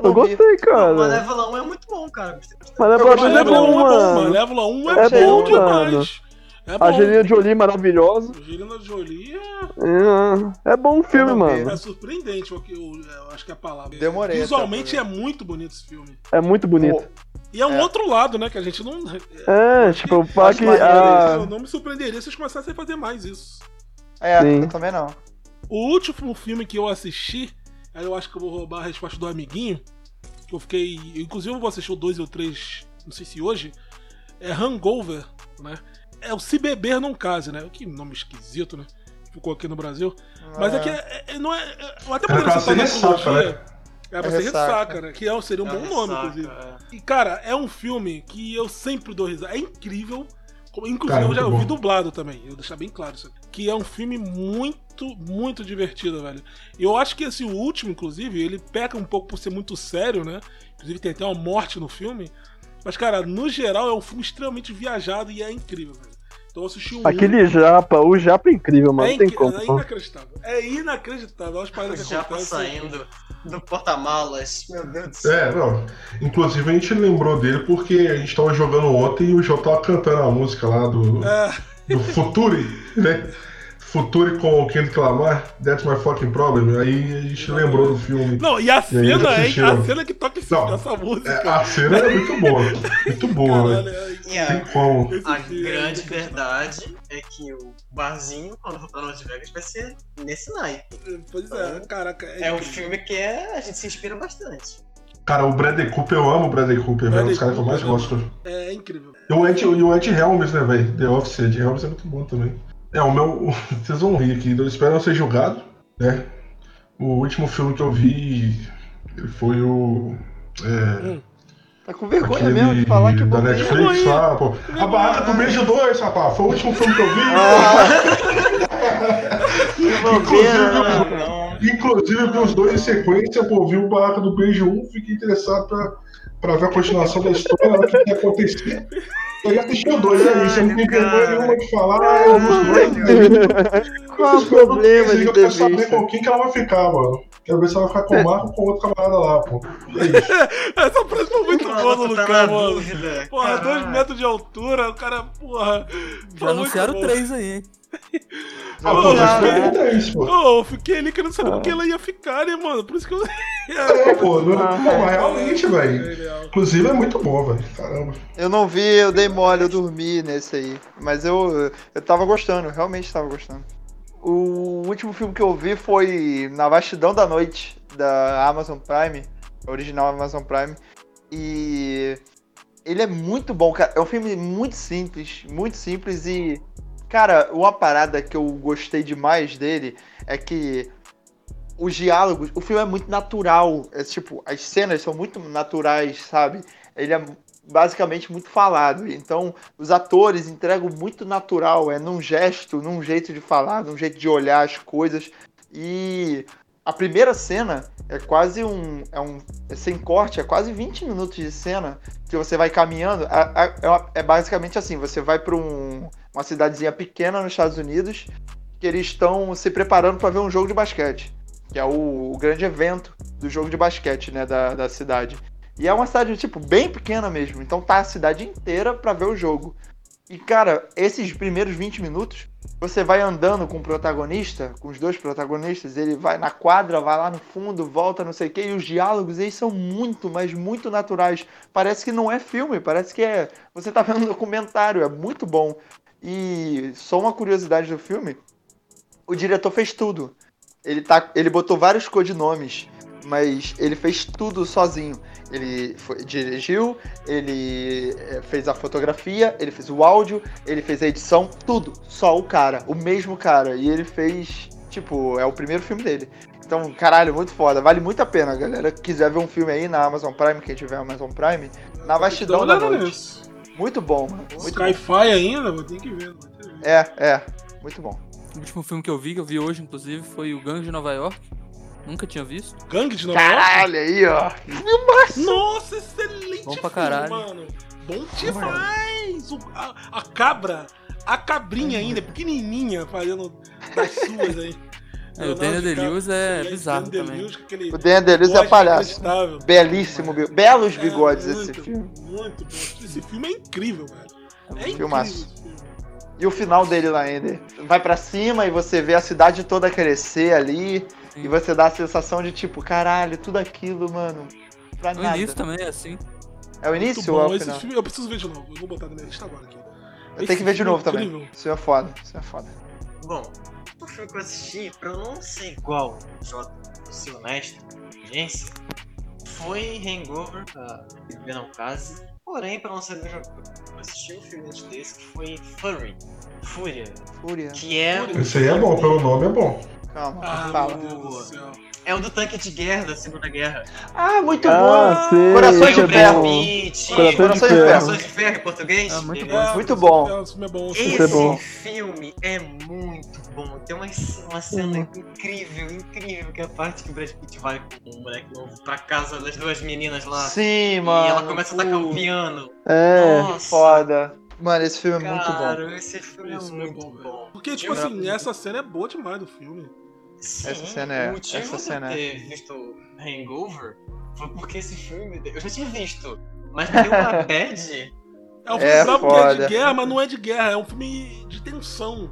Eu gostei, cara. Malévola 1 é muito bom, cara. Malévola Eu 2 é Malévola 1 bom, é bom, mano. Malévola 1 Eu é achei bom demais. É bom. A Angelina Jolie maravilhosa. Angelina Jolie É, é bom o filme, Eu vi. mano. é, é surpreendente, o que eu, eu acho que é a palavra. Demorei Visualmente é muito bonito esse filme. É muito bonito. E é um É. outro lado, né? Que a gente não. É, tipo, que. maneiro ah, Eu não me surpreenderia se eles começassem a fazer mais isso. É, Sim. eu também não. O último filme que eu assisti, aí eu acho que eu vou roubar a resposta do amiguinho. Que eu fiquei. Inclusive eu vou assistir o 2 e o 3, não sei se hoje. É Hangover, né? É o Se Beber Não Case, né? Que nome esquisito, né? Ficou aqui no Brasil. Mas é que é, é- não é. é- Eu até Era poderia citar ser na ressaca, né? É pra É ser ressaca. né? Que é, seria um É bom nome, ressaca, inclusive. é. E, cara, é um filme que eu sempre dou risada. É incrível. Inclusive, Cara, eu já ouvi bom. dublado também. Eu vou deixar bem claro isso aqui. Que é um filme muito, muito divertido, velho. Eu acho que esse último, inclusive, ele peca um pouco por ser muito sério, né? Inclusive, tem até uma morte no filme. Mas, cara, no geral, é um filme extremamente viajado e é incrível, velho. Então eu assisti o um. Aquele japa, o japa é incrível, mano. é, Não tem inc- como. é inacreditável. É inacreditável. As O paradas que Japa saindo do porta-malas. Meu Deus do céu. É, não. Inclusive a gente lembrou dele porque a gente tava jogando ontem e o João tava cantando a música lá do, É, do Futuri, né? Futuri com o Kendrick Lamar, That's My Fucking Problem. Aí a gente lembrou do filme. Não, e a cena, hein? A cena que toca esse- Não, essa música. É, a cena é muito boa. Muito boa, velho. é- a, Tem como. a é grande verdade é que o barzinho, quando pra Las Vegas, vai ser nesse naipe. Pois é, caraca. É um incrível. filme que é, a gente se inspira bastante. Cara, o Bradley Cooper, eu amo o Bradley Cooper, velho. É um dos caras que eu mais Bradley gosto. É incrível. E o Ed, e o Ed Helms, né, velho? The Office, Ed Helms é muito bom também. É, o meu. <laughs> Vocês vão rir aqui, eu espero não ser julgado, né? O último filme que eu vi ele foi o. É, Tá com vergonha aquele mesmo de falar que da Netflix vergonha. lá, pô. A Barraca do Beijo 2, rapaz. Foi o último filme que eu vi. <laughs> <laughs> Que bobeira, Ah, né? Inclusive, eu vi os dois em sequência, pô, vi o Barraca do Beijo 1, fiquei interessado pra, pra ver a continuação da história, o que, ia acontecer. Eu já assisti o dois, é isso. Eu não tenho vergonha nenhuma de falar. Eu não <laughs> Qual o problema de Eu quero saber visto? com quem que ela vai ficar, mano. Quero ver se ela vai ficar com o Marco ou com outro camarada lá, pô. E é isso. <laughs> Essa frase foi muito boa do tá Lucão, mano. Porra, Caralho. dois metros de altura, o cara, porra. Já anunciaram três aí, hein? Ah, pô, eu mas fiquei- pergunta é isso, pô. Eu fiquei ali querendo saber com quem ela ia ficar, né, mano? Por isso que eu. É, pô, não, não, mas realmente, velho. Inclusive é muito bom, velho. Caramba. Eu não vi, eu dei mole, eu dormi nesse aí. Mas eu, eu tava gostando, realmente tava gostando. O último filme que eu vi foi Na Vastidão da Noite, da Amazon Prime, original Amazon Prime. E ele é muito bom, cara. É um filme muito simples, muito simples e. Cara, uma parada que eu gostei demais dele é que os diálogos, o filme é muito natural. É tipo, as cenas são muito naturais, sabe? Ele é basicamente muito falado. Então, os atores entregam muito natural, é num gesto, num jeito de falar, num jeito de olhar as coisas. E a primeira cena é quase um. É um. É sem corte, é quase 20 minutos de cena que você vai caminhando. É É basicamente assim: você vai para um, uma cidadezinha pequena nos Estados Unidos que eles estão se preparando para ver um jogo de basquete, que é o, o grande evento do jogo de basquete, né, da, da cidade. E é uma cidade, tipo, bem pequena mesmo, então tá a cidade inteira para ver o jogo. E, cara, esses primeiros 20 minutos, você vai andando com o protagonista, com os dois protagonistas, ele vai na quadra, vai lá no fundo, volta, não sei o quê, e os diálogos, eles são muito, mas muito naturais. Parece que não é filme, parece que é. Você tá vendo um documentário, é muito bom. E só uma curiosidade do filme, o diretor fez tudo. Ele, tá, ele botou vários codinomes, mas ele fez tudo sozinho. Ele foi- dirigiu, ele eh, fez a fotografia, ele fez o áudio, ele fez a edição, tudo. Só o cara, o mesmo cara. E ele fez, tipo, é o primeiro filme dele. Então, caralho, muito foda. Vale muito a pena, galera. que Quiser ver um filme aí na Amazon Prime, quem tiver Amazon Prime, na vastidão da noite. nisso. Muito bom, mano. Sci-Fi ainda, vou ter que ver. Vou ter que ver. É, é. Muito bom. O último filme que eu vi, que eu vi hoje, inclusive, foi o Gangue de Nova York. Nunca tinha visto. Gangue de Nova York? Caralho, aí, ó. Nossa, excelente Bom pra filme, caralho. mano. Bom demais. O- a, a cabra, a cabrinha ainda, é pequenininha, fazendo das suas aí. <laughs> É, o Daniel Day-Lewis é bizarro Daniel também. Aquele O Daniel Day-Lewis é palhaço. Belíssimo, belos É, bigodes esse muito, filme. Muito bom. Esse filme é incrível, velho. É incrível. Filmaço. esse filme. E o final dele lá ainda. Vai pra cima e você vê a cidade toda crescer ali. Sim. E você dá a sensação de tipo, caralho, tudo aquilo, mano. Pra O nada. início também é assim. É o Muito início ou é o Esse final? filme eu preciso ver de novo. Eu vou botar na minha lista agora aqui. Eu tenho que ver de novo é também. Isso é foda. Isso é foda. Bom, o filme que eu assisti, pra eu não ser igual o Jota, ser honesto, agência, foi Hangover, da Venom Case. Porém, pra não ser eu assisti um filme antes desse que foi Furry, Fúria, Fúria. que é Esse aí é bom, pelo nome é bom. Calma, Ah, fala. meu Deus do céu. é o do tanque de guerra da Segunda Guerra. Ah, muito Ah, bom! sim, Corações de é Ferro. bom. Pitt, Corações de Corações de Ferro. Corações de Ferro em português. Ah, muito Beleza. É, Muito bom. Esse filme é bom. Esse bom. filme é muito bom. Tem uma, uma cena incrível, incrível, que é a parte que o Brad Pitt vai com o moleque novo pra casa das duas meninas lá. Sim, e mano. ela começa a tocar o piano. É. Nossa, Foda. Mano, esse filme é muito bom. cara, esse filme é Esse filme é muito bom, bom. velho. Porque, tipo Eu- assim, essa cena é boa demais do filme. Sim, Essa cena é- O motivo essa de cena é. eu ter visto Hangover foi porque esse filme. Eu já tinha visto, mas me deu uma <laughs> bad. É um filme É brabo que é de guerra, mas não é de guerra, é um filme de tensão.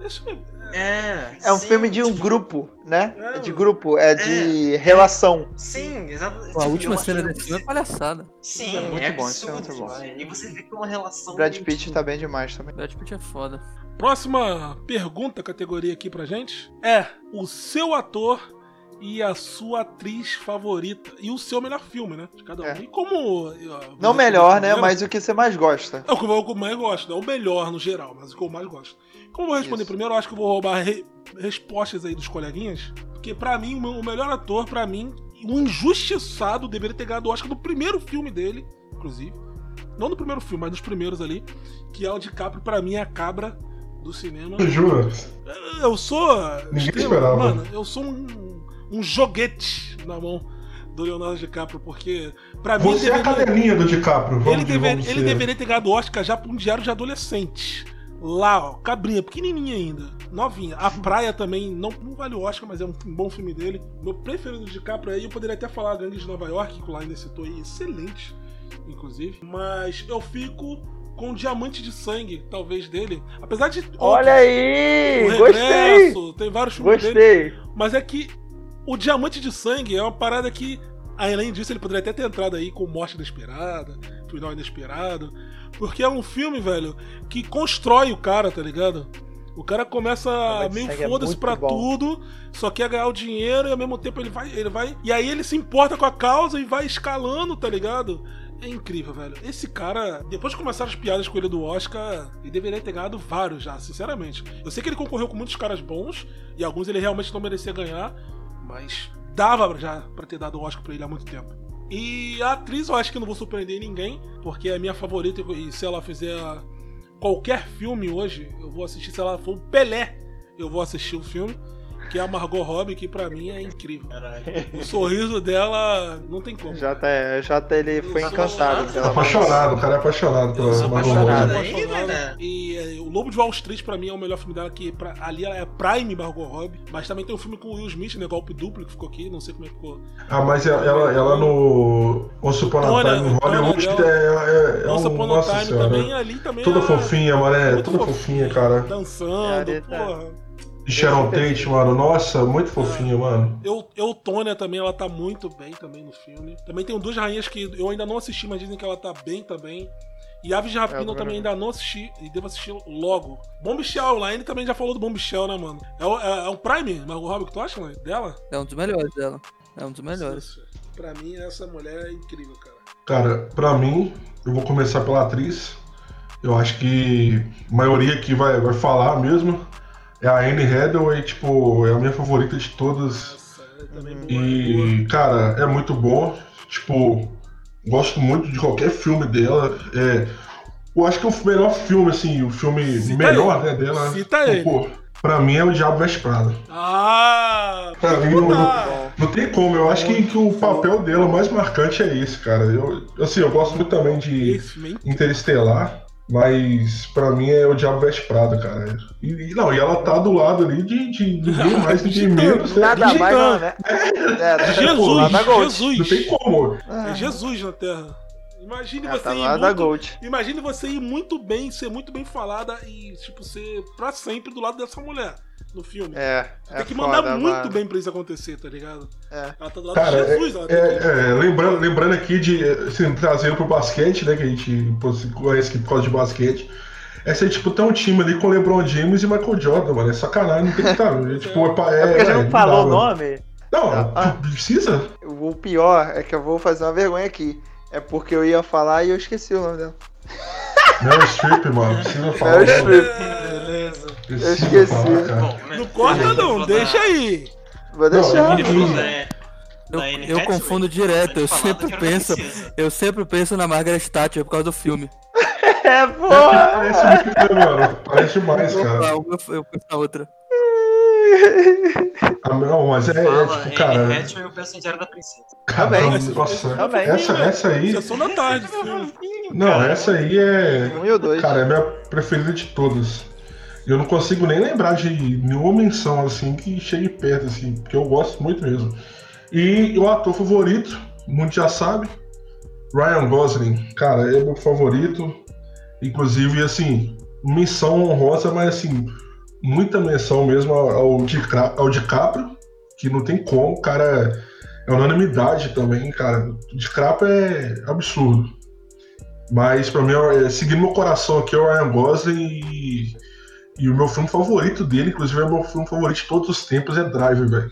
Esse filme É. É um sim, filme de um tipo, grupo, né? É, É de grupo, é de relação. Sim, exato. Pô, a tipo, última cena desse filme é palhaçada. Sim, é muito é bom, isso é muito bom. E você vê que é uma relação. Brad Pitt muito- tá bem demais também. Brad Pitt é foda. Próxima pergunta, categoria aqui pra gente é o seu ator e a sua atriz favorita e o seu melhor filme, né? De cada um. É. E como. Não melhor, né? Mas o que você mais gosta. É o que eu, o que eu mais gosto, não o melhor no geral, mas o que eu mais gosto. Como eu vou responder Isso. primeiro, eu acho que eu vou roubar re- respostas aí dos coleguinhas. Porque pra mim, o meu- o melhor ator, pra mim, um injustiçado deveria ter ganhado o Oscar do primeiro filme dele, inclusive. Não do primeiro filme, mas dos primeiros ali. Que é o DiCaprio, pra mim, é a cabra do cinema. Jura? Eu sou. Ninguém esperava. Mano, eu sou um, um joguete na mão do Leonardo DiCaprio, porque pra mim Você é a deveria- cadelinha do DiCaprio. Vamos, ele, dever- vamos ele ser. deveria ter ganhado o Oscar já pra um diário de adolescente. Lá, ó, cabrinha, pequenininha ainda, novinha. A Praia também não, não vale o Oscar, mas é um, bom filme dele. Meu preferido de DiCaprio aí, eu poderia até falar Gangue de Nova York, que o Laine citou aí, excelente, inclusive. Mas eu fico com Diamante de Sangue, talvez, dele. Apesar de. Olha outros, aí! o Gostei! Regresso, tem vários filmes dele. Gostei! Mas é que o Diamante de Sangue é uma parada que, além disso, ele poderia até ter entrado aí com Morte Inesperada, Final Inesperado. Porque é um filme, velho, que constrói o cara, tá ligado? O cara começa meio é foda-se muito pra bom. tudo, só quer ganhar o dinheiro e ao mesmo tempo ele vai, ele vai. E aí ele se importa com a causa e vai escalando, tá ligado? É incrível, velho. Esse cara, depois de começar as piadas com ele do Oscar, ele deveria ter ganhado vários já, sinceramente. Eu sei que ele concorreu com muitos caras bons, e alguns ele realmente não merecia ganhar, mas dava já pra ter dado o Oscar pra ele há muito tempo. E a atriz eu acho que não vou surpreender ninguém, porque é minha favorita e se ela fizer qualquer filme hoje, eu vou assistir, se ela for o Pelé, eu vou assistir o filme. Que é a Margot Robbie, que pra mim é incrível. O sorriso dela não tem como. Jota, é, Jota ele foi Eu encantado. pela Apaixonado, o cara é apaixonado pela Margot Robbie. apaixonado. E é, o Lobo de Wall Street, pra mim, é o melhor filme dela, que pra- ali ela é Prime Margot Robbie. Mas também tem um filme com o Will Smith, né? Golpe duplo, que ficou aqui, não sei como é que ficou. Ah, mas ela, ela, ela no Once Upon a Time Hollywood é, é, é Once um, Upon a nossa Time senhora. também, ali também Toda é fofinha, é, muito toda fofinha, cara. dançando, É, porra. E Sharon Tate, mano, nossa, muito fofinha, mano. Eu, eu Tônia também, ela tá muito bem também no filme. Também tem duas rainhas que eu ainda não assisti, mas dizem que ela tá bem também. E Aves de Rapina É, eu também ainda não assisti e devo assistir logo. Bombshell, o Laine também já falou do Bombshell, né, mano? É, o- é, é um Prime, Margot Robbie, que tu acha, Laine? Dela? É um dos melhores dela. É um dos melhores. Pra mim, essa mulher é incrível, cara. Cara, pra mim, eu vou começar pela atriz. Eu acho que a maioria aqui vai, vai falar mesmo. É a Anne Hathaway, tipo, é a minha favorita de todas. E, cara, é muito bom. Tipo, gosto muito de qualquer filme dela. É, eu acho que o melhor filme, assim, o filme Cita melhor ele. né, dela. Cita pô, ele. pô, pra mim é o Diabo Veste Prada. Ah! Pra mim, não, não, não tem como. Eu acho que, que o papel dela mais marcante é esse, cara. Eu, assim, eu gosto muito também de é. Interestelar, mas pra mim é o Diabo Veste Prada, cara. E, e não, e ela tá do lado ali de, de ninguém mais, ninguém menos. né? Nada De- mais, não, né? É, da- Jesus, Gold. Jesus. Não tem como. É Jesus na Terra. Imagine É, você tá ir muito, Gold. Imagine você ir muito bem, ser muito bem falada e, tipo, ser pra sempre do lado dessa mulher no filme. É, Tem é que mandar foda, muito mano. bem pra isso acontecer, tá ligado? É. Ela tá do lado Cara, de Jesus, ela é, que- é, lembrando, lembrando aqui de assim, trazendo pro basquete, né? Que a gente conhece aqui por causa de basquete. Essa é tipo, tem um time ali com LeBron James e Michael Jordan, mano. É sacanagem, não tem que estar. É, tipo, é, É porque a gente é, não falou o nome. Não, Ah. precisa? O pior é que eu vou fazer uma vergonha aqui. É porque eu ia falar e eu esqueci o nome dela. Meryl Streep, mano. Precisa <laughs> falar. Meryl. Streep. Beleza. Eu esqueci. cara. Bom, né? Não corta não, deixa aí. Vou deixar. Eu, Anne eu Hathaway. confundo direto, eu sempre penso, eu sempre penso na Margaret Thatcher por causa do filme. <laughs> É, porra! Parece muito, mano. Parece demais, cara. Eu, penso na outra. <laughs> Ah, não, mas é, é, Fala, tipo, Anne cara. Hathaway, eu penso em Diário da Princesa. Cara, Também. nossa, Também. essa, essa aí. Sessão da tarde, filme. Não, essa aí é. Um e o dois. Cara, é minha preferida de todas. Eu não consigo nem lembrar de nenhuma menção assim que chegue perto, assim, porque eu gosto muito mesmo. E o ator favorito, mundo já sabe, Ryan Gosling. Cara, é meu favorito. Inclusive, assim, menção honrosa, mas assim, muita menção mesmo ao, ao, DiCaprio, que não tem como, cara é unanimidade também, cara. O DiCaprio é absurdo. Mas pra mim, é, seguindo meu coração aqui é o Ryan Gosling e, e o meu filme favorito dele, inclusive é o meu filme favorito de todos os tempos, é Drive, velho.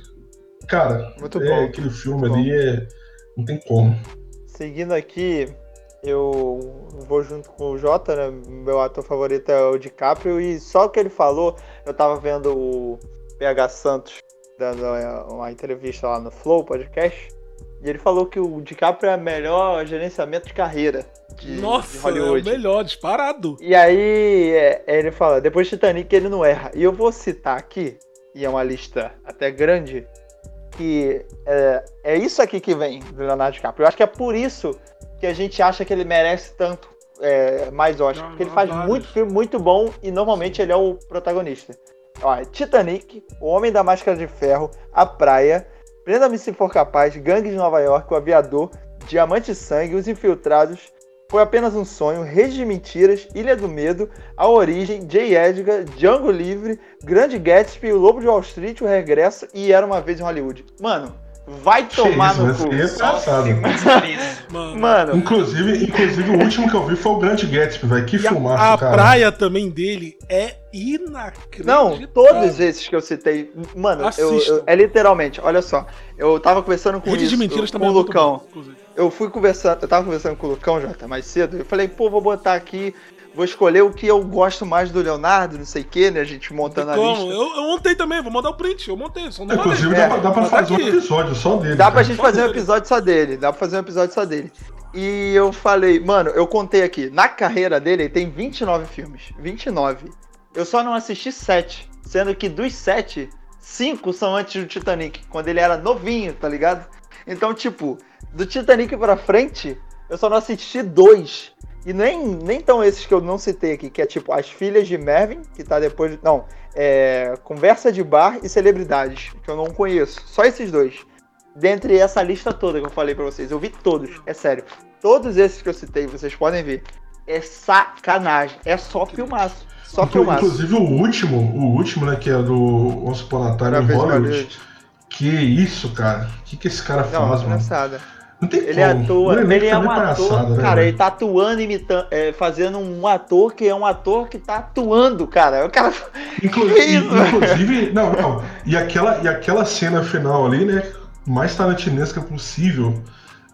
Cara, Muito é, bom. aquele filme ali é. Não tem como. Seguindo aqui, eu vou junto com o Jota, né? Meu ator favorito é o DiCaprio, e só o que ele falou, eu tava vendo o PH Santos dando uma entrevista lá no Flow Podcast, e ele falou que o DiCaprio é o melhor gerenciamento de carreira de, de Nossa, é o Hollywood. melhor, disparado. E aí é, ele fala, depois de Titanic ele não erra. E eu vou citar aqui, e é uma lista até grande, que é, é isso aqui que vem do Leonardo DiCaprio. Eu acho que é por isso que a gente acha que ele merece tanto é, mais Oscar. Não, Porque ele faz vários. muito filme muito bom e normalmente ele é o protagonista. Ó, Titanic, O Homem da Máscara de Ferro, A Praia, Prenda-me se for capaz, Gangue de Nova York, O Aviador, Diamante e Sangue, Os Infiltrados, Foi apenas um sonho, Redes de Mentiras, Ilha do Medo, A Origem, J. Edgar, Django Livre, Grande Gatsby, O Lobo de Wall Street, O Regresso e Era Uma Vez em Hollywood. Mano, vai tomar isso, no cu. é engraçado. <laughs> Mano. Mano, Inclusive, inclusive, o último que eu vi foi o Grande Gatsby, velho. Que E a, a cara. praia também dele é inacreditável. Não, todos esses que eu citei. Mano, eu, eu- é literalmente, olha só. Eu tava conversando com Rede isso, de Mentiras com também o é muito Lucão. bom, inclusive. Eu fui conversando, eu tava conversando com o Lucão já tá mais cedo. Eu falei, pô, vou botar aqui, vou escolher o que eu gosto mais do Leonardo, não sei o que, né? A gente montando a Como? lista. Eu, eu montei também, vou mandar o print. Eu montei, só não mandei. Inclusive, É, dá, pra- dá pra tá fazer um aqui. episódio só dele. Dá pra cara. gente fazer um episódio só dele. Dá pra fazer um episódio só dele. E eu falei, mano, eu contei aqui. Na carreira dele, ele tem 29 filmes. 29. Eu só não assisti 7. Sendo que dos 7, 5 são antes do Titanic. Quando ele era novinho, tá ligado? Então, tipo, do Titanic pra frente, eu só não assisti dois. E nem, nem tão esses que eu não citei aqui, que é tipo As Filhas de Mervyn, que tá depois. de- Não, é. Conversa de Bar e Celebridades, que eu não conheço. Só esses dois dentre essa lista toda que eu falei pra vocês. Eu vi todos, é sério. Todos esses que eu citei, vocês podem ver. É sacanagem. É só filmaço. Só filmaço. Inclusive o último, o último, né, que é do Once Upon a Time Hollywood. Que isso, cara? O que, que esse cara Não, faz, mano? engraçada. Não tem Ele como. atua, Não nem ele é um ator, né, cara, velho? ele tá atuando, imitando, é, fazendo um ator que é um ator que tá atuando, cara. O cara. Inclu- inclusive, não, não. E aquela, e aquela cena final ali, né? Mais tarantinesca possível.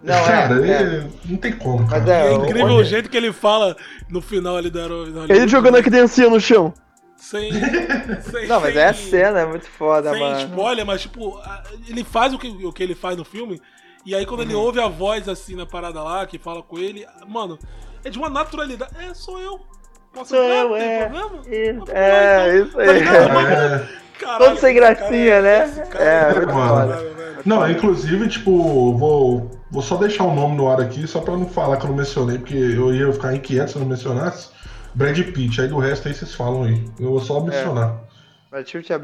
Não, é, cara, é. é- não tem como, cara. Mas é, É o- incrível olha- o jeito que ele fala no final ali da Ele jogando a criancinha no chão. Sem. <laughs> sem Não, mas sem- é a cena, é muito foda, Sem mano. spoiler, mas tipo, ele faz o que, o que ele faz no filme. E aí quando ele Uhum. ouve a voz assim na parada lá, que fala com ele, mano, é de uma naturalidade. É, sou eu. Posso Sou entrar? eu, é. problema? Isso, Tá é, então. isso Tá aí. É. Caralho, Todo sem gracinha, cara, né? cara É, muito mano. caralho, velho. Não, inclusive, tipo, vou, vou só deixar o nome no ar aqui, só pra não falar que eu não mencionei, porque eu ia ficar inquieto se eu não mencionasse. Brad Pitt, aí do resto aí vocês falam aí. Eu vou só mencionar. Brad Pitt é.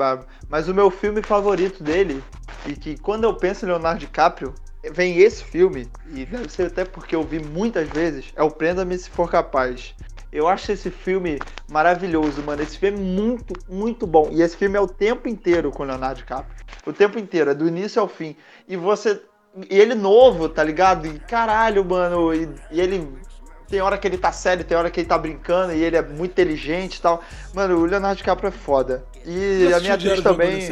Mas o meu filme favorito dele, e que quando eu penso em Leonardo DiCaprio, vem esse filme, e deve ser até porque eu vi muitas vezes, é o Prenda-me Se For Capaz. Eu acho esse filme maravilhoso, mano. Esse filme é muito, muito bom. E esse filme é o tempo inteiro com o Leonardo DiCaprio. O tempo inteiro, é do início ao fim. E você. E ele novo, tá ligado? E caralho, mano. E, e ele. Tem hora que ele tá sério, tem hora que ele tá brincando e ele é muito inteligente e tal. Mano, o Leonardo DiCaprio é foda. E a minha atriz também.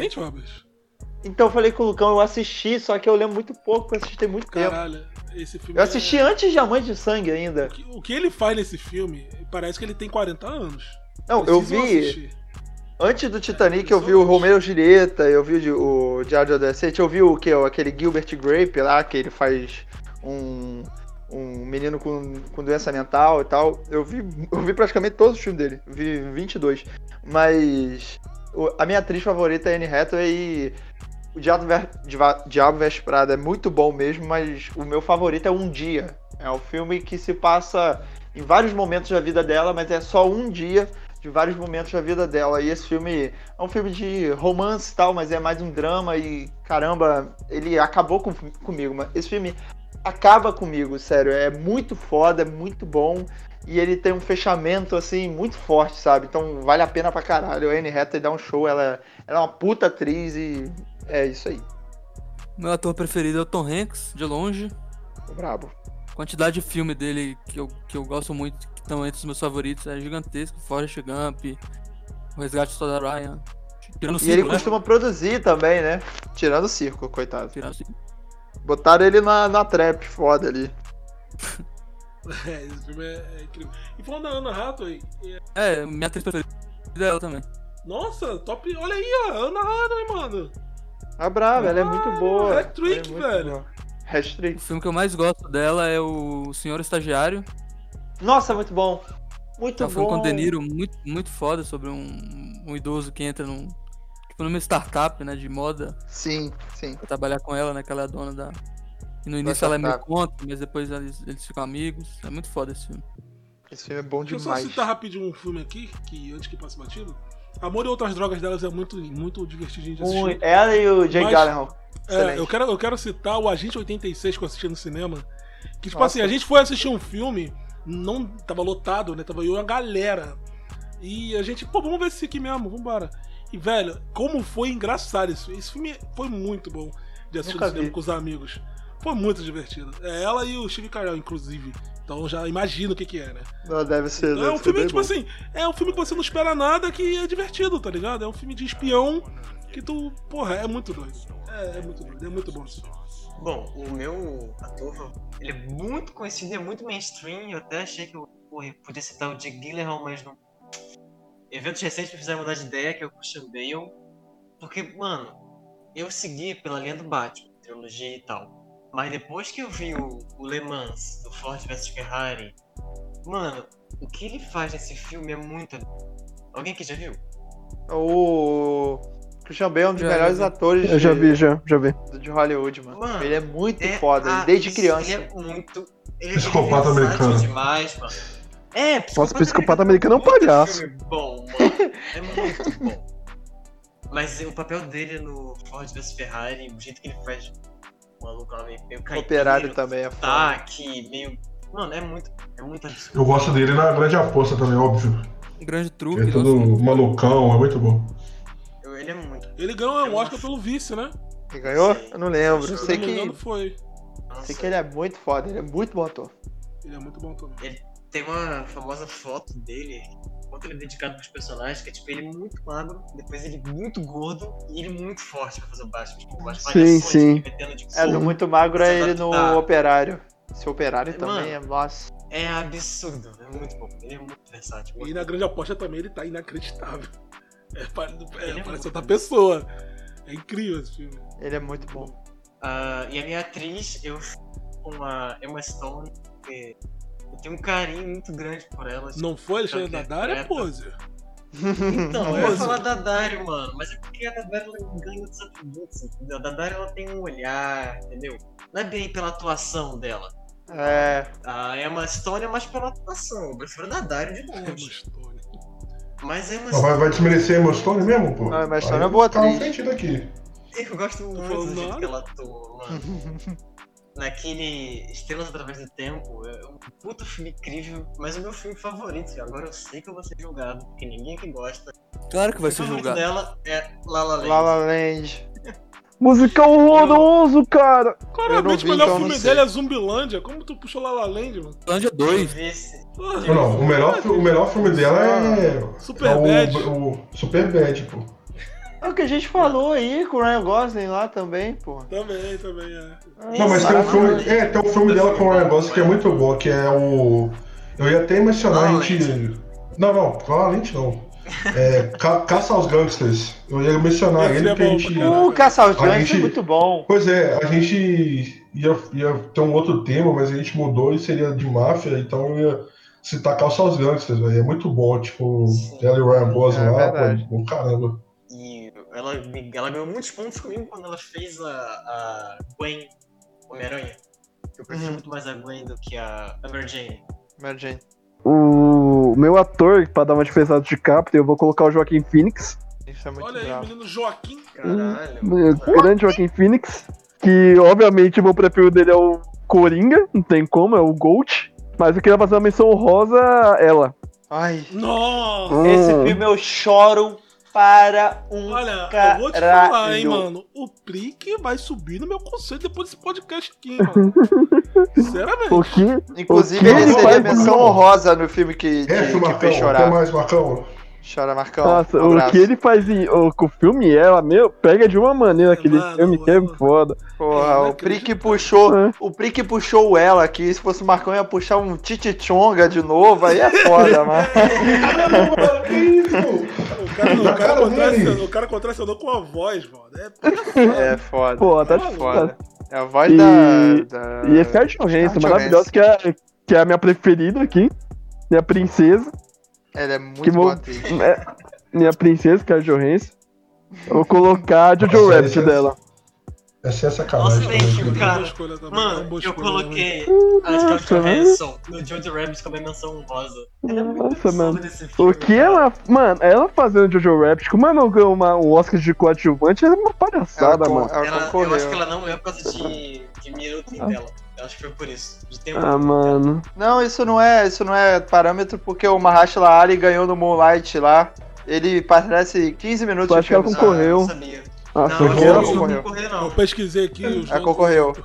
Então eu falei com o Lucão, eu assisti, só que eu lembro muito pouco, eu assisti muito tempo. Caralho, esse filme. Eu assisti é... antes de Amante de Sangue ainda. O que ele faz nesse filme, parece que ele tem 40 anos. Não, eu Precisam vi. assistir. Antes do Titanic, eu vi o Romeo e Julieta, eu vi o, o Diário de Adolescente, eu vi o que? Aquele Gilbert Grape lá, que ele faz um, um menino com, com doença mental e tal. Eu vi, eu vi praticamente todos os filmes dele, vi 22. Mas o- a minha atriz favorita é Anne Hathaway e o Diabo, Ver- Diabo Veste Prada é muito bom mesmo, mas o meu favorito é Um Dia. É um filme que se passa em vários momentos da vida dela, mas é só um dia de vários momentos da vida dela. E esse filme é um filme de romance e tal, mas é mais um drama e caramba, ele acabou com, comigo. Esse filme acaba comigo, sério. É muito foda, é muito bom. E ele tem um fechamento, assim, muito forte, sabe? Então vale a pena pra caralho. A Anne Hathaway dá um show, ela, ela é uma puta atriz e é isso aí. Meu ator preferido é o Tom Hanks, de longe. Brabo. quantidade de filme dele que eu, que eu gosto muito, que estão entre os meus favoritos, é gigantesco. Forrest Gump, O Resgate do Soldado Ryan. Tirando E ele cinco, né? costuma produzir também, né? Tirando o circo, coitado. Tirando o cinco. Botaram ele na, na trap foda ali. <laughs> É, esse filme é, é incrível. E falando da Ana Hathaway, é- É, minha atriz preferida é ela também. nossa, top. Olha aí, ó, Ana Hathaway, mano. A brava, ela é muito boa. hat-trick, Ela é velho. boa. Hat-trick. O filme que eu mais gosto dela é o Senhor Estagiário. Nossa, muito bom. Muito É um bom. filme com o De Niro muito, muito foda sobre um, um idoso que entra num. Tipo, numa startup, né, de moda. Sim, sim. Pra trabalhar com ela, né, que ela é a dona da... E no Da início ela é meio contra, mas depois eles, eles ficam amigos. É muito foda esse filme. Esse filme é bom Deixa eu só demais. citar rapidinho um filme aqui, que antes que passe batido. Amor e Outras Drogas delas é muito, muito divertidinho de assistir. Ela e o Jay Gyllenhaal. É, Excelente. eu quero, eu quero citar o Agente 86 que eu assisti no cinema. Que, tipo Nossa. assim, a gente foi assistir um filme, não tava lotado, né? Tava eu e uma galera. E a gente, pô, vamos ver esse aqui mesmo, vambora. E, velho, como foi engraçado isso. Esse filme foi muito bom de assistir no cinema com os amigos. Foi muito divertido. É ela e o Steve Carell, inclusive. Então já imagino o que que é, né? Não, deve ser. Então, é deve um ser filme, bem tipo bom. assim, é um filme que você não espera nada que é divertido, tá ligado? É um filme de espião que tu, porra, é muito doido. É, é muito doido, é muito bom. Bom, o meu ator, ele é muito conhecido, é muito mainstream. Eu até achei que eu porra, podia citar o Jake Gyllenhaal, mas não. Eventos recentes me fizeram mudar de ideia, que é o Christian Bale. Porque, mano, eu segui pela linha do Batman, trilogia e tal. Mas depois que eu vi o, o Le Mans, do Ford vs Ferrari, mano, o que ele faz nesse filme é muito. Alguém aqui já viu? O Christian Bale é um dos Já, melhores atores Eu já de, vi, já, já vi. de Hollywood, mano. Mano, ele é muito É foda, a- desde criança. Ele é muito. Ele, ele é americano. demais, mano. É, Nossa, psicopata americano é um palhaço. filme bom, mano. É muito bom. Mas o papel dele no Ford vs Ferrari, o jeito que ele faz o maluco lá meio, meio caipira, Operário também é foda. Meio. Mano, é muito. É muito absurdo. Eu gosto dele na grande aposta também, óbvio. Grande truque. Ele é todo nossa. malucão, é muito bom. Eu- Ele é muito. Ele ganhou um Oscar pelo vice, né? Ele ganhou? Sei. Eu não lembro. Eu sei não que, engano, foi. sei que ele é muito foda, ele é muito bom ator. Ele é muito bom também. Tem uma famosa foto dele, quanto ele é dedicado pros personagens, que é tipo ele muito magro, depois ele muito gordo e ele muito forte pra fazer o Batman. Tipo, as Sim, sim. que ele metendo, tipo, É, do muito magro é ele no. Operário. Esse Operário Mano. também é, nossa. É absurdo, é muito bom. Ele é muito versátil. E na grande aposta também ele tá inacreditável. É, é, é parece outra bom. pessoa. É incrível esse filme. Ele é muito bom. Ah, e a minha atriz, eu fico com a Emma Stone, porque eu tenho um carinho muito grande por ela. tipo, Não foi Alexandre ela Daddario, é pose. Então, eu ia Pose. falar da Dario, mano, mas é porque a Dario ela ganha outros atributos, entendeu? A Dario ela tem um olhar, entendeu? Não é bem pela atuação dela. É, A Emma Stone é mais pela atuação. Eu prefiro a Dario de É uma longe. história. Mas a Emma Mas vai, vai desmerecer a Emma Stone mesmo, pô? Não, a Emma Stone é boa tá na atriz. frente daqui. Eu gosto muito do jeito que ela atua, mano. <laughs> Naquele Estrelas Através do Tempo, é um puta filme incrível, mas o meu filme favorito. Agora eu sei que eu vou ser julgado, porque ninguém que gosta. Claro que vai o ser julgado. dela é La La Land. La La Land. <laughs> Musicão horroroso, cara. Claramente vi, o melhor então filme dele é Zumbilândia. Como tu puxou La La Land, mano? Lândia Eu 2. vi esse- Porra, Não, não, o melhor, o melhor filme dela é. Superbad. é o, o Superbad, pô. É o que a gente falou aí com o Ryan Gosling lá também, pô. Também, também é. Não, mas tem um filme. É, tem um filme dela com o Ryan Gosling que é muito bom, que é o. Eu ia até mencionar a gente. Não, não, claramente não. É, Ca- Caça aos Gangsters. Eu ia mencionar Esse ele é porque a gente. O Caça aos Gangsters é gente- muito bom. Pois é, a gente ia, ia ter um outro tema, mas a gente mudou e seria de máfia, então eu ia citar Caça aos Gangsters, velho. É muito bom, tipo, Sim. ela e o Ryan Gosling É lá, pô, caramba. Ela, ela ganhou muitos pontos comigo quando ela fez a, a Gwen Homem-Aranha. Eu prefiro Uhum. muito mais a Gwen do que a a Mary Jane. Mary Jane. O meu ator, pra dar uma diferença de DiCaprio, eu vou colocar o Joaquim Phoenix. Isso é muito Olha aí, bravo. menino Joaquim. Caralho. O grande Joaquim Phoenix. Que, obviamente, o meu preferido dele é o Coringa, não tem como, é o Gold. Mas eu queria fazer uma menção honrosa a ela. Ai, Nossa! Hum. esse filme eu choro para um Olha, eu vou te caralho. falar, hein, mano. O Prick vai subir no meu conceito depois desse podcast aqui, hein, mano. <laughs> Sinceramente. O que? Inclusive, O que ele seria menção honrosa no filme que, que, É, que Marcão, fez até chorar. mais, Marcão. Chora, Marcão. Nossa, Um o que ele faz em. O, com o filme, ela, meu, pega de uma maneira aquele Mano, filme que é mano. foda. Porra, É o Prick puxou. É. O Prick puxou o ela aqui. Se fosse o Marcão, ia puxar um Titichonga de novo. Aí é foda, mano. Caramba, que isso? O cara, o o contracenou com a voz, mano. É, É foda. Pô, tá Maluco. foda. É a voz E- da, da. E esse é a Johansson, maravilhosa, que é, que é a minha preferida aqui. Minha princesa. Ela é Que muito vou- boa atriz. <laughs> é, minha princesa, que é a Johansson. Eu vou colocar a Jojo Nossa, Rabbit é- dela. Essa é Nossa, sacanagem. também, velho, Felipe. cara. é Mano, eu escolha coloquei a Nossa, Scarlett mano. Johansson no Jojo Rabbit como a menção rosa. Ela é muito Nossa, absurda mano. filme. O que ela. Mano, ela fazendo Jojo Rabbit, como ela não ganhou uma, um Oscar de coadjuvante, é uma palhaçada, Ela mano. ela Ela, eu acho que ela não é por causa de, de minuto dela. Eu acho que foi por isso. De tempo. Ah, mano. Não, isso não é, isso não é parâmetro porque o Mahershala Ali ganhou no Moonlight lá. Ele parece 15 minutos Eu de acho que ela. Ah, concorreu. eu não sabia. Ah, não, foi eu que acho ela que não concorreu. concorreu, Eu não. pesquisei aqui os Ela concorreu.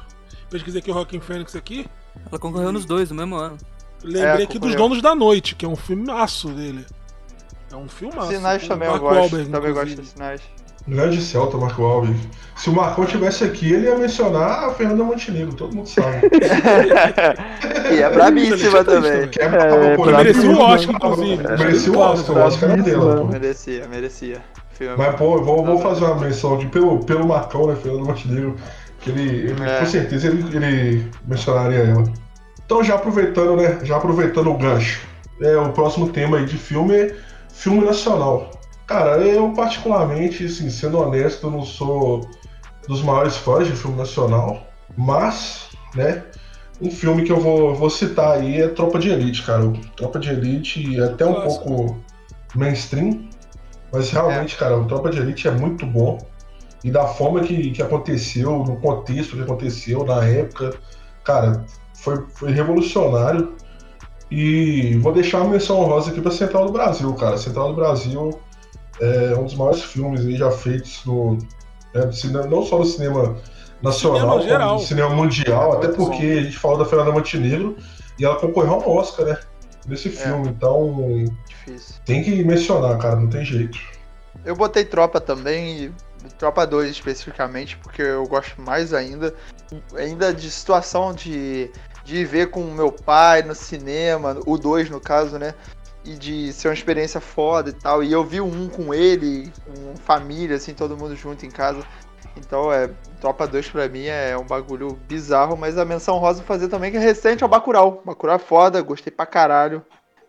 Pesquisei aqui o Rockin' Fênix aqui. Ela concorreu nos dois no mesmo ano. Lembrei É, aqui dos concorreu. Donos da Noite, que é um filmaço dele. É um filmaço. Sinais também eu gosto. Wahlberg, também gosto de sinais. Grande Celta, Marco Wahlberg. Se o Marcão tivesse aqui, ele ia mencionar a Fernanda Montenegro, todo mundo sabe. <laughs> E é brabíssima também. Que é, É, pra- merecia o Oscar, inclusive. Merecia o Oscar, o Oscar era dela, pô. Merecia, merecia. Filme. Mas, pô, eu vou, vou fazer uma menção aqui pelo, pelo Marcão, né, Fernando Montenegro, que ele, ele É. com certeza, ele, ele mencionaria ela. Então, já aproveitando, né, já aproveitando o gancho, é, o próximo tema aí de filme é filme nacional. Cara, eu particularmente, assim, sendo honesto, eu não sou dos maiores fãs de filme nacional, mas, né, um filme que eu vou, vou citar aí é Tropa de Elite, cara. O Tropa de Elite é até um Clássico. pouco mainstream, mas realmente, cara, o Tropa de Elite é muito bom. E da forma que, que aconteceu, no contexto que aconteceu, na época, cara, foi, foi revolucionário. E vou deixar uma menção honrosa aqui pra Central do Brasil, cara. Central do Brasil é um dos maiores filmes aí já feitos no, né, do cinema, não só no cinema nacional, Cinema geral. como no cinema mundial, até porque a gente falou da Fernanda Montenegro e ela concorreu ao Oscar, né? Nesse filme. Então, Difícil. tem que mencionar, cara, não tem jeito. Eu botei Tropa também, e Tropa 2 especificamente, porque eu gosto mais ainda. Ainda de situação de, de ver com meu pai no cinema, o 2 no caso, né? E de ser uma experiência foda e tal. E eu vi um com ele, com família, assim, todo mundo junto em casa. Então, é, Tropa 2 pra mim é um bagulho bizarro, mas a menção rosa fazer também que é recente é o Bacurau. Bacurau é foda, gostei pra caralho.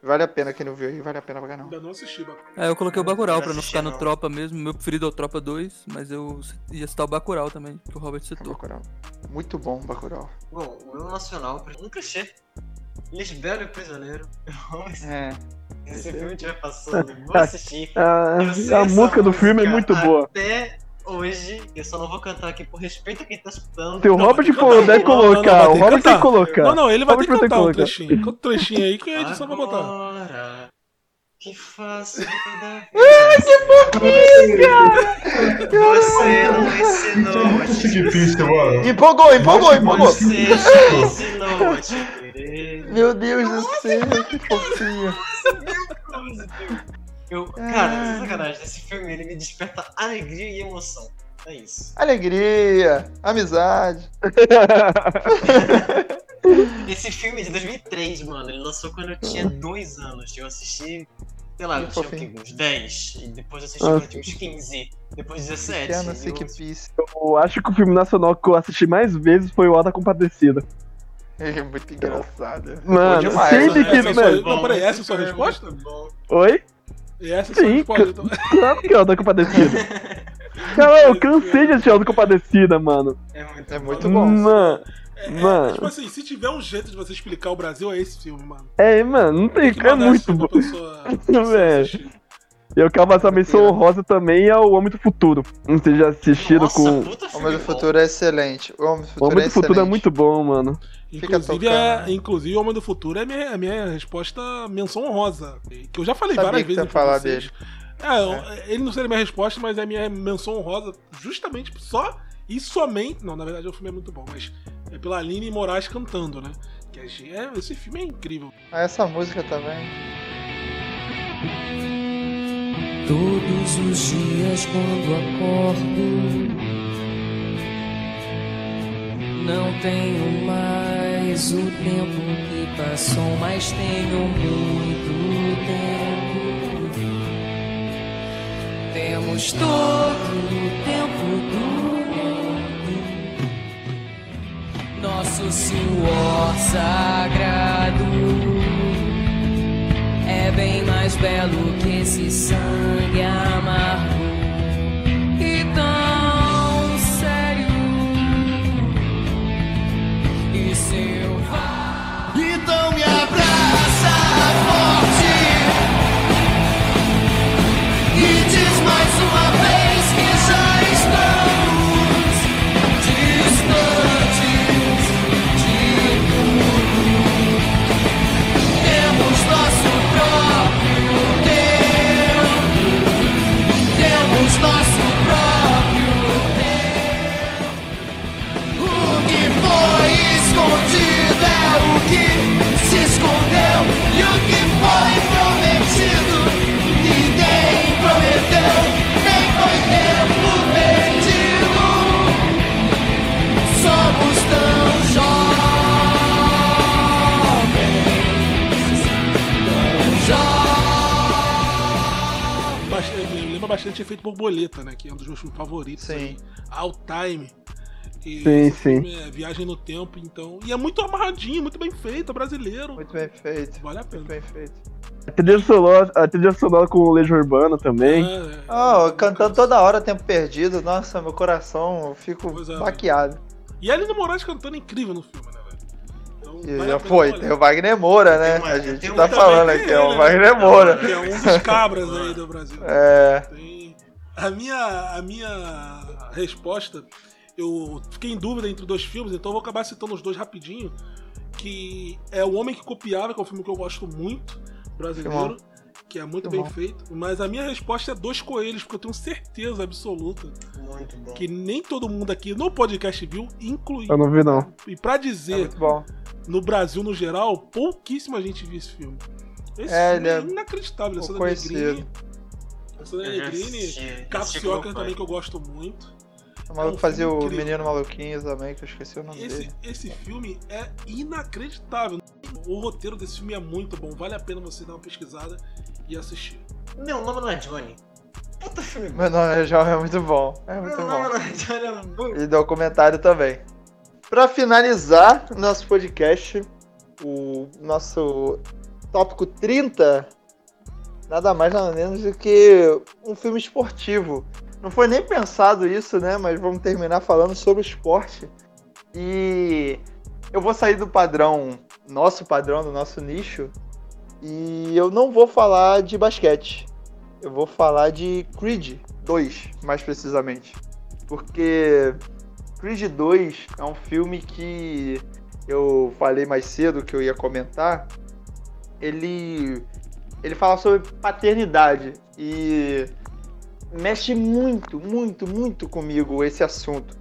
Vale a pena quem não viu aí, vale a pena pra caramba. Ainda não assisti, Bacurau. É, eu coloquei o Bacurau pra não ficar no não. Tropa mesmo. Meu preferido é o Tropa 2, mas eu ia citar o Bacurau também, que o Robert citou. Bacurau. Muito bom, Bacurau. Bom, o meu nacional, um clichê. Lisbelo e o Prisioneiro. <laughs> É. esse filme estiver passando, eu vou assistir. A, Eu sei a essa música do filme é muito boa. Até hoje, eu só não vou cantar aqui por respeito a quem tá escutando. Se o Não, Robert que for cantar. puder Não, não, não, colocar, o que Robert tem que colocar. Não, não, ele vai ter Robert que ter cantar um colocar. trechinho. Quanto trechinho aí que a edição vai botar. Que faço da vida. Você não ensinou a te Que pista, mano. Empolgou, empolgou, empolgou. Você já ensinou a te querer. Meu Deus do céu, que fofinho. Eu, cara, sem sacanagem, esse filme ele me desperta alegria e emoção. É isso. Alegria, amizade. <laughs> <laughs> Esse filme é de 2003, mano. Ele lançou quando eu tinha dois anos. Eu assisti, sei lá, eu Que tinha quê? uns 10. E depois eu assisti quando eu tinha uns 15. Depois 17. Pequeno eu- Sick Piece. Eu acho que o filme nacional que eu assisti mais vezes foi o Alta Compadecida. É muito engraçado. Mano, demais, sempre né? que. Essa é Mano, Não, peraí, essa é a sua filme resposta? oi? E essa é a sua Sim, então. claro que é o Alta Compadecida. <laughs> Cara, eu cansei de assistir Alta Compadecida, mano. É muito, É muito bom. Mano, É, Mano. tipo assim, se tiver um jeito de você explicar o Brasil, é esse filme, mano. é, mano, não tem. que É mandar esse muito filme bom. pessoa- <laughs> pessoa. E eu quero passar a menção honrosa também ao Homem do Futuro. Não sei se já assistiram Nossa, com. puta O Homem do bom. Futuro é excelente. O Homem do O Futuro Homem é do Futuro é muito bom, mano. Inclusive, é, inclusive, o Homem do Futuro é minha, a minha resposta menção honrosa. Que eu já falei Sabia várias que vezes pra falar vocês. É, ele não seria minha resposta, mas é minha menção honrosa justamente só e somente. Não, na verdade o filme é muito bom, mas é pela Aline Moraes cantando, né? Que é, esse filme é incrível. Ah, essa música também. Todos os dias quando acordo, não tenho mais o tempo que passou, mas tenho muito tempo. Temos todo o tempo do nosso suor sagrado. É bem mais belo que esse sangue amargo gente Efeito Borboleta, né? Que é um dos meus filmes favoritos. Sim. All Time. E Sim, sim. é Viagem no Tempo, então. E é muito amarradinho, muito bem feito, é brasileiro. Muito bem feito. Vale a pena. Muito bem feito. A trilha sonora, a trilha sonora com o Legião Urbana também. É, Ah, cantando toda hora, tempo perdido. Nossa, meu coração, eu fico Pois é. baqueado. E a Aline Moraes cantando é incrível no filme, né, já foi, tem o Wagner Moura, né? Uma- a gente um tá falando aqui, é o Wagner? Moura. É um dos cabras aí do Brasil. <laughs> É. Tem- A minha, a minha resposta, eu fiquei em dúvida entre dois filmes, então eu vou acabar citando os dois rapidinho. Que é O Homem que Copiava, que é um filme que eu gosto muito, brasileiro, que é muito Muito bem bom. feito. Mas a minha resposta é Dois Coelhos, porque eu tenho certeza absoluta Muito bom. que nem todo mundo aqui no podcast viu, incluindo. Eu não vi, não. E pra É dizer, muito bom. no Brasil no geral, pouquíssima gente viu esse filme. Esse É, filme é, ele é inacreditável. Sandra conhecido. Negrini, a Sandra Eu já Negrini, assisti, Caco assisti com Sioca meu também, que eu gosto muito. O maluco um fazia o incrível. Menino Maluquinho também, que eu esqueci o nome Esse, dele. esse filme é inacreditável. O roteiro desse filme é muito bom. Vale a pena você dar uma pesquisada e assistir. Meu nome não é Johnny. Puta filme. Meu nome é João, é muito bom. É muito Meu bom. nome não é Johnny. é bom. E documentário também. Pra finalizar o nosso podcast, o nosso tópico 30, nada mais nada menos do que um filme esportivo. Não foi nem pensado isso, né? Mas vamos terminar falando sobre esporte. E eu vou sair do padrão, nosso padrão, do nosso nicho. E eu não vou falar de basquete. Eu vou falar de Creed 2, mais precisamente. Porque Creed 2 é um filme que eu falei mais cedo que eu ia comentar. Ele ele fala sobre paternidade e mexe muito, muito, muito comigo esse assunto.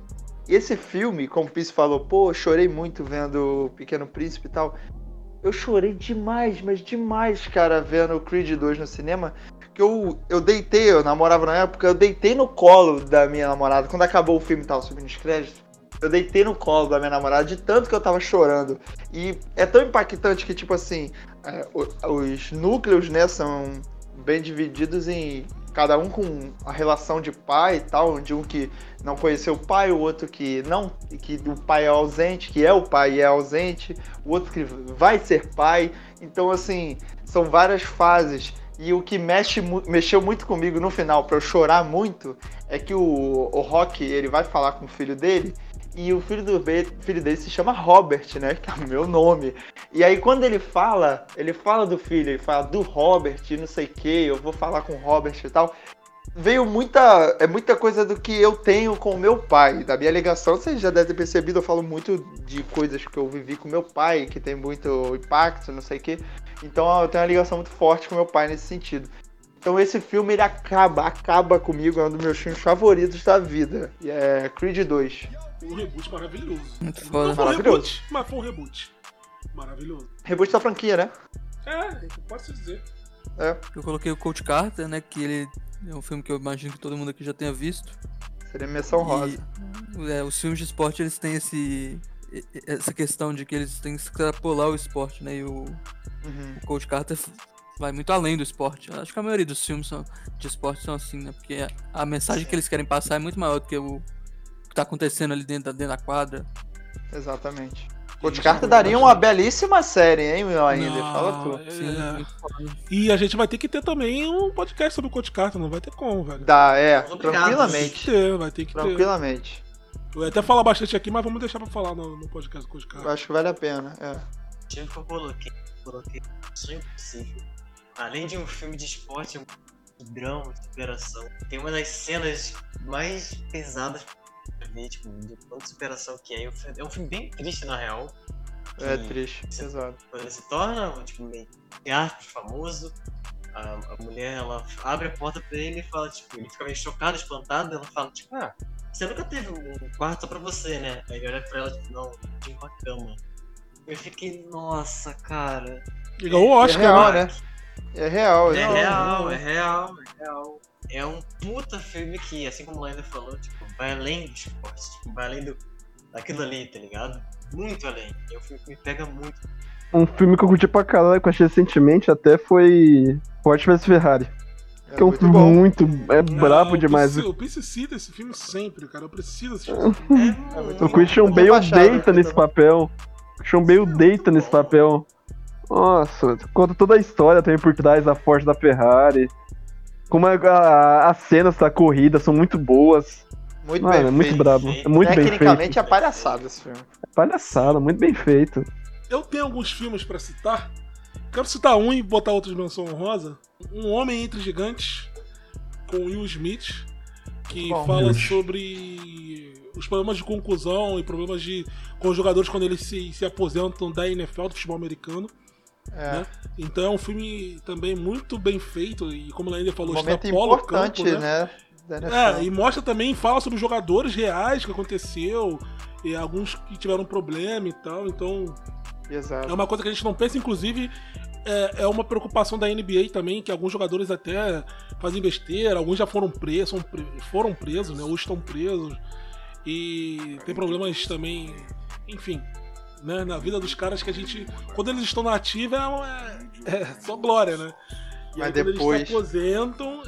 E esse filme, como o Pisse falou, pô, chorei muito vendo o Pequeno Príncipe e tal. Eu chorei demais, mas demais, cara, vendo o Creed 2 no cinema. Que eu, eu deitei, eu namorava na época, eu deitei no colo da minha namorada. Quando acabou o filme e tava subindo os créditos, eu deitei no colo da minha namorada de tanto que eu tava chorando. E é tão impactante que, tipo assim, é, os núcleos, né, são bem divididos em cada um com a relação de pai e tal, de um que não conheceu o pai, o outro que não, que o pai é ausente, que é o pai e é ausente, o outro que vai ser pai. Então, assim, são várias fases. E o que mexe, mexeu muito comigo no final, pra eu chorar muito, é que o, o Rock, ele vai falar com o filho dele, e o filho, do, filho dele se chama Robert, né? Que é o meu nome. E aí quando ele fala, ele fala do filho, ele fala do Robert, e não sei o que, eu vou falar com o Robert e tal. Veio muita. É muita coisa do que eu tenho com o meu pai. Da minha ligação, vocês já devem ter percebido, eu falo muito de coisas que eu vivi com meu pai, que tem muito impacto, não sei o que. Então eu tenho uma ligação muito forte com meu pai nesse sentido. Então esse filme ele acaba, acaba comigo, é um dos meus filmes favoritos da vida. E é Creed 2. Um reboot maravilhoso. Muito Não foda. foi um Maravilhoso. reboot, mas foi um reboot. Maravilhoso. Reboot da franquia, né? É, pode se dizer. É, Eu coloquei o Coach Carter, né? Que ele é um filme que eu imagino que todo mundo aqui já tenha visto. seria menção rosa. E, é, os filmes de esporte eles têm esse essa questão de que eles têm que extrapolar o esporte, né? E o, Uhum. o Coach Carter vai muito além do esporte. Eu Acho que a maioria dos filmes são- de esporte são assim, né? Porque a, a mensagem que eles querem passar é muito maior do que o que tá acontecendo ali dentro da, dentro da quadra. Exatamente. Isso, Carter eu daria uma belíssima série, hein, meu ainda? Não, Fala tu. é- foda. E a gente vai ter que ter também um podcast sobre o Coach Carter, não vai ter como, velho. Dá, é, Obrigado. Tem que tranquilamente. ter, vai ter que ter. Tranquilamente. Eu ia até falar bastante aqui, mas vamos deixar pra falar no, no podcast do Coach Eu Carter. acho que vale a pena. É. Tive que eu coloquei, coloquei Sonho Impossível. Além de um filme de esporte, um drama, de superação. Tem uma das cenas mais pesadas ver, tipo, de tanta superação que é. É um filme bem triste, na real. É triste, pesado. Quando ele se torna, tipo, meio famoso, a, a mulher, ela abre a porta pra ele e fala, tipo, ele fica meio chocado, espantado, ela fala, tipo, ah, você nunca teve um quarto pra você, né? Aí ele olha pra ela, tipo, não, eu uma cama. Eu fiquei, nossa, cara. Igual o É Oscar, real, né? né? É real, É é real, é real, é real. É um puta filme que, assim como o Lander falou, tipo, vai além do esporte, tipo, vai além do, daquilo ali, tá ligado? Muito além. É um filme que me pega muito. Um filme que eu curti pra caralho, que eu achei recentemente até foi Ford vs Ferrari. Que é um filme muito. É brabo eu demais. preciso- Eu preciso desse filme sempre, cara. Eu preciso assistir esse filme. <laughs> O Christian Bale baixado, deita nesse papel. O Christian Bale deita nesse papel. Nossa, conta toda a história também por trás da Forte da Ferrari. Como a- a- as cenas da corrida são muito boas. Muito Mano, bem é muito feito. brabo. É muito bem Tecnicamente feito. é palhaçada esse filme. Palhaçada, muito bem feito. Eu tenho alguns filmes pra citar. Quero citar um e botar outros menção honrosa. Um Homem Entre Gigantes, com Will Smith, que Bom. fala Will. sobre os problemas de conclusão e problemas de com os jogadores quando eles se, se aposentam da NFL, do futebol americano. É. né? Então é um filme também muito bem feito e como a Lander falou, Um momento extrapola o importante, campo, né? Da NFL. É, e mostra também, fala sobre jogadores reais que aconteceu, e alguns que tiveram problema e tal, então Exato. é uma coisa que a gente não pensa, inclusive é, é uma preocupação da NBA também, que alguns jogadores até fazem besteira, alguns já foram presos, foram presos, né, ou estão presos, e tem problemas também, enfim, né, na vida dos caras que a gente, quando eles estão na ativa, é, uma- é só glória, né? E Mas aí, quando depois- eles se aposentam,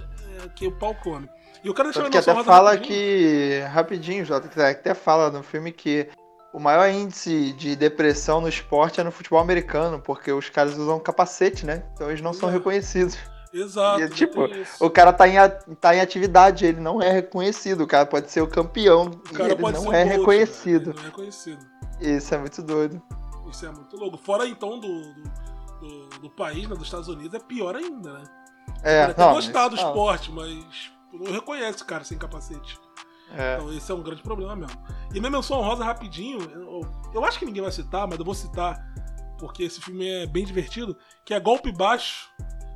é que o pau come. E eu quero deixar Tanto que até fala rapidinho. que. Rapidinho, Jota, que até fala no filme que o maior índice de depressão no esporte é no futebol americano, porque os caras usam capacete, né? Então eles não são reconhecidos. Exato. E, tipo. O cara tá em, tá em atividade, ele não é reconhecido. O cara pode ser o campeão O ele pode não ser é GOAT, reconhecido. né? Não é reconhecido. Isso é muito doido. Isso é muito louco. Fora então do, do, do- país, né, dos Estados Unidos, é pior ainda, né? É, não, gostar do esporte, mas não reconhece o cara sem capacete. É. Então esse é um grande problema mesmo. E minha menção rosa rapidinho, eu, eu acho que ninguém vai citar, mas eu vou citar, porque esse filme é bem divertido, que é Golpe Baixo.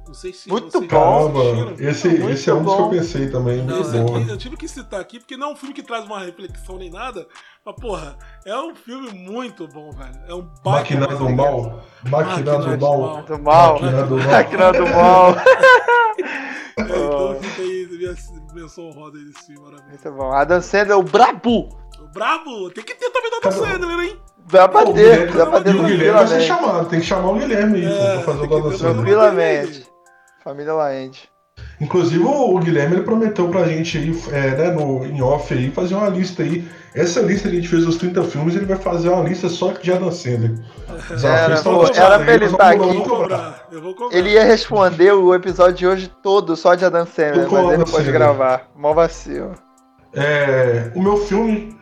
Não sei se Muito vocês bom. Caramba, esse, Muito esse é um dos que eu pensei também. Muito Esse bom. aqui eu tive que citar aqui, porque não é um filme que traz uma reflexão nem nada, mas porra, é um filme muito bom, velho. É um Máquina do. Mal. Máquina do Mal. Do mal. Máquina do Mal. Máquina do mal. <laughs> É, então fica aí minha menção roda aí desse filme maravilhoso. Muito bom. Adam Sandler é o brabo. O Brabo, tem que ter também da Adam? Sandler, hein? Dá pra ter, dá pra ter e o Guilherme vai ser chamado, tem que chamar o Guilherme aí É, pra fazer o ter Sandler. Tranquilamente. Família Laende. Inclusive o Guilherme ele prometeu pra gente aí, é, né, no, em off aí, fazer uma lista aí. Essa lista que a gente fez os 30 filmes, ele vai fazer uma lista só de Adam Sandler. <laughs> Era, está pô, era pra ele estar aqui. Eu vou cobrar. vou. Ele ia responder o episódio de hoje todo só de Adam Sandler, mas ele não Sandler. gravar. Mó vacilo. É, o meu filme,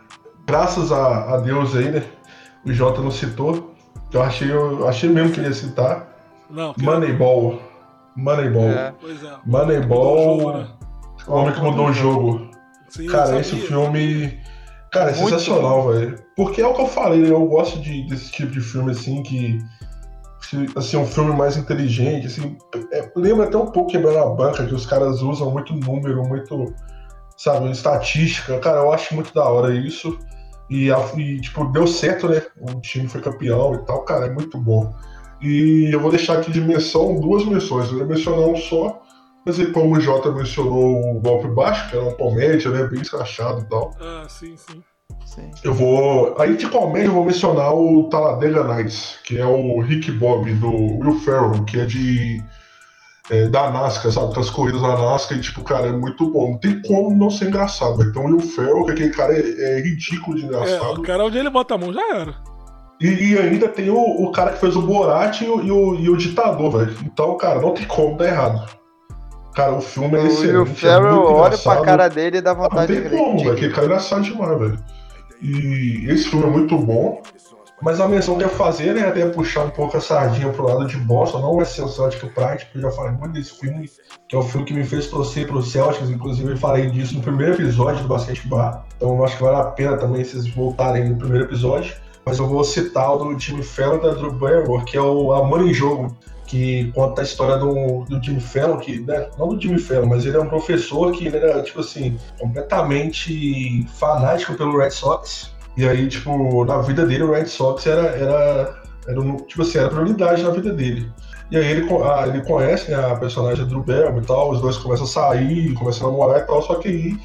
graças a, a Deus aí, né? O Jota não citou. Eu achei, eu achei mesmo que ele ia citar. Não, Moneyball. Moneyball. É. Pois é. Moneyball. Mudou o jogo, né? O homem que mudou o jogo. Sim, Cara, esse filme. Cara, é Muito sensacional, velho. Porque é o que eu falei, né? Eu gosto de, desse tipo de filme, assim, que. Assim, um filme mais inteligente, assim. é- lembra até um pouco quebrando a banca, que os caras usam muito número, muito. Sabe, estatística. Cara, eu acho muito da hora isso. E, e, tipo, deu certo, né? O time foi campeão e tal, cara, é muito bom. E eu vou deixar aqui de menção duas menções. Eu vou mencionar um só, mas aí, como o Jota mencionou o Golpe Baixo, que era uma comédia, né? Bem escrachado e tal. Ah, sim, sim. Sim. Eu vou. Aí de comédia eu vou mencionar o Talladega Nights, que é o Rick Bob do Will Ferrell, que é de. é, da NASCAR, sabe? Das corridas da NASCAR, e tipo, cara, é muito bom. Não tem como não ser engraçado. velho. Então o Will Ferrell, que aquele cara é, é ridículo de É, engraçado. o cara onde ele bota a mão já era. E, e ainda tem o, o cara que fez o Borat e o, e o, e o ditador, velho. Então, cara, não tem como dar errado. Cara, o filme é O excelente. É Ferrell muito olha pra cara dele e dá Ah, Não vontade tem de como, velho. Aquele cara é engraçado demais, velho. E esse filme é muito bom. Mas a menção que eu ia fazer, né, até puxar um pouco a sardinha pro lado de Boston, não vai ser o Celtic Pride, porque eu já falei muito desse filme, que é o filme que me fez torcer pro Celtics, inclusive eu falei disso no primeiro episódio do Basquete Bar, então eu acho que vale a pena também vocês voltarem no primeiro episódio, mas eu vou citar o do Jimmy Fallon da Drew Barrymore, que é o Amor em Jogo, que conta a história do, do Jimmy Fallon, que, né, não do Jimmy Fallon, mas ele é um professor que era, tipo assim, completamente fanático pelo Red Sox, e aí, tipo, na vida dele, o Red Sox era, era, era tipo assim, era prioridade na vida dele. E aí ele, co- ah, ele conhece né, a personagem Drew Barrymore e tal, os dois começam a sair, começam a namorar e tal, só que aí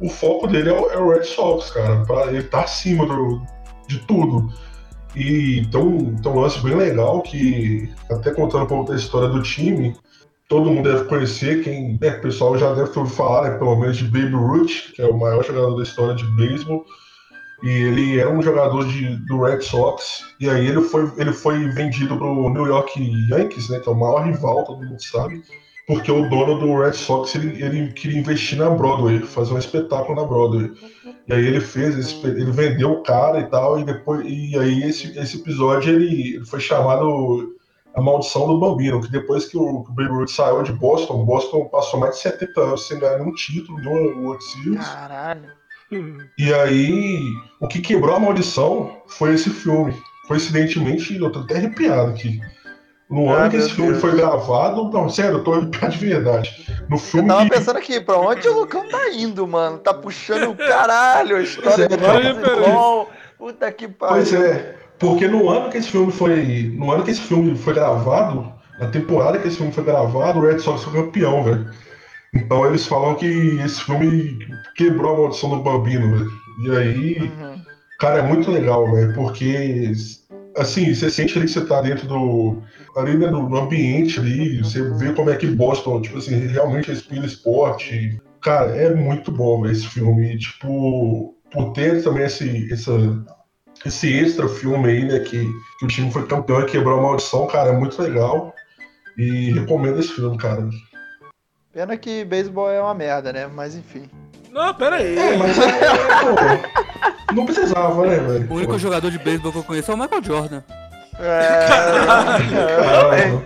o foco dele é o, é o Red Sox, cara. Pra, ele tá acima do, de tudo. E então, então um lance bem legal que, até contando um pouco da história do time, todo mundo deve conhecer, quem né, o pessoal já deve ter ouvido falar, né, pelo menos de Babe Ruth, que é o maior jogador da história de beisebol. E ele era um jogador de, do Red Sox, e aí ele foi, ele foi vendido para o New York Yankees, né, que é o maior rival, todo mundo sabe, porque o dono do Red Sox ele, ele queria investir na Broadway, fazer um espetáculo na Broadway. E aí ele fez, esse, ele vendeu o cara e tal, e depois e aí esse, esse episódio ele, ele foi chamado a maldição do Bambino, que depois que o, que o Babe Ruth saiu de Boston, Boston passou mais de 70 anos sem ganhar nenhum título de um World Series. Caralho. E aí, o que quebrou a maldição foi esse filme. Coincidentemente, eu tô até arrepiado aqui. No Ah, ano que esse filme Deus. foi gravado, não, sério, eu tô arrepiado <laughs> de verdade. No Eu filme tava que- pensando aqui, pra onde o Lucão tá indo, mano? Tá puxando o caralho, a história Pois é, do futebol. Puta que pariu. Pois é, porque no ano que esse filme foi. No ano que esse filme foi gravado, na temporada que esse filme foi gravado, o Red Sox foi campeão, velho. Então eles falam que esse filme quebrou a maldição do Bambino, velho. E aí, cara, é muito legal, velho, porque assim, você sente ali que você tá dentro do. ali né, no, ambiente ali, você vê como é que Boston, tipo assim, realmente respira esporte. Cara, é muito bom, esse filme. E, tipo, por ter também esse, essa, esse extra filme aí, né, que, que o time foi campeão e quebrou a maldição, cara, é muito legal. E recomendo esse filme, cara. Pena que beisebol é uma merda, né? Mas enfim. Não, pera aí. É, mas é, pô, não precisava, né, velho? O único jogador de beisebol que eu conheço é o Michael Jordan. É, eu também.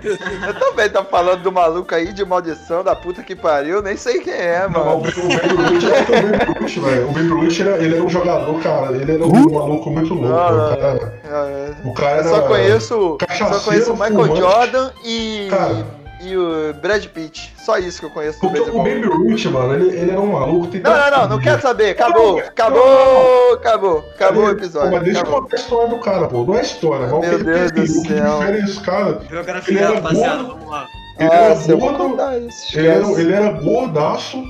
Eu também tá falando do maluco aí de maldição da puta que pariu, nem sei quem é, Não, o mano. É o Babe Ruth, velho. O Babe Ruth era, ele era um jogador, cara. Ele era um maluco muito louco. Não, não, o cara, É, o cara Eu só era conheço, só conheço o Michael fumante. Jordan e, Cara. E o Brad Pitt. Só isso que eu conheço do Porque o. Babe Ruth, mano, ele, ele era um maluco. Não, não, não, não quero saber. Acabou, acabou, acabou, acabou o episódio. Mas deixa eu contar a história do cara, pô. Não é história, não. Meu O que Deus ele fez, O que céu. difere esse cara. Biografia, era rapaziada, gordo. vamos lá. Ele era Nossa, eu vou gordo, ele era, ele era gordaço,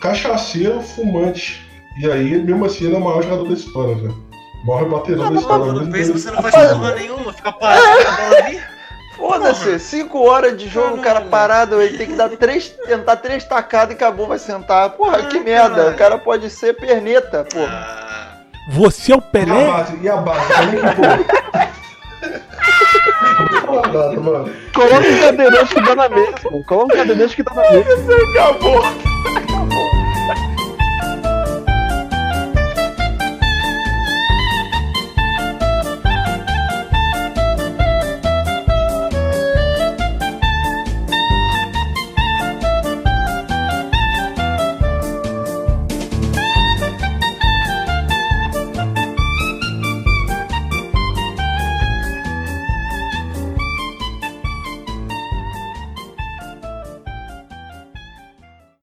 cachaceiro, fumante. E aí, mesmo assim, ele é o maior jogador da história, velho. O maior rebatedor da história. Beisebol ele- você não faz porra nenhuma, fica parado com a bola ali. Foda-se, 5 horas de jogo, o cara parado, ele tem que dar três, tentar três tacadas e acabou, vai sentar. Porra, que merda, o cara pode ser perneta, porra. Você é o E a Pelé? base, e a base, pô. Nada, mano. Coloca um cadeirante que dá na mesa, mano. Coloca um cadeirante que dá na mesa. Acabou.